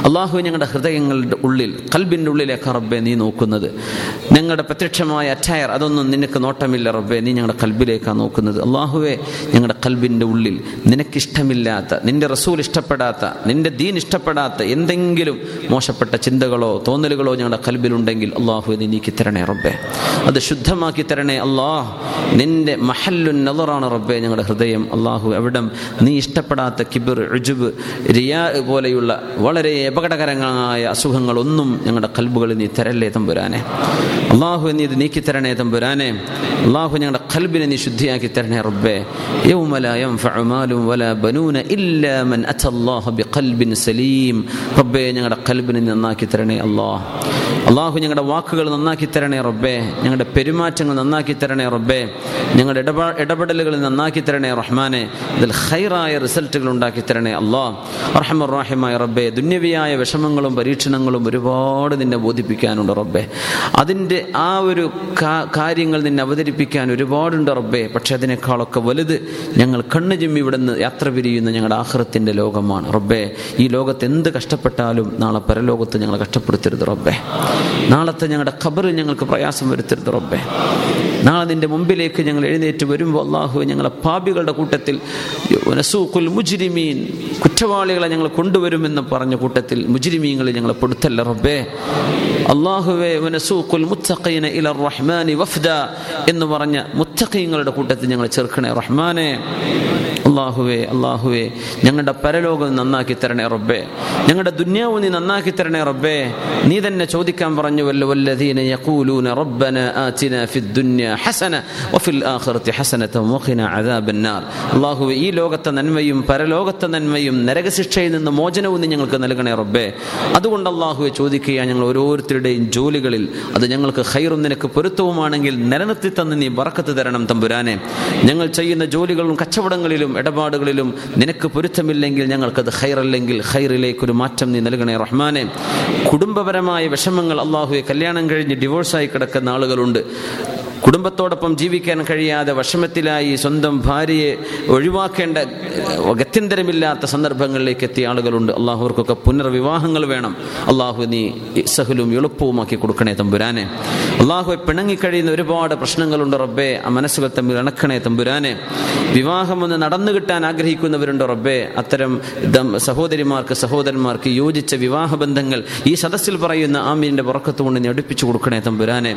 അള്ളാഹു ഞങ്ങളുടെ ഹൃദയങ്ങളുടെ ഉള്ളിൽ കൽബിന്റെ ഉള്ളിലേക്ക് റബ്ബെ നീ നോക്കുന്നത്. ഞങ്ങളുടെ പ്രത്യക്ഷമായ അറ്റയർ അതൊന്നും നിനക്ക് നോട്ടമില്ല റബ്ബെ നീ ഞങ്ങളുടെ കൽബിലേക്കാണ് നോക്കുന്നത്. അള്ളാഹുവെ ഞങ്ങളുടെ കൽബിന്റെ ഉള്ളിൽ നിനക്കിഷ്ടമില്ലാത്ത നിന്റെ റസൂൽ ഇഷ്ടപ്പെടാത്ത നിന്റെ ദീൻ ഇഷ്ടപ്പെടാത്ത എന്തെങ്കിലും മോശപ്പെട്ട ചിന്തകളോ തോന്നലുകളോ ഞങ്ങളുടെ കൽബിലുണ്ടെങ്കിൽ അള്ളാഹു നീ നീക്കി തരണേ റബ്ബെ. അത് ശുദ്ധമാക്കി തരണേ അള്ളാഹ്. നിന്റെ മഹല്ലുൻ നദറാണ് റബ്ബെ ഞങ്ങളുടെ ഹൃദയം. അള്ളാഹു എവിടം നീ ഇഷ്ടപ്പെടാത്ത കിബിർ ഉജുബ് റിയാ പോലെയുള്ള വളരെ അപകടകരങ്ങളായ അസുഖങ്ങളൊന്നും ഞങ്ങളുടെ കൽബുകളിൽ നീ തരല്ലേ തമ്പുരാനെ? അള്ളാഹു നീ ഇത് നീക്കി തരണേ തമ്പുരാനെ. അള്ളാഹു ഞങ്ങളുടെ കൽബിനെ നീ ശുദ്ധിയാക്കി തരണേ റബ്ബേ. യൗമലായം ബനൂന റബ്ബേ ഞങ്ങളുടെ കൽബിനെ നന്നാക്കി തരണേ അള്ളാഹ്. അള്ളാഹു ഞങ്ങളുടെ വാക്കുകൾ നന്നാക്കി തരണേ റബ്ബേ. ഞങ്ങളുടെ പെരുമാറ്റങ്ങൾ നന്നാക്കി തരണേ റബ്ബേ. ഞങ്ങളുടെ ഇടപെ ഇടപെടലുകൾ നന്നാക്കി തരണേ റഹ്മാനെ. ഇതിൽ ഹൈറായ റിസൾട്ടുകൾ ഉണ്ടാക്കി തരണേ അള്ളാഹ്. റഹ്മുറാഹിമായ റബ്ബേ ദുന്യവിയായ സംഗതിയായ വിഷമങ്ങളും പരീക്ഷണങ്ങളും ഒരുപാട് നിന്നെ ബോധിപ്പിക്കാനുണ്ട് റബ്ബെ. അതിന്റെ ആ ഒരു കാര്യങ്ങൾ നിന്നെ അവതരിപ്പിക്കാൻ ഒരുപാടുണ്ട് റബ്ബെ. പക്ഷെ അതിനേക്കാളൊക്കെ വലുത് ഞങ്ങൾ കണ്ണു ഇവിടെ നിന്ന് യാത്ര പിരിയുന്ന ഞങ്ങളുടെ ആഹ്റത്തിന്റെ ലോകമാണ്. റബ്ബെ ഈ ലോകത്ത് എന്ത് കഷ്ടപ്പെട്ടാലും നാളെ പരലോകത്ത് ഞങ്ങൾ കഷ്ടപ്പെടുത്തരുത് റബ്ബെ. നാളത്തെ ഞങ്ങളുടെ ഖബറിൽ ഞങ്ങൾക്ക് പ്രയാസം വരുത്തരുത് റബ്ബെ. നാളെ നിന്റെ മുമ്പിലേക്ക് ഞങ്ങൾ എഴുന്നേറ്റ് വരുമ്പോൾ അള്ളാഹു ഞങ്ങളെ പാപികളുടെ കൂട്ടത്തിൽ മുജിരിമീൻ കുറ്റവാളികളെ ഞങ്ങൾ കൊണ്ടുവരുമെന്ന് പറഞ്ഞ കൂട്ടത്തിൽ മുജിരിമീങ്ങളെ ഞങ്ങളെ പെടുത്തല്ല റബ്ബേ? അള്ളാഹുവെ മുത്തഖീന ഇല റഹ്മാനി വഫ്ദ എന്ന് പറഞ്ഞ മുത്തഖീങ്ങളുടെ കൂട്ടത്തിൽ ഞങ്ങൾ ചേർക്കണേ റഹ്മാനെ. അള്ളാഹുവേ അള്ളാഹുവേ ഞങ്ങളുടെ പരലോകം നന്നാക്കി തരണേ റബ്ബേ. ഞങ്ങളുടെ ദുന്യാവ് നീ നന്നാക്കി തരണേ റബ്ബേ. നീ തന്നെ ചോദിക്കാൻ പറഞ്ഞു വല്ലോ വല്ലദീന യഖൂലൂന റബ്ബന ആതിന ഫിദ് ദുന്യ ഹസന വഫിൽ ആഖിറതി ഹസനത വഖിന അദാബന്നാർ. നാർ അള്ളാഹുവേ ഈ ലോകത്തെ നന്മയും പരലോകത്തെ നന്മയും നരകശിക്ഷയിൽ നിന്ന് മോചനവും നീ ഞങ്ങൾക്ക് നൽകണേ റബ്ബേ. അതുകൊണ്ട് അള്ളാഹുവെ ചോദിക്കുകയാണ് ഞങ്ങൾ ഓരോരുത്തരുടെയും ജോലികളിൽ അത് ഞങ്ങൾക്ക് ഹൈറും നിനക്ക് പൊരുത്തവുമാണെങ്കിൽ നിലനിർത്തി തന്ന് നീ വറക്കത്ത് തരണം തമ്പുരാനെ. ഞങ്ങൾ ചെയ്യുന്ന ജോലികളും കച്ചവടങ്ങളിലും ഇടപാടുകളിലും നിനക്ക് പൊരുത്തമില്ലെങ്കിൽ ഞങ്ങൾക്കത് ഹൈറല്ലെങ്കിൽ ഹൈറിലേക്കൊരു മാറ്റം നീ നൽകണേ റഹ്മാനെ. കുടുംബപരമായ വിഷമങ്ങൾ അള്ളാഹുവെ കല്യാണം കഴിഞ്ഞ് ഡിവോഴ്സായി കിടക്കുന്ന ആളുകളുണ്ട്. കുടുംബത്തോടൊപ്പം ജീവിക്കാൻ കഴിയാതെ വിഷമത്തിലായി സ്വന്തം ഭാര്യയെ ഒഴിവാക്കേണ്ട ഗത്യന്തരമില്ലാത്ത സന്ദർഭങ്ങളിലേക്ക് എത്തിയ ആളുകളുണ്ട്. അള്ളാഹുവർക്കൊക്കെ പുനർവിവാഹങ്ങൾ വേണം. അള്ളാഹു നീ സഹലും എളുപ്പവുമാക്കി കൊടുക്കണേ തമ്പുരാനെ. അള്ളാഹു പിണങ്ങിക്കഴിയുന്ന ഒരുപാട് പ്രശ്നങ്ങളുണ്ട് റബ്ബേ. ആ മനസ്സുകൾ തമ്മിൽ ഇണക്കണേ തമ്പുരാനെ. വിവാഹം ഒന്ന് നടന്നു കിട്ടാൻ ആഗ്രഹിക്കുന്നവരുണ്ട് റബ്ബേ. അത്തരം സഹോദരിമാർക്ക് സഹോദരന്മാർക്ക് യോജിച്ച വിവാഹ ബന്ധങ്ങൾ ഈ സദസ്സിൽ പറയുന്ന ആമീനിന്റെ പുറക്കത്തുകൊണ്ട് നീ അടുപ്പിച്ചു കൊടുക്കണേ തമ്പുരാനെ.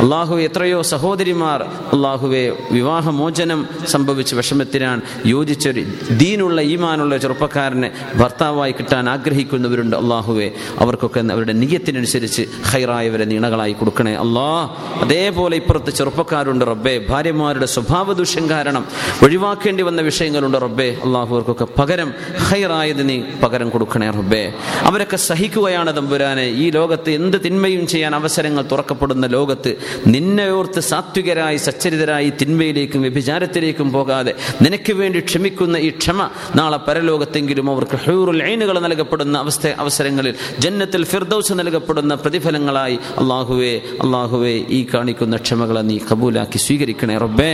അള്ളാഹു എത്രയോ സഹോദരിമാർ അള്ളാഹുവെ വിവാഹമോചനം സംഭവിച്ച വിഷമത്തിനാൻ യോജിച്ചൊരു ദീനുള്ള ഈമാനുള്ള ചെറുപ്പക്കാരനെ ഭർത്താവായി കിട്ടാൻ ആഗ്രഹിക്കുന്നവരുണ്ട് അള്ളാഹുവെ. അവർക്കൊക്കെ അവരുടെ നിയത്തിനനുസരിച്ച് ഹൈറായവരെ നീണകളായി കൊടുക്കണേ. അള്ളാ അതേപോലെ ഇപ്പുറത്ത് ചെറുപ്പക്കാരുണ്ട് റബ്ബെ. ഭാര്യമാരുടെ സ്വഭാവ ദൂഷ്യം കാരണം ഒഴിവാക്കേണ്ടി വന്ന വിഷയങ്ങളുണ്ട് റബ്ബെ. അള്ളാഹുവർക്കൊക്കെ പകരം ഹൈറായത് നീ പകരം കൊടുക്കണേ റബ്ബെ. അവരൊക്കെ സഹിക്കുകയാണ് തമ്പുരാനെ. ഈ ലോകത്ത് എന്ത് തിന്മയും ചെയ്യാൻ അവസരങ്ങൾ തുറക്കപ്പെടുന്ന ലോകത്ത് നിന്നെ ഓർത്ത് സാത്വികരായി സച്ചരിതരായി തിന്മയിലേക്കും വ്യഭിചാരത്തിലേക്കും പോകാതെ നിനക്ക് വേണ്ടി ക്ഷമിക്കുന്ന ഈ ക്ഷമ നാളെ പരലോകത്തെങ്കിലും അവർക്ക് ഹൂറുൽ ഐനുകൾ നൽകപ്പെടുന്ന അവസ്ഥ അവസരങ്ങളിൽ ജന്നത്തിൽ ഫിർദൌസ് നൽകപ്പെടുന്ന പ്രതിഫലങ്ങളായി അള്ളാഹുവെ അള്ളാഹുവെ ഈ കാണിക്കുന്ന ക്ഷമകളെ നീ കബൂലാക്കി സ്വീകരിക്കണേ റബ്ബേ.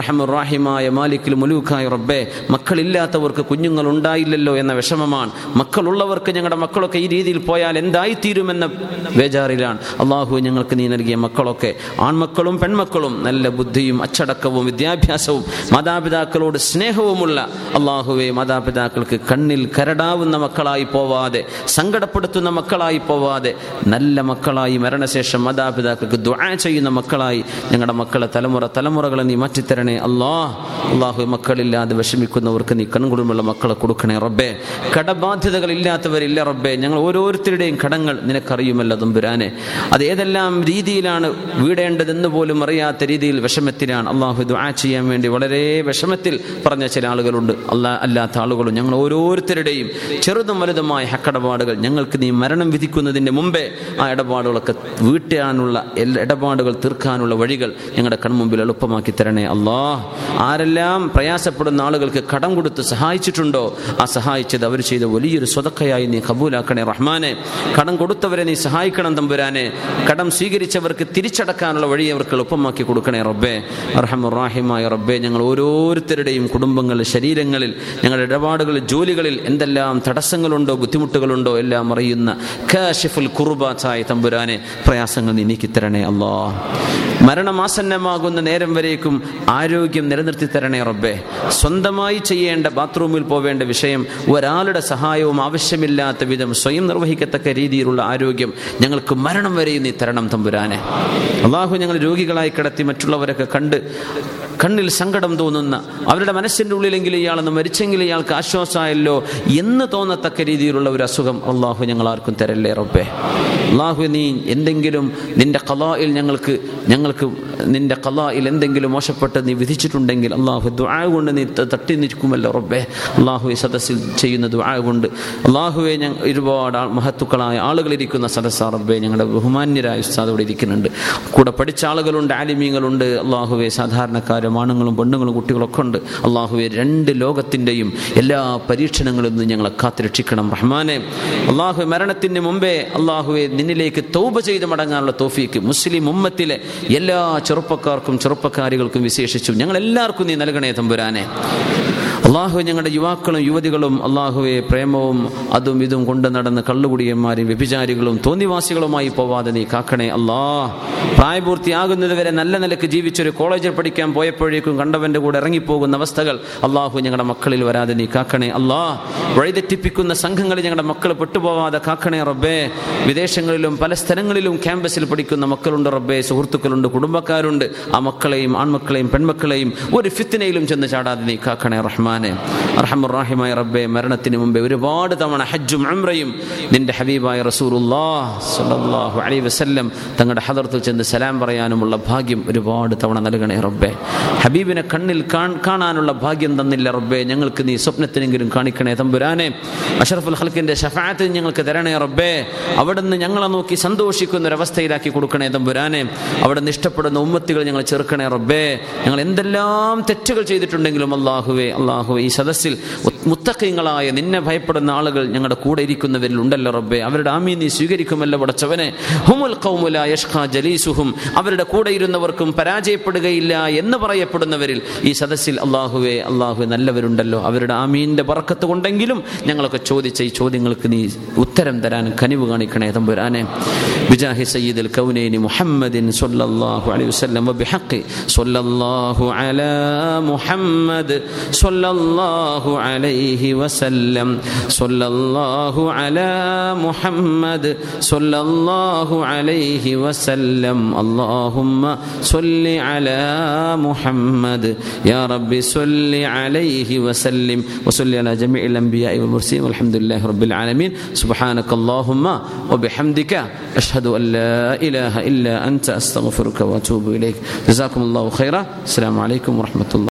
റഹമുറാഹിമായ മാലിക്കിൽ മുലൂഖായ റബ്ബേ മക്കളില്ലാത്തവർക്ക് കുഞ്ഞുങ്ങൾ ഉണ്ടായില്ലല്ലോ എന്ന വിഷമമാണ്. മക്കളുള്ളവർക്ക് ഞങ്ങളുടെ മക്കളൊക്കെ ഈ രീതിയിൽ പോയാൽ എന്തായിത്തീരുമെന്ന ബേജാറിലാണ്. അള്ളാഹു ഞങ്ങൾക്ക് നീ നൽകിയ മക്കളൊക്കെ ആൺമക്കളും പെൺമക്കളും നല്ല ബുദ്ധിയും അച്ചടക്കവും വിദ്യാഭ്യാസവും മാതാപിതാക്കളോട് സ്നേഹവുമുള്ള അള്ളാഹുവെ മാതാപിതാക്കൾക്ക് കണ്ണിൽ കരടാവുന്ന മക്കളായി പോവാതെ സങ്കടപ്പെടുത്തുന്ന മക്കളായി പോവാതെ നല്ല മക്കളായി മരണശേഷം മാതാപിതാക്കൾക്ക് ദുആ ചെയ്യുന്ന മക്കളായി ഞങ്ങളുടെ മക്കളെ തലമുറ തലമുറകളെ നീ മാറ്റിത്തരണേ. അള്ളാഹ് അള്ളാഹു മക്കളില്ലാതെ വിഷമിക്കുന്നവർക്ക് നീ കൺകുടുമുള്ള മക്കളെ കൊടുക്കണേ റബ്ബേ. കടബാധ്യതകൾ ഇല്ലാത്തവരില്ല റബ്ബേ. ഞങ്ങൾ ഓരോരുത്തരുടെയും കടങ്ങൾ നിനക്കറിയുമല്ലോ തമ്പുരാനെ. അത് ഏതെല്ലാം രീതിയിലാണ് വീടേണ്ടതെന്ന് പോലും അറിയാത്ത രീതിയിൽ വിഷമത്തിലാണ് അള്ളാഹു ദുആ ചെയ്യാൻ വേണ്ടി വളരെ വിഷമത്തിൽ പറഞ്ഞ ചില ആളുകളുണ്ട്. അല്ലാ അല്ലാത്ത ആളുകളും. ഞങ്ങൾ ഓരോരുത്തരുടെയും ചെറുതും വലുതുമായ ഹക്കടപാടുകൾ ഞങ്ങൾക്ക് നീ മരണം വിധിക്കുന്നതിന്റെ മുമ്പേ ആ ഇടപാടുകളൊക്കെ വീട്ടാനുള്ള എല്ലാ ഇടപാടുകൾ തീർക്കാനുള്ള വഴികൾ ഞങ്ങളുടെ കൺമുമ്പിൽ എളുപ്പമാക്കി തരണേ അള്ളാഹ് ആരെല്ലാം പ്രയാസപ്പെടുന്ന ആളുകൾക്ക് കടം കൊടുത്ത് സഹായിച്ചിട്ടുണ്ടോ ആ സഹായിച്ചത് അവർ ചെയ്ത വലിയൊരു സ്വതക്കയായി നീ കബൂലാക്കണേ റഹ്മാനെ. കടം കൊടുത്തവരെ നീ സഹായിക്കണം തമ്പുരാനെ. കടം സ്വീകരിച്ചവർക്ക് തിരിച്ചടക്കാനുള്ള വഴി അവർക്ക് എളുപ്പമാക്കി കൊടുക്കണേ റബ്ബേ. അർഹമുറാഹിമായ റബ്ബേ ഞങ്ങൾ ഓരോരുത്തരുടെയും കുടുംബങ്ങളിൽ ശരീരങ്ങളിൽ ഞങ്ങളുടെ ഇടപാടുകളിൽ ജോലികളിൽ എന്തെല്ലാം തടസ്സങ്ങളുണ്ടോ ബുദ്ധിമുട്ടുകളുണ്ടോ എല്ലാം അറിയുന്ന കാഷിഫുൽ കുറുബാച്ചായ തമ്പുരാനെ പ്രയാസങ്ങൾ നീ നീക്കിത്തരണേ അല്ലോ മരണമാസന്നമാകുന്ന നേരം വരേക്കും ആരോഗ്യം നിലനിർത്തി തരണേ റബ്ബേ. സ്വന്തമായി ചെയ്യേണ്ട ബാത്റൂമിൽ പോവേണ്ട വിഷയം ഒരാളുടെ സഹായവും ആവശ്യമില്ലാത്ത വിധം സ്വയം നിർവഹിക്കത്തക്ക രീതിയിലുള്ള ആരോഗ്യം ഞങ്ങൾക്ക് മരണം വരെയും നീ തരണം തമ്പുരാനെ. അള്ളാഹു ഞങ്ങൾ രോഗികളായി കിടത്തി മറ്റുള്ളവരൊക്കെ കണ്ട് കണ്ണിൽ സങ്കടം തോന്നുന്ന അവരുടെ മനസ്സിന്റെ ഉള്ളിലെങ്കിലും ഇയാളെന്ന് മരിച്ചെങ്കിൽ ഇയാൾക്ക് ആശ്വാസമായല്ലോ എന്ന് തോന്നത്തക്ക രീതിയിലുള്ള ഒരു അസുഖം അള്ളാഹു ഞങ്ങൾ ആർക്കും തരല്ലേ റബ്ബേ. അള്ളാഹു നീ എന്തെങ്കിലും നിന്റെ കലായിൽ ഞങ്ങൾക്ക് ഞങ്ങൾക്ക് നിന്റെ കലായിൽ എന്തെങ്കിലും മോശപ്പെട്ട് നീ വിധിച്ചിട്ടുണ്ടെങ്കിൽ അള്ളാഹു ദുആ കൊണ്ട് നീ തട്ടി നിൽക്കുമല്ലോ റബ്ബേ. അള്ളാഹു ഈ സദസ്സിൽ ചെയ്യുന്ന ദുആ കൊണ്ട് അള്ളാഹുവെ ഞങ്ങൾ ഒരുപാട് മഹത്തുക്കളായ ആളുകൾ ഇരിക്കുന്ന സദസ്സാ റബ്ബെ ഞങ്ങളുടെ ബഹുമാന്യരായ ഉസ്താദ് ഇവിടെ ഇരിക്കുന്നുണ്ട്. കൂടെ പഠിച്ച ആളുകളുണ്ട്. ഉലമാക്കളുണ്ട് ആലിമീങ്ങളുണ്ട്. അള്ളാഹുവെ സാധാരണക്കാരും ആണുങ്ങളും പെണ്ണുങ്ങളും കുട്ടികളൊക്കെ ഉണ്ട്. അള്ളാഹുവെ രണ്ട് ലോകത്തിന്റെയും എല്ലാ പരീക്ഷണങ്ങളിൽ നിന്ന് ഞങ്ങളെ കാത്തുരക്ഷിക്കണം. റഹ്മാനെ അള്ളാഹു മരണത്തിന് മുമ്പേ അള്ളാഹുവെ നിന്നിലേക്ക് തൗബ ചെയ്ത് മടങ്ങാനുള്ള തോഫീക്ക് മുസ്ലിം ഉമ്മത്തിലെ എല്ലാ ചെറുപ്പക്കാർക്കും ചെറുപ്പക്കാരികൾക്കും വിശേഷിച്ചും. ഞങ്ങൾ എല്ലാവർക്കും നീ നൽകണേ തമ്പുരാനെ. അള്ളാഹു ഞങ്ങളുടെ യുവാക്കളും യുവതികളും അള്ളാഹുവെ പ്രേമവും അതും ഇതും കൊണ്ട് നടന്ന് കള്ളുകുടിയന്മാരും വ്യഭിചാരികളും തോന്നിവാസികളുമായി പോവാതെ നീ കാക്കണേ അല്ലാ പ്രായപൂർത്തിയാകുന്നതുവരെ നല്ല നിലയ്ക്ക് ജീവിച്ചൊരു കോളേജിൽ പഠിക്കാൻ പോയപ്പോഴേക്കും കണ്ടവന്റെ കൂടെ ഇറങ്ങിപ്പോകുന്ന അവസ്ഥകൾ അള്ളാഹു ഞങ്ങളുടെ മക്കളിൽ വരാതെ നീ കാക്കണേ അല്ലാ വഴിതെറ്റിപ്പിക്കുന്ന സംഘങ്ങളിൽ ഞങ്ങളുടെ മക്കൾ പെട്ടുപോവാതെ കാക്കണേ റബ്ബേ. വിദേശങ്ങളിലും പല സ്ഥലങ്ങളിലും ക്യാമ്പസിൽ പഠിക്കുന്ന മക്കളുണ്ട് റബ്ബേ സുഹൃത്തുക്കളുണ്ട് കുടുംബക്കാരുണ്ട്. ആ മക്കളെയും ആൺമക്കളെയും പെൺമക്കളെയും ഒരു ഫിത്തിനയിലും ചെന്ന് ചാടാതെ നീ കാക്കണേ റഹ്മാനെ. അർഹമുറാഹിമായ റബ്ബെ മരണത്തിന് മുമ്പേ ഒരുപാട് തവണ ഹജ്ജും അമ്രയും നിന്റെ ഹബീബായ സ്വല്ലല്ലാഹു അലൈഹി വസല്ലം തങ്ങളുടെ ഹദർത്തിൽ ചെന്ന് സലാം പറയാനുമുള്ള ഭാഗ്യം ഒരുപാട് തവണ നൽകണേ റബ്ബെ. ഹബീബിനെ കണ്ണിൽ കാണാനുള്ള ഭാഗ്യം തന്നില്ല റബ്ബെ. ഞങ്ങൾക്ക് നീ സ്വപ്നത്തിനെങ്കിലും കാണിക്കണേ തമ്പുരാനെ. അഷറഫുൽ ഹൽക്കിന്റെ ഷഫാത്ത് ഞങ്ങൾക്ക് തരണേ റബ്ബെ. അവിടുന്ന് ഞങ്ങളെ നോക്കി സന്തോഷിക്കുന്ന ഒരു ഒരവസ്ഥയിലാക്കി കൊടുക്കണേ തമ്പുരാനെ. അവിടുന്ന് ഇഷ്ടപ്പെടുന്ന ഉമ്മത്തികൾ ഞങ്ങൾ ചെറുക്കണേ റബ്ബേ. ഞങ്ങൾ എന്തെല്ലാം തെറ്റുകൾ ചെയ്തിട്ടുണ്ടെങ്കിലും അള്ളാഹുവെ അള്ളാഹുവെ ഈ സദസ്സിൽ മുത്തക്കിങ്ങളായ നിന്നെ ഭയപ്പെടുന്ന ആളുകൾ ഞങ്ങളുടെ കൂടെ ഇരിക്കുന്നവരിൽ ഉണ്ടല്ലോ റബ്ബെ. അവരുടെ ആമീ നീ സ്വീകരിക്കുമല്ലോ പടച്ചവനെ. ഹുമുൽ കൗമുല യഷ്ഖാ ജലീസുഹും. അവരുടെ കൂടെ ഇരുന്നവർക്കും പരാജയപ്പെടുകയില്ല എന്ന് പറയപ്പെടുന്നവരിൽ ഈ സദസ്സിൽ അള്ളാഹുവെ അള്ളാഹു നല്ലവരുണ്ടല്ലോ. അവരുടെ ആമീന്റെ പറക്കത്ത് കൊണ്ടെങ്കിലും ഞങ്ങളൊക്കെ ചോദിച്ച ഈ ചോദ്യങ്ങൾക്ക് നീ ഉത്തരം തരാൻ കനിവ് കാണിക്കണേ തമ്പുരാനെ. ബിജാഹി സയ്യിദുൽ കൗനൈനി മുഹമ്മദിൻ സ്വല്ലല്ലാഹു അലൈഹി വസല്ലം വബിഹഖി സ്വല്ലല്ലാഹു അലാ മുഹമ്മദ് صلى الله عليه وسلم. صلى الله على محمد. صلى الله عليه وسلم. اللهم صل على محمد. يا رب صل عليه وسلم. وصل على جميع الأنبياء والمرسلين. والحمد لله رب العالمين. سبحانك اللهم وبحمدك أشهد أن لا إله إلا أنت أستغفرك وأتوب إليك. جزاكم الله خيرا. السلام عليكم ورحمة الله.